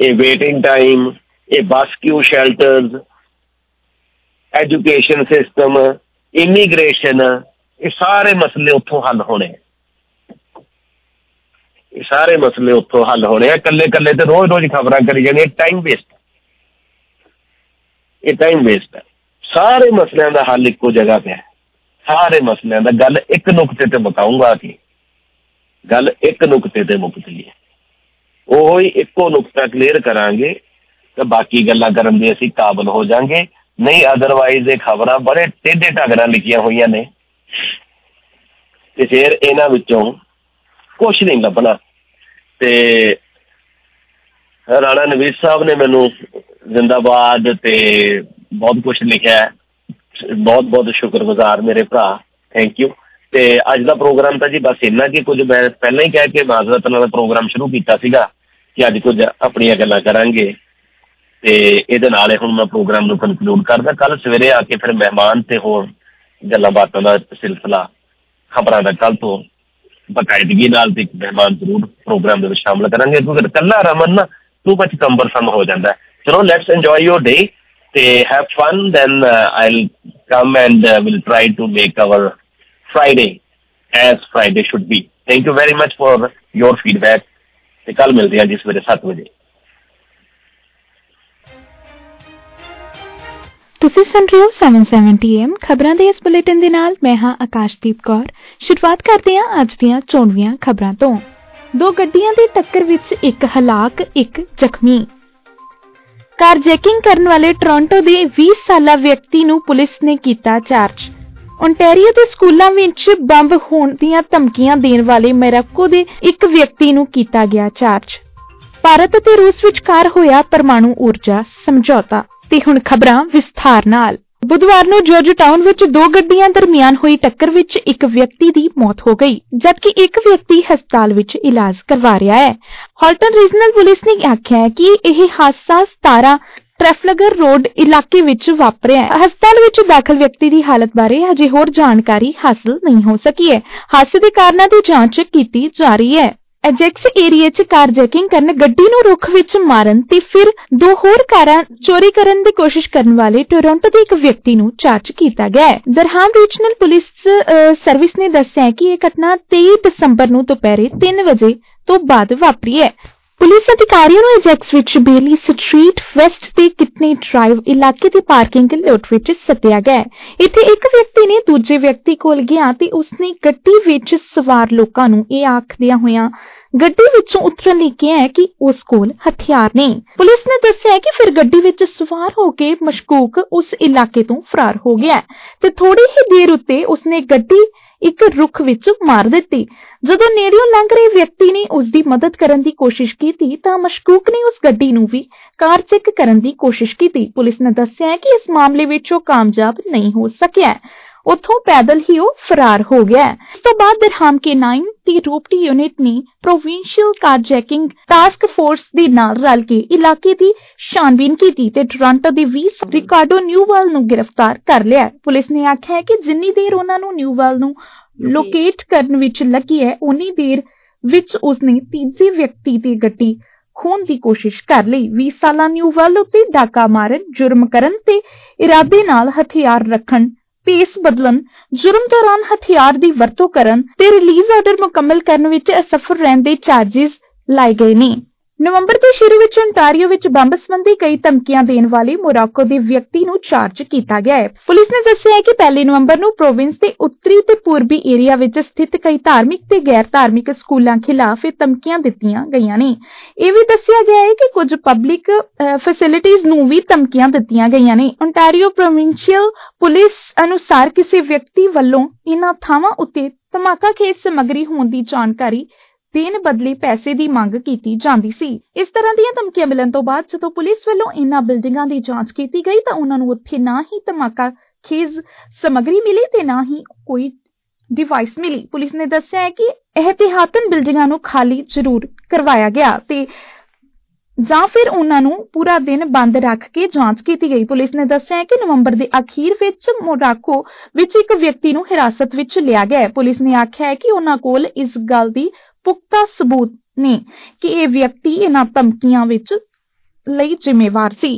ਇਹ ਵੇਟਿੰਗ ਟਾਈਮ ਇਹ bus queue shelters education system immigration ਇਹ ਸਾਰੇ ਮਸਲੇ ਉੱਥੋਂ ਹੱਲ ਹੋਣੇ। ਇਹ ਸਾਰੇ ਮਸਲੇ ਉੱਥੋਂ ਹੱਲ ਹੋਣੇ ਆ ਕੱਲੇ ਕੱਲੇ ਤੇ ਰੋਜ਼ ਰੋਜ਼ ਖਬਰਾਂ ਕਰੀ ਜਾਣੀਆਂ ਟਾਈਮ ਵੇਸਟ ਇਹ ਟਾਈਮ ਵੇਸਟ ਹੈ ਸਾਰੇ ਮਸਲਿਆਂ ਦਾ ਹੱਲ ਇੱਕੋ ਜਗ੍ਹਾ ਤੇ ਹੈ ਸਾਰੇ ਮਸਲਿਆਂ ਦਾ ਗੱਲ ਇੱਕ ਨੁਕਤੇ ਤੇ ਬਤਾਉਂਗਾ ਕਿ? ਗੱਲ ਇੱਕ ਨੁਕਤੇ ਤੇ ਮੁੱਕਦੀ ਹੈ। ਉਹ ਹੀ ਇੱਕੋ ਨੁਕਤਾ ਕਲੀਅਰ ਕਰਾਂਗੇ ਤਾਂ ਬਾਕੀ ਗੱਲਾਂ ਕਰਨ ਦੇ ਅਸੀਂ ਕਾਬਲ ਹੋ ਜਾਾਂਗੇ। ਨਹੀਂ ਅਦਰਵਾਈਜ਼ ਇਹ ਖਬਰਾਂ ਬੜੇ ਟੇਢੇ ਢੰਗ ਲਿਖੀਆਂ ਹੋਈਆਂ ਨੇ। ਤੇ ਫਿਰ ਇਹਨਾਂ ਵਿੱਚੋਂ ਕੁਝ ਨਹੀਂ ਲੱਭਣਾ। ਤੇ ਰਾਣਾ ਨਵੀਦ ਸਾਹਿਬ ਨੇ ਮੈਨੂੰ ਜ਼ਿੰਦਾਬਾਦ ਤੇ ਬਹੁਤ ਕੁਝ ਲਿਖਿਆ ਬਹੁਤ ਬਹੁਤ ਸ਼ੁਕਰਗੁਜ਼ਾਰ ਮੇਰੇ ਭਰਾ। ਥੈਂਕ ਯੂ ਤੇ ਅੱਜ ਦਾ ਪ੍ਰੋਗਰਾਮ ਤਾਂ ਜੀ ਬਸ ਇੰਨਾ ਕਿ ਕੁਝ ਮੈਂ ਪਹਿਲਾਂ ਹੀ ਕਹਿ ਕੇ ਮਾਜ਼ਰਤ ਨਾਲ ਪ੍ਰੋਗਰਾਮ ਸ਼ੁਰੂ ਕੀਤਾ ਸੀਗਾ ਕਿ ਅੱਜ ਕੁਝ ਆਪਣੀਆਂ ਗੱਲਾਂ ਕਰਾਂਗੇ। ਤੇ ਇਹਦੇ ਨਾਲ ਹੀ ਹੁਣ ਮੈਂ ਪ੍ਰੋਗਰਾਮ ਨੂੰ ਕਨਕਲੂਡ ਕਰਦਾ। ਕੱਲ ਸਵੇਰੇ ਆ ਕੇ ਫਿਰ ਮਹਿਮਾਨ ਤੇ ਹੋਰ ਗੱਲਾਂ ਬਾਤਾਂ ਦਾ ਸਿਲਸਿਲਾ ਖਬਰਾਂ ਦਾ ਕੱਲ ਤੋਂ ਬਕਾਇਦਗੀ ਨਾਲ ਤੇ ਮਹਿਮਾਨ ਜ਼ਰੂਰ ਪ੍ਰੋਗਰਾਮ ਦੇ ਵਿੱਚ ਸ਼ਾਮਲ ਕਰਾਂਗੇ, ਕਿਉਂਕਿ ਕੱਲਾ ਰਮਨ ਨਾ ਟੂ ਮਚ ਕੰਬਰਸਮ ਹੋ ਜਾਂਦਾ ਚਲੋ ਲੈਟਸ ਇੰਜੋਏ ਯੋਰ ਡੇ ਤੇ have fun then I'll come and will try to make our Friday as Friday should be thank you very much for your feedback ਤੇ ਕੱਲ ਮਿਲਦੇ ਹਾਂ ਜੀ ਸਵੇਰੇ 7 ਵਜੇ। ਤੁਸੀਂ ਸੁਣ ਰਹੇ ਹੋ 770 AM ਖਬਰਾਂ ਦੇ ਇਸ ਬੁਲੇਟਿਨ ਦੇ ਨਾਲ ਮੈਂ ਹਾਂ ਆਕਾਸ਼ਦੀਪ ਕੌਰ। ਸ਼ੁਰੂਆਤ ਕਰਦੇ ਹਾਂ ਅੱਜ ਦੀਆਂ ਚੋਣਵੀਆਂ ਖਬਰਾਂ ਤੋਂ। ਦੋ ਗੱਡੀਆਂ ਦੀ ਟੱਕਰ ਵਿੱਚ ਇੱਕ ਹਲਾਕ, ਇੱਕ ਜ਼ਖਮੀ। ਕਾਰ ਜੈਕਿੰਗ ਕਰਨ ਵਾਲੇ ਟੋਰਾਂਟੋ ਦੇ 20 ਸਾਲਾ ਵਿਅਕਤੀ ਨੂੰ ਪੁਲਿਸ ਨੇ ਕੀਤਾ ਚਾਰਜ। ਓਨਟਾਰੀਓ ਦੇ ਸਕੂਲਾਂ ਵਿੱਚ ਬੰਬ ਹੋਣ ਦੀਆਂ ਧਮਕੀਆਂ ਦੇਣ ਵਾਲੇ ਮੈਰੋਕੋ ਦੇ ਇੱਕ ਵਿਅਕਤੀ ਨੂੰ ਕੀਤਾ ਗਿਆ ਚਾਰਜ। ਭਾਰਤ ਅਤੇ ਰੂਸ ਵਿਚਕਾਰ ਹੋਇਆ ਪਰਮਾਣੂ ਊਰਜਾ ਸਮਝੌਤਾ। ਤੇ ਹੁਣ ਖਬਰਾਂ ਵਿਸਥਾਰ ਨਾਲ। ਬੁੱਧਵਾਰ ਨੂੰ ਜਾਰਜ ਟਾਊਨ ਵਿੱਚ ਦੋ ਗੱਡੀਆਂ ਦਰਮਿਆਨ ਹੋਈ ਟੱਕਰ ਵਿੱਚ ਇੱਕ ਵਿਅਕਤੀ ਦੀ ਮੌਤ ਹੋ ਗਈ, ਜਦਕਿ ਇੱਕ ਵਿਅਕਤੀ ਹਸਪਤਾਲ ਵਿੱਚ ਇਲਾਜ ਕਰਵਾ ਰਿਹਾ ਹੈ। ਹਾਲਟਨ ਰੀਜਨਲ ਪੁਲਿਸ ਨੇ ਆਖਿਆ ਹੈ ਕਿ ਇਹ ਹਾਦਸਾ 17 ਟ੍ਰੈਫਲਗਰ ਰੋਡ ਇਲਾਕੇ ਵਿੱਚ ਵਾਪਰਿਆ ਹੈ। ਹਸਪਤਾਲ ਵਿੱਚ ਦਾਖਲ ਵਿਅਕਤੀ ਦੀ ਹਾਲਤ ਬਾਰੇ ਅਜੇ ਹੋਰ ਜਾਣਕਾਰੀ ਹਾਸਲ ਨਹੀਂ ਹੋ ਸਕੀ ਹੈ। ਹਾਦਸੇ ਦੇ ਕਾਰਨਾਂ ਦੀ ਜਾਂਚ ਕੀਤੀ ਜਾ ਰਹੀ ਹੈ। ਐਜੈਕਸ ਏਰੀਆ 'ਚ ਕਾਰ ਜੈਕਿੰਗ ਕਰਨ, ਗੱਡੀ ਨੂੰ ਰੁੱਖ ਵਿੱਚ ਮਾਰਨ ਤੇ ਫਿਰ ਦੋ ਹੋਰ ਕਾਰਾਂ ਚੋਰੀ ਕਰਨ ਦੀ ਕੋਸ਼ਿਸ਼ ਕਰਨ ਵਾਲੇ ਟੋਰਾਂਟੋ ਦੇ ਇੱਕ ਵਿਅਕਤੀ ਨੂੰ ਚਾਰਜ ਕੀਤਾ ਗਿਆ ਹੈ। ਦਰਹਾਮ ਰੀਜਨਲ ਪੁਲਿਸ ਸਰਵਿਸ ਨੇ ਦੱਸਿਆ ਕਿ ਇਹ ਘਟਨਾ 23 ਦਸੰਬਰ ਨੂੰ ਦੁਪਹਿਰੇ 3 ਵਜੇ ਤੋਂ ਬਾਅਦ ਵਾਪਰੀ ਹੈ। ਪੁਲਿਸ ਅਧਿਕਾਰੀਆਂ ਨੂੰ ਐਜੈਕਸ ਵਿੱਚ ਬੇਲੀ ਸਟਰੀਟ ਵੈਸਟ ਤੇ ਕਿਟਨੀ ਡਰਾਈਵ ਇਲਾਕੇ ਦੀ ਪਾਰਕਿੰਗ ਲੋਟ ਵਿੱਚ ਸੱਦਿਆ ਗਿਆ ਇੱਥੇ ਇੱਕ ਵਿਅਕਤੀ ਨੇ ਦੂਜੇ ਵਿਅਕਤੀ ਕੋਲ ਗਿਆ ਤੇ ਉਸਨੇ ਗੱਡੀ ਵਿੱਚ ਸਵਾਰ ਲੋਕਾਂ ਨੂੰ ਇਹ ਆਖਦਿਆਂ ਹੋਇਆਂ ਗੱਡੀ ਵਿੱਚੋਂ ਉਤਰਨ ਲਈ ਕਿਹਾ ਕਿ ਉਸ ਕੋਲ ਹਥਿਆਰ ਨਹੀਂ ਪੁਲਿਸ ਨੇ ਦੱਸਿਆ ਕਿ ਫਿਰ ਗੱਡੀ ਵਿੱਚ ਸਵਾਰ ਹੋ ਕੇ ਮਸ਼ਕੂਕ ਉਸ ਇਲਾਕੇ ਤੋਂ ਫਰਾਰ ਹੋ ਗਿਆ ਤੇ ਥੋੜੀ ਹੀ ਦੇਰ ਉੱਤੇ ਉਸਨੇ ਗੱਡੀ ਇੱਕ ਰੁੱਖ ਵਿੱਚ ਮਾਰ ਦਿੱਤੀ। ਜਦੋਂ ਨੇੜਿਓਂ ਲੰਘ ਰਹੇ ਵਿਅਕਤੀ ਨੇ ਉਸ ਦੀ ਮਦਦ ਕਰਨ ਦੀ ਕੋਸ਼ਿਸ਼ ਕੀਤੀ, ਤਾਂ ਮਸ਼ਕੂਕ ਨੇ ਉਸ ਗੱਡੀ ਨੂੰ ਵੀ ਕਾਰ ਚੈੱਕ ਕਰਨ ਦੀ ਕੋਸ਼ਿਸ਼ ਕੀਤੀ। ਪੁਲਿਸ ਨੇ ਦੱਸਿਆ ਕਿ ਇਸ ਮਾਮਲੇ ਵਿੱਚ ਉਹ ਕਾਮਯਾਬ ਨਹੀਂ ਹੋ ਸਕਿਆ। ਉੱਥੋਂ ਪੈਦਲ ਹੀ ਉਹ ਫਰਾਰ ਹੋ ਗਿਆ। ਇਸ ਤੋਂ ਬਾਅਦ ਦਰਹਾਮ ਕੇ 9 ਦੀ ਰੂਪਟੀ ਯੂਨਿਟ ਨੇ ਪ੍ਰੋਵਿੰਸ਼ੀਅਲ ਕਾਰਜੈਕਿੰਗ ਟਾਸਕ ਫੋਰਸ ਦੇ ਨਾਲ ਰਲ ਕੇ ਇਲਾਕੇ ਦੀ ਛਾਣਬੀਨ ਕੀਤੀ ਤੇ ਟੋਰਾਂਟੋ ਦੇ 20 ਰਿਕਾਰਡੋ ਨਿਊਵੈਲ ਨੂੰ ਗ੍ਰਿਫਤਾਰ ਕਰ ਲਿਆ। ਪੁਲਿਸ ਨੇ ਆਖਿਆ ਹੈ ਕਿ ਜਿੰਨੀ ਦੇਰ ਉਹਨਾਂ ਨੂੰ ਨਿਊਵੈਲ ਨੂੰ ਲੋਕੇਟ ਕਰਨ ਵਿੱਚ ਲੱਗੀ ਹੈ ਉਨੀ ਦੇਰ ਵਿੱਚ ਉਸਨੇ ਤੀਜੇ ਵਿਅਕਤੀ ਦੀ ਗੱਡੀ ਖੋਹਣ ਦੀ ਕੋਸ਼ਿਸ਼ ਕਰ ਲਈ। 20 ਸਾਲਾ ਨਿਊ ਵਰਲਡ ਉੱਤੇ ਡਾਕਾ ਮਾਰਨ, ਜੁਰਮ ਕਰਨ ਤੇ ਇਰਾਦੇ ਨਾਲ ਹਥਿਆਰ ਰੱਖਣ ਪੇਸ ਬਦਲਣ, ਜੁਰਮ ਦੌਰਾਨ ਹਥਿਆਰ ਦੀ ਵਰਤੋਂ ਕਰਨ ਤੇ ਰਿਲੀਜ਼ ਆਰਡਰ ਮੁਕੰਮਲ ਕਰਨ ਵਿੱਚ ਅਸਫਲ ਰਹਿਣ ਦੇ ਚਾਰजेस ਲਾਏ ਗਏ ਨੇ। ਨਵੰਬਰ ਦੇ ਸ਼ੁਰੂ ਵਿੱਚ ontario ਵਿੱਚ ਬੰਬ ਸੰਬੰਧੀ ਕਈ ਧਮਕੀਆਂ ਦੇਣ ਵਾਲੇ ਮੋਰਾਕੋ ਦੇ ਵਿਅਕਤੀ ਨੂੰ ਚਾਰਜ ਕੀਤਾ ਗਿਆ ਹੈ। ਪੁਲਿਸ ਨੇ ਦੱਸਿਆ ਹੈ ਕਿ 1 ਨਵੰਬਰ ਨੂੰ ਪ੍ਰੋਵਿੰਸ ਦੇ ਉੱਤਰੀ ਤੇ ਪੂਰਬੀ ਏਰੀਆ ਵਿੱਚ ਸਥਿਤ ਕਈ ਧਾਰਮਿਕ ਤੇ ਗੈਰ ਧਾਰਮਿਕ ਸਕੂਲਾਂ ਖਿਲਾਫ ਇਹ ਧਮਕੀਆਂ ਦਿੱਤੀਆਂ ਗਈਆਂ ਨੇ। ਇਹ ਵੀ ਦੱਸਿਆ ਗਿਆ ਹੈ ਕਿ ਕੁਝ ਪਬਲਿਕ ਫੈਸਿਲਿਟੀਆਂ ਨੂੰ ਵੀ ਧਮਕੀਆਂ ਦਿੱਤੀਆਂ ਗਈਆਂ ਨੇ। ontario provincial ਪੁਲਿਸ ਅਨੁਸਾਰ ਕਿਸੇ ਵਿਅਕਤੀ ਵੱਲੋਂ ਇਨ੍ਹਾਂ ਥਾਵਾਂ ਉੱਤੇ ਧਮਾਕਾ ਖੇਸ ਸਮੱਗਰੀ ਹੋਣ ਦੀ ਜਾਣਕਾਰੀ ਦੇਣ ਬਦਲੇ ਪੈਸੇ ਦੀ ਮੰਗ ਕੀਤੀ ਜਾਂਦੀ ਸੀ। ਇਸ ਤਰ੍ਹਾਂ ਦੀਆਂ ਧਮਕੀਆਂ ਮਿਲਣ ਤੋਂ ਬਾਅਦ ਜਦੋਂ ਪੁਲਿਸ ਵੱਲੋਂ ਇਨ੍ਹਾਂ ਬਿਲਡਿੰਗਾਂ ਦੀ ਜਾਂਚ ਕੀਤੀ ਗਈ ਤਾਂ ਉਹਨਾਂ ਨੂੰ ਉੱਥੇ ਨਾ ਹੀ ਧਮਾਕਾ ਖੇਜ਼ ਸਮੱਗਰੀ ਮਿਲੀ ਤੇ ਨਾ ਹੀ ਕੋਈ ਡਿਵਾਈਸ ਮਿਲੀ। ਪੁਲਿਸ ਨੇ ਦੱਸਿਆ ਹੈ ਕਿ ਇਹਤਿਆਤਨ ਬਿਲਡਿੰਗਾਂ ਨੂੰ ਖਾਲੀ ਜ਼ਰੂਰ ਕਰਵਾਇਆ ਗਿਆ ਤੇ ਜਾਂ ਫਿਰ ਉਹਨਾਂ ਨੂੰ ਪੂਰਾ ਦਿਨ ਬੰਦ ਰੱਖ ਕੇ ਜਾਂਚ ਕੀਤੀ ਗਈ। ਪੁਲਿਸ ਨੇ ਦੱਸਿਆ ਹੈ ਕਿ ਨਵੰਬਰ ਦੇ ਅਖੀਰ ਵਿੱਚ ਮੋਰਾਕੋ ਵਿੱਚ ਇੱਕ ਵਿਅਕਤੀ ਨੂੰ ਹਿਰਾਸਤ ਵਿੱਚ ਲਿਆ ਗਿਆ। ਹੈ ਪੁਲਿਸ ਨੇ ਆਖਿਆ ਹੈ ਕਿ ਉਹਨਾਂ ਕੋਲ ਇਸ ਗੱਲ ਦੀ ਪੁਖਤਾ ਸਬੂਤ ਨੇ ਕਿ ਇਹ ਵਿਅਕਤੀ ਇਹਨਾਂ ਧਮਕੀਆਂ ਵਿੱਚ ਲਈ ਜ਼ਿੰਮੇਵਾਰ ਸੀ।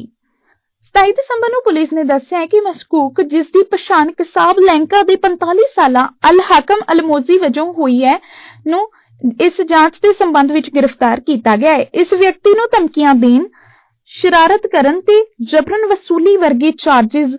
27 ਦਸੰਬਰ ਨੂੰ ਪੁਲਿਸ ਨੇ ਦੱਸਿਆ ਹੈ ਕਿ ਮਸਕੂਕ, ਜਿਸ ਦੀ ਪਛਾਣ ਕਸਾਬ ਲੈਂਕਾ ਦੇ 45 ਸਾਲਾ ਅਲ ਹਾਕਮ ਅਲਮੋਜ਼ੀ ਵਜੋਂ ਹੋਈ ਹੈ, ਨੂੰ ਇਸ ਜਾਂਚ ਦੇ ਸੰਬੰਧ ਵਿੱਚ ਗ੍ਰਿਫਤਾਰ ਕੀਤਾ ਗਿਆ ਹੈ। ਇਸ ਵਿਅਕਤੀ ਨੂੰ ਧਮਕੀਆਂ ਦੇਣ, ਸ਼ਰਾਰਤ ਕਰਨ ਤੇ ਜਬਰਨ ਵਸੂਲੀ ਵਰਗੇ ਚਾਰजेस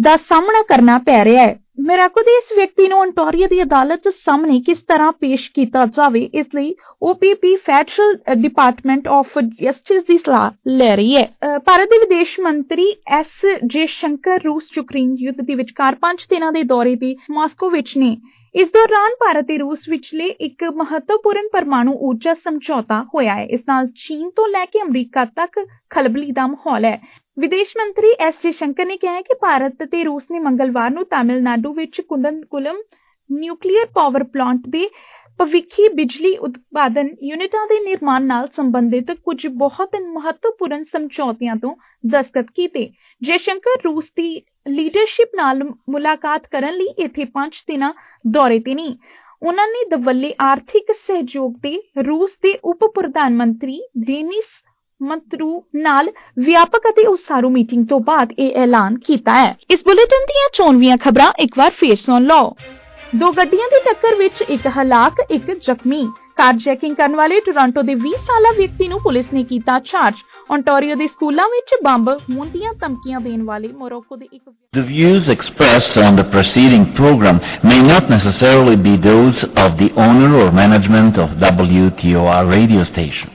ਦਾ ਸਾਹਮਣਾ ਕਰਨਾ ਪੈ ਰਿਹਾ ਹੈ। ਮੈਰਾਕੋ ਦੇ ਇਸ ਵਿਅਕਤੀ ਨੂੰ ontario ਦੀ ਅਦਾਲਤ ਸਾਹਮਣੇ ਕਿਸ ਤਰ੍ਹਾਂ ਪੇਸ਼ ਕੀਤਾ ਜਾਵੇ, ਇਸ ਲਈ OPP federal department of justice ਦੀ ਸਲਾਹ ਲੈ ਰਹੀ ਹੈ। ਭਾਰਤ ਦੇ ਵਿਦੇਸ਼ ਮੰਤਰੀ ਐਸ. ਜੇ ਸ਼ੰਕਰ ਰੂਸ ਯੂਕਰੇਨ ਯੁੱਧ ਦੇ ਵਿਚਕਾਰ 5 ਦਿਨਾਂ ਦੇ ਦੌਰੇ ਤੇ ਮਾਸਕੋ ਵਿੱਚ ਨੇ। ਇਸ ਦੌਰਾਨ ਭਾਰਤ ਤੇ ਰੂਸ ਵਿਚਲੇ ਇੱਕ ਮਹੱਤਵਪੂਰਨ ਪਰਮਾਣੂ ਊਰਜਾ ਸਮਝੌਤਾ ਹੋਇਆ ਹੈ। ਇਸ ਨਾਲ ਚੀਨ ਤੋਂ ਲੈ ਕੇ ਅਮਰੀਕਾ ਤੱਕ ਖਲਬਲੀ ਦਾ ਮਾਹੌਲ ਹੈ। ਵਿਦੇਸ਼ ਮੰਤਰੀ ਐਸ ਜੇ ਸ਼ੰਕਰ ਨੇ ਕਿਹਾ ਹੈ ਕਿ ਭਾਰਤ ਤੇ ਰੂਸ ਨੇ ਮੰਗਲਵਾਰ ਨੂੰ ਤਾਮਿਲਨਾਡੂ ਵਿੱਚ ਕੁੰਡਨਕੁਲਮ ਨਿਊਕਲੀਅਰ ਪਾਵਰ ਪਲਾਂਟ ਦੇ ਭਵਿੱਖੀ ਬਿਜਲੀ ਉਤਪਾਦਨ ਯੂਨਿਟਾਂ ਦੇ ਨਿਰਮਾਣ ਨਾਲ ਸੰਬੰਧਿਤ ਕੁਝ ਬਹੁਤ ਮਹੱਤਵਪੂਰਨ ਸਮਝੌਤਿਆਂ ਤੋਂ ਦਸਤਖਤ ਕੀਤੇ। ਜੈਸ਼ੰਕਰ ਰੂਸ ਦੀ ਲੀਡਰਸ਼ਿਪ ਨਾਲ ਮੁਲਾਕਾਤ ਕਰਨ ਲਈ ਇੱਥੇ 5 ਦਿਨਾਂ ਦੌਰੇ ਤੇ ਨਹੀਂ ਉਹਨਾਂ ਨੇ ਦਵੱਲੇ ਆਰਥਿਕ ਸਹਿਯੋਗ ਦੇ ਰੂਸ ਦੇ ਉਪ ਪ੍ਰਧਾਨ ਮੰਤਰੀ ਡੇਨਿਸ ਮੰਤਰੂ ਨਾਲ ਵਿਆਪਕ ਅਤੇ ਉਸਾਰੂ ਮੀਟਿੰਗ ਤੋਂ ਬਾਅਦ ਇਹ ਐਲਾਨ ਕੀਤਾ ਹੈ। ਇਸ ਬੁਲੇਟਿਨ ਦੀਆਂ ਚੋਣਵੀਆਂ ਖਬਰਾਂ ਇੱਕ ਵਾਰ ਫੇਰ ਸੁਣ ਲਓ। ਦੋ ਗੱਡੀਆਂ ਦੀ ਟੱਕਰ ਵਿੱਚ ਇੱਕ ਹਲਾਕ, ਇੱਕ ਜ਼ਖਮੀ। ਕਾਰ ਜੈਕਿੰਗ ਕਰਨ ਵਾਲੇ ਟੋਰਾਂਟੋ ਦੇ 20 ਸਾਲਾ ਵਿਅਕਤੀ ਨੂੰ ਪੁਲਿਸ ਨੇ ਕੀਤਾ ਚਾਰਜ ontario ਦੇ ਸਕੂਲਾਂ ਵਿੱਚ ਬੰਬ ਹੋਣ ਦੀਆਂ ਧਮਕੀਆਂ ਦੇਣ ਵਾਲੇ ਮੋਰੋਕੋ ਦੇ ਇੱਕ The views expressed on the preceding program may not necessarily be those of the owner or management of WTOR radio station.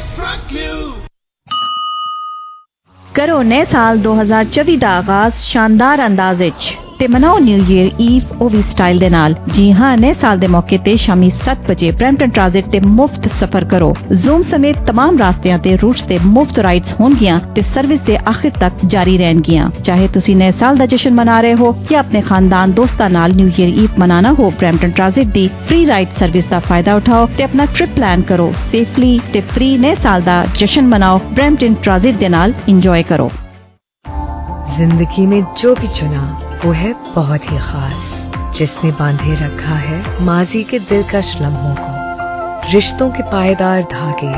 ਕਰੋ ਨਵੇਂ ਸਾਲ 2024 ਦਾ ਆਗਾਜ਼ ਸ਼ਾਨਦਾਰ ਅੰਦਾਜ਼ ਵਿੱਚ। ਤੇ ਮਨਾਓ ਨਿਊ ਈਅਰ ਈਵ ਉਹ ਵੀ ਸਟਾਈਲ ਦੇ ਨਾਲ। ਜੀ ਹਾਂ, ਨਵੇਂ ਸਾਲ ਦੇ ਮੌਕੇ ਤੇ ਸ਼ਾਮੀ 7 ਵਜੇ ਬ੍ਰੈਂਟਨ ਟ੍ਰਾਂਜ਼ਿਟ ਤੇ ਮੁਫਤ ਸਫ਼ਰ ਕਰੋ। ਜ਼ੂਮ ਸਮੇਤ तमाम ਰਾਸਤਿਆਂ ਤੇ ਰੂਟਸ ਤੇ ਮੁਫਤ ਰਾਈਡਸ ਹੋਣਗੀਆਂ ਤੇ ਸਰਵਿਸ ਦੇ ਆਖਿਰ ਤੱਕ ਜਾਰੀ ਰਹਿਣਗੀਆਂ। ਚਾਹੇ ਤੁਸੀਂ ਨਵੇਂ ਸਾਲ ਦਾ ਜਸ਼ਨ ਮਨਾ ਰਹੇ ਹੋ ਜਾਂ ਆਪਣੇ ਖਾਨਦਾਨ ਦੋਸਤਾਂ ਨਾਲ ਨਿਊ ਈਅਰ ਈਵ ਮਨਾਣਾ ਹੋ ਬ੍ਰੈਂਟਨ ਟ੍ਰਾਂਜ਼ਿਟ ਦੀ ਫ੍ਰੀ ਰਾਈਡ ਸਰਵਿਸ ਦਾ ਫਾਇਦਾ ਉਠਾਓ ਤੇ ਆਪਣਾ ਟ੍ਰਿਪ ਪਲਾਨ ਕਰੋ। ਸੇਫਲੀ ਤੇ ਫ੍ਰੀ ਨਵੇਂ ਸਾਲ ਦਾ ਜਸ਼ਨ ਮਨਾਓ ਬ੍ਰੈਂਟਨ ਟ੍ਰਾਂਜ਼ਿਟ ਦੇ ਨਾਲ ਇੰਜੋਏ ਕਰੋ। ਜ਼ਿੰਦਗੀ में जो भी चुना वो है बहुत ही खास, जिसने बांधे रखा है माजी के दिलकश लम्हों को, रिश्तों के पायदार धागे,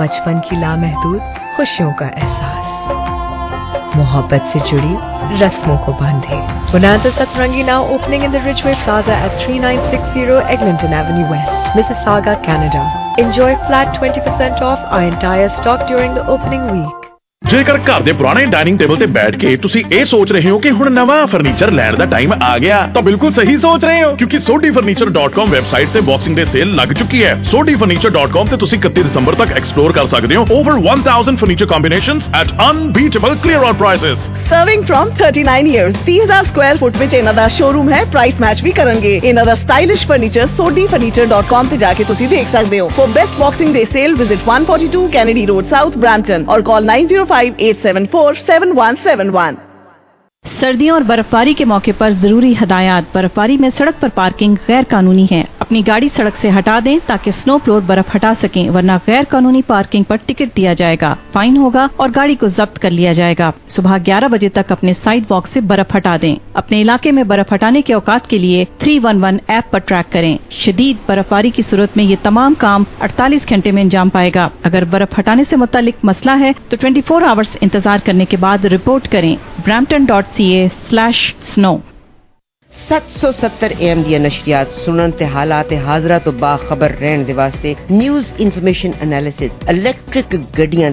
बचपन की लामहदूद, खुशियों का एहसास। मोहब्बत से जुड़ी रस्मों को बांधे। बुनाता सतरंगी now opening in the Richway plaza at three nine six zero Eglinton avenue west Mississauga Canada enjoy flat twenty percent off I entire stock during the opening week ਜੇਕਰ ਘਰ ਦੇ ਪੁਰਾਣੇ ਡਾਈਨਿੰਗ ਟੇਬਲ ਤੇ ਬੈਠ ਕੇ ਤੁਸੀਂ ਇਹ ਸੋਚ ਰਹੇ ਹੋ ਕਿ ਹੁਣ ਨਵਾਂ ਫਰਨੀਚਰ ਲੈਣ ਦਾ ਟਾਈਮ ਆ ਗਿਆ, ਤਾਂ ਬਿਲਕੁਲ ਸਹੀ ਸੋਚ ਰਹੇ ਹੋ, ਕਿਉਂਕਿ sodifurniture.com ਵੈਬਸਾਈਟ ਤੇ ਬਾਕਸਿੰਗ ਡੇ ਸੇਲ ਲੱਗ ਚੁੱਕੀ ਹੈ। sodifurniture.com ਤੇ ਤੁਸੀਂ 31 ਦਸੰਬਰ ਤੱਕ ਐਕਸਪਲੋਰ ਕਰ ਸਕਦੇ ਹੋ over 1000 furniture combinations at unbeatable clear out prices serving from 39 years 30000 square foot ਵਿੱਚ ਇਹਨਾਂ ਦਾ ਸ਼ੋਰੂਮ ਹੈ ਪ੍ਰਾਈਸ ਮੈਚ ਵੀ ਕਰਨਗੇ। ਇਹਨਾਂ ਦਾ ਸਟਾਈਲਿਸ਼ ਫਰਨੀਚਰ sodifurniture.com ਤੇ ਜਾ ਕੇ ਤੁਸੀਂ ਦੇਖ ਸਕਦੇ ਹੋ। For best boxing day sale visit 142 Kennedy road south Brampton or call 90 058747171 सर्दियों और बर्फबारी के मौके पर जरूरी हदायत बर्फबारी में सड़क पर पार्किंग गैर कानूनी है अपनी गाड़ी सड़क से हटा दें ताकि स्नो फ्लोर बर्फ़ हटा सकें, वरना गैर कानूनी पार्किंग पर टिकट दिया जाएगा। फाइन होगा और गाड़ी को जब्त कर लिया जाएगा। सुबह 11 बजे तक अपने साइड वॉक ऐसी बर्फ़ हटा दें। अपने इलाके में बर्फ़ हटाने के औकात के लिए 311 ऐप आरोप ट्रैक करें। शदीद बर्फबारी की सूरत में ये तमाम काम 48 घंटे में अंजाम पाएगा। अगर बर्फ़ हटाने ऐसी मुतालिक मसला है तो 24 आवर्स इंतज़ार करने के बाद रिपोर्ट करें। Brampton dot C A slash snow 770 M ਦੀਆਂ ਨਸ਼ਰੀਆਤ ਸੁਣਨ ਤੇ ਹਾਲਾਤ ਹਾਜ਼ਰਾ ਤੋਂ ਬਾਖਬਰ ਰਹਿਣ ਦੇ ਵਾਸਤੇ ਨਿਊਜ਼ ਇਨਫੋਰਮੇਸ਼ਨ ਐਨਾਲਿਸਿਸ ਇਲੈਕਟ੍ਰਿਕ ਗੱਡੀਆਂ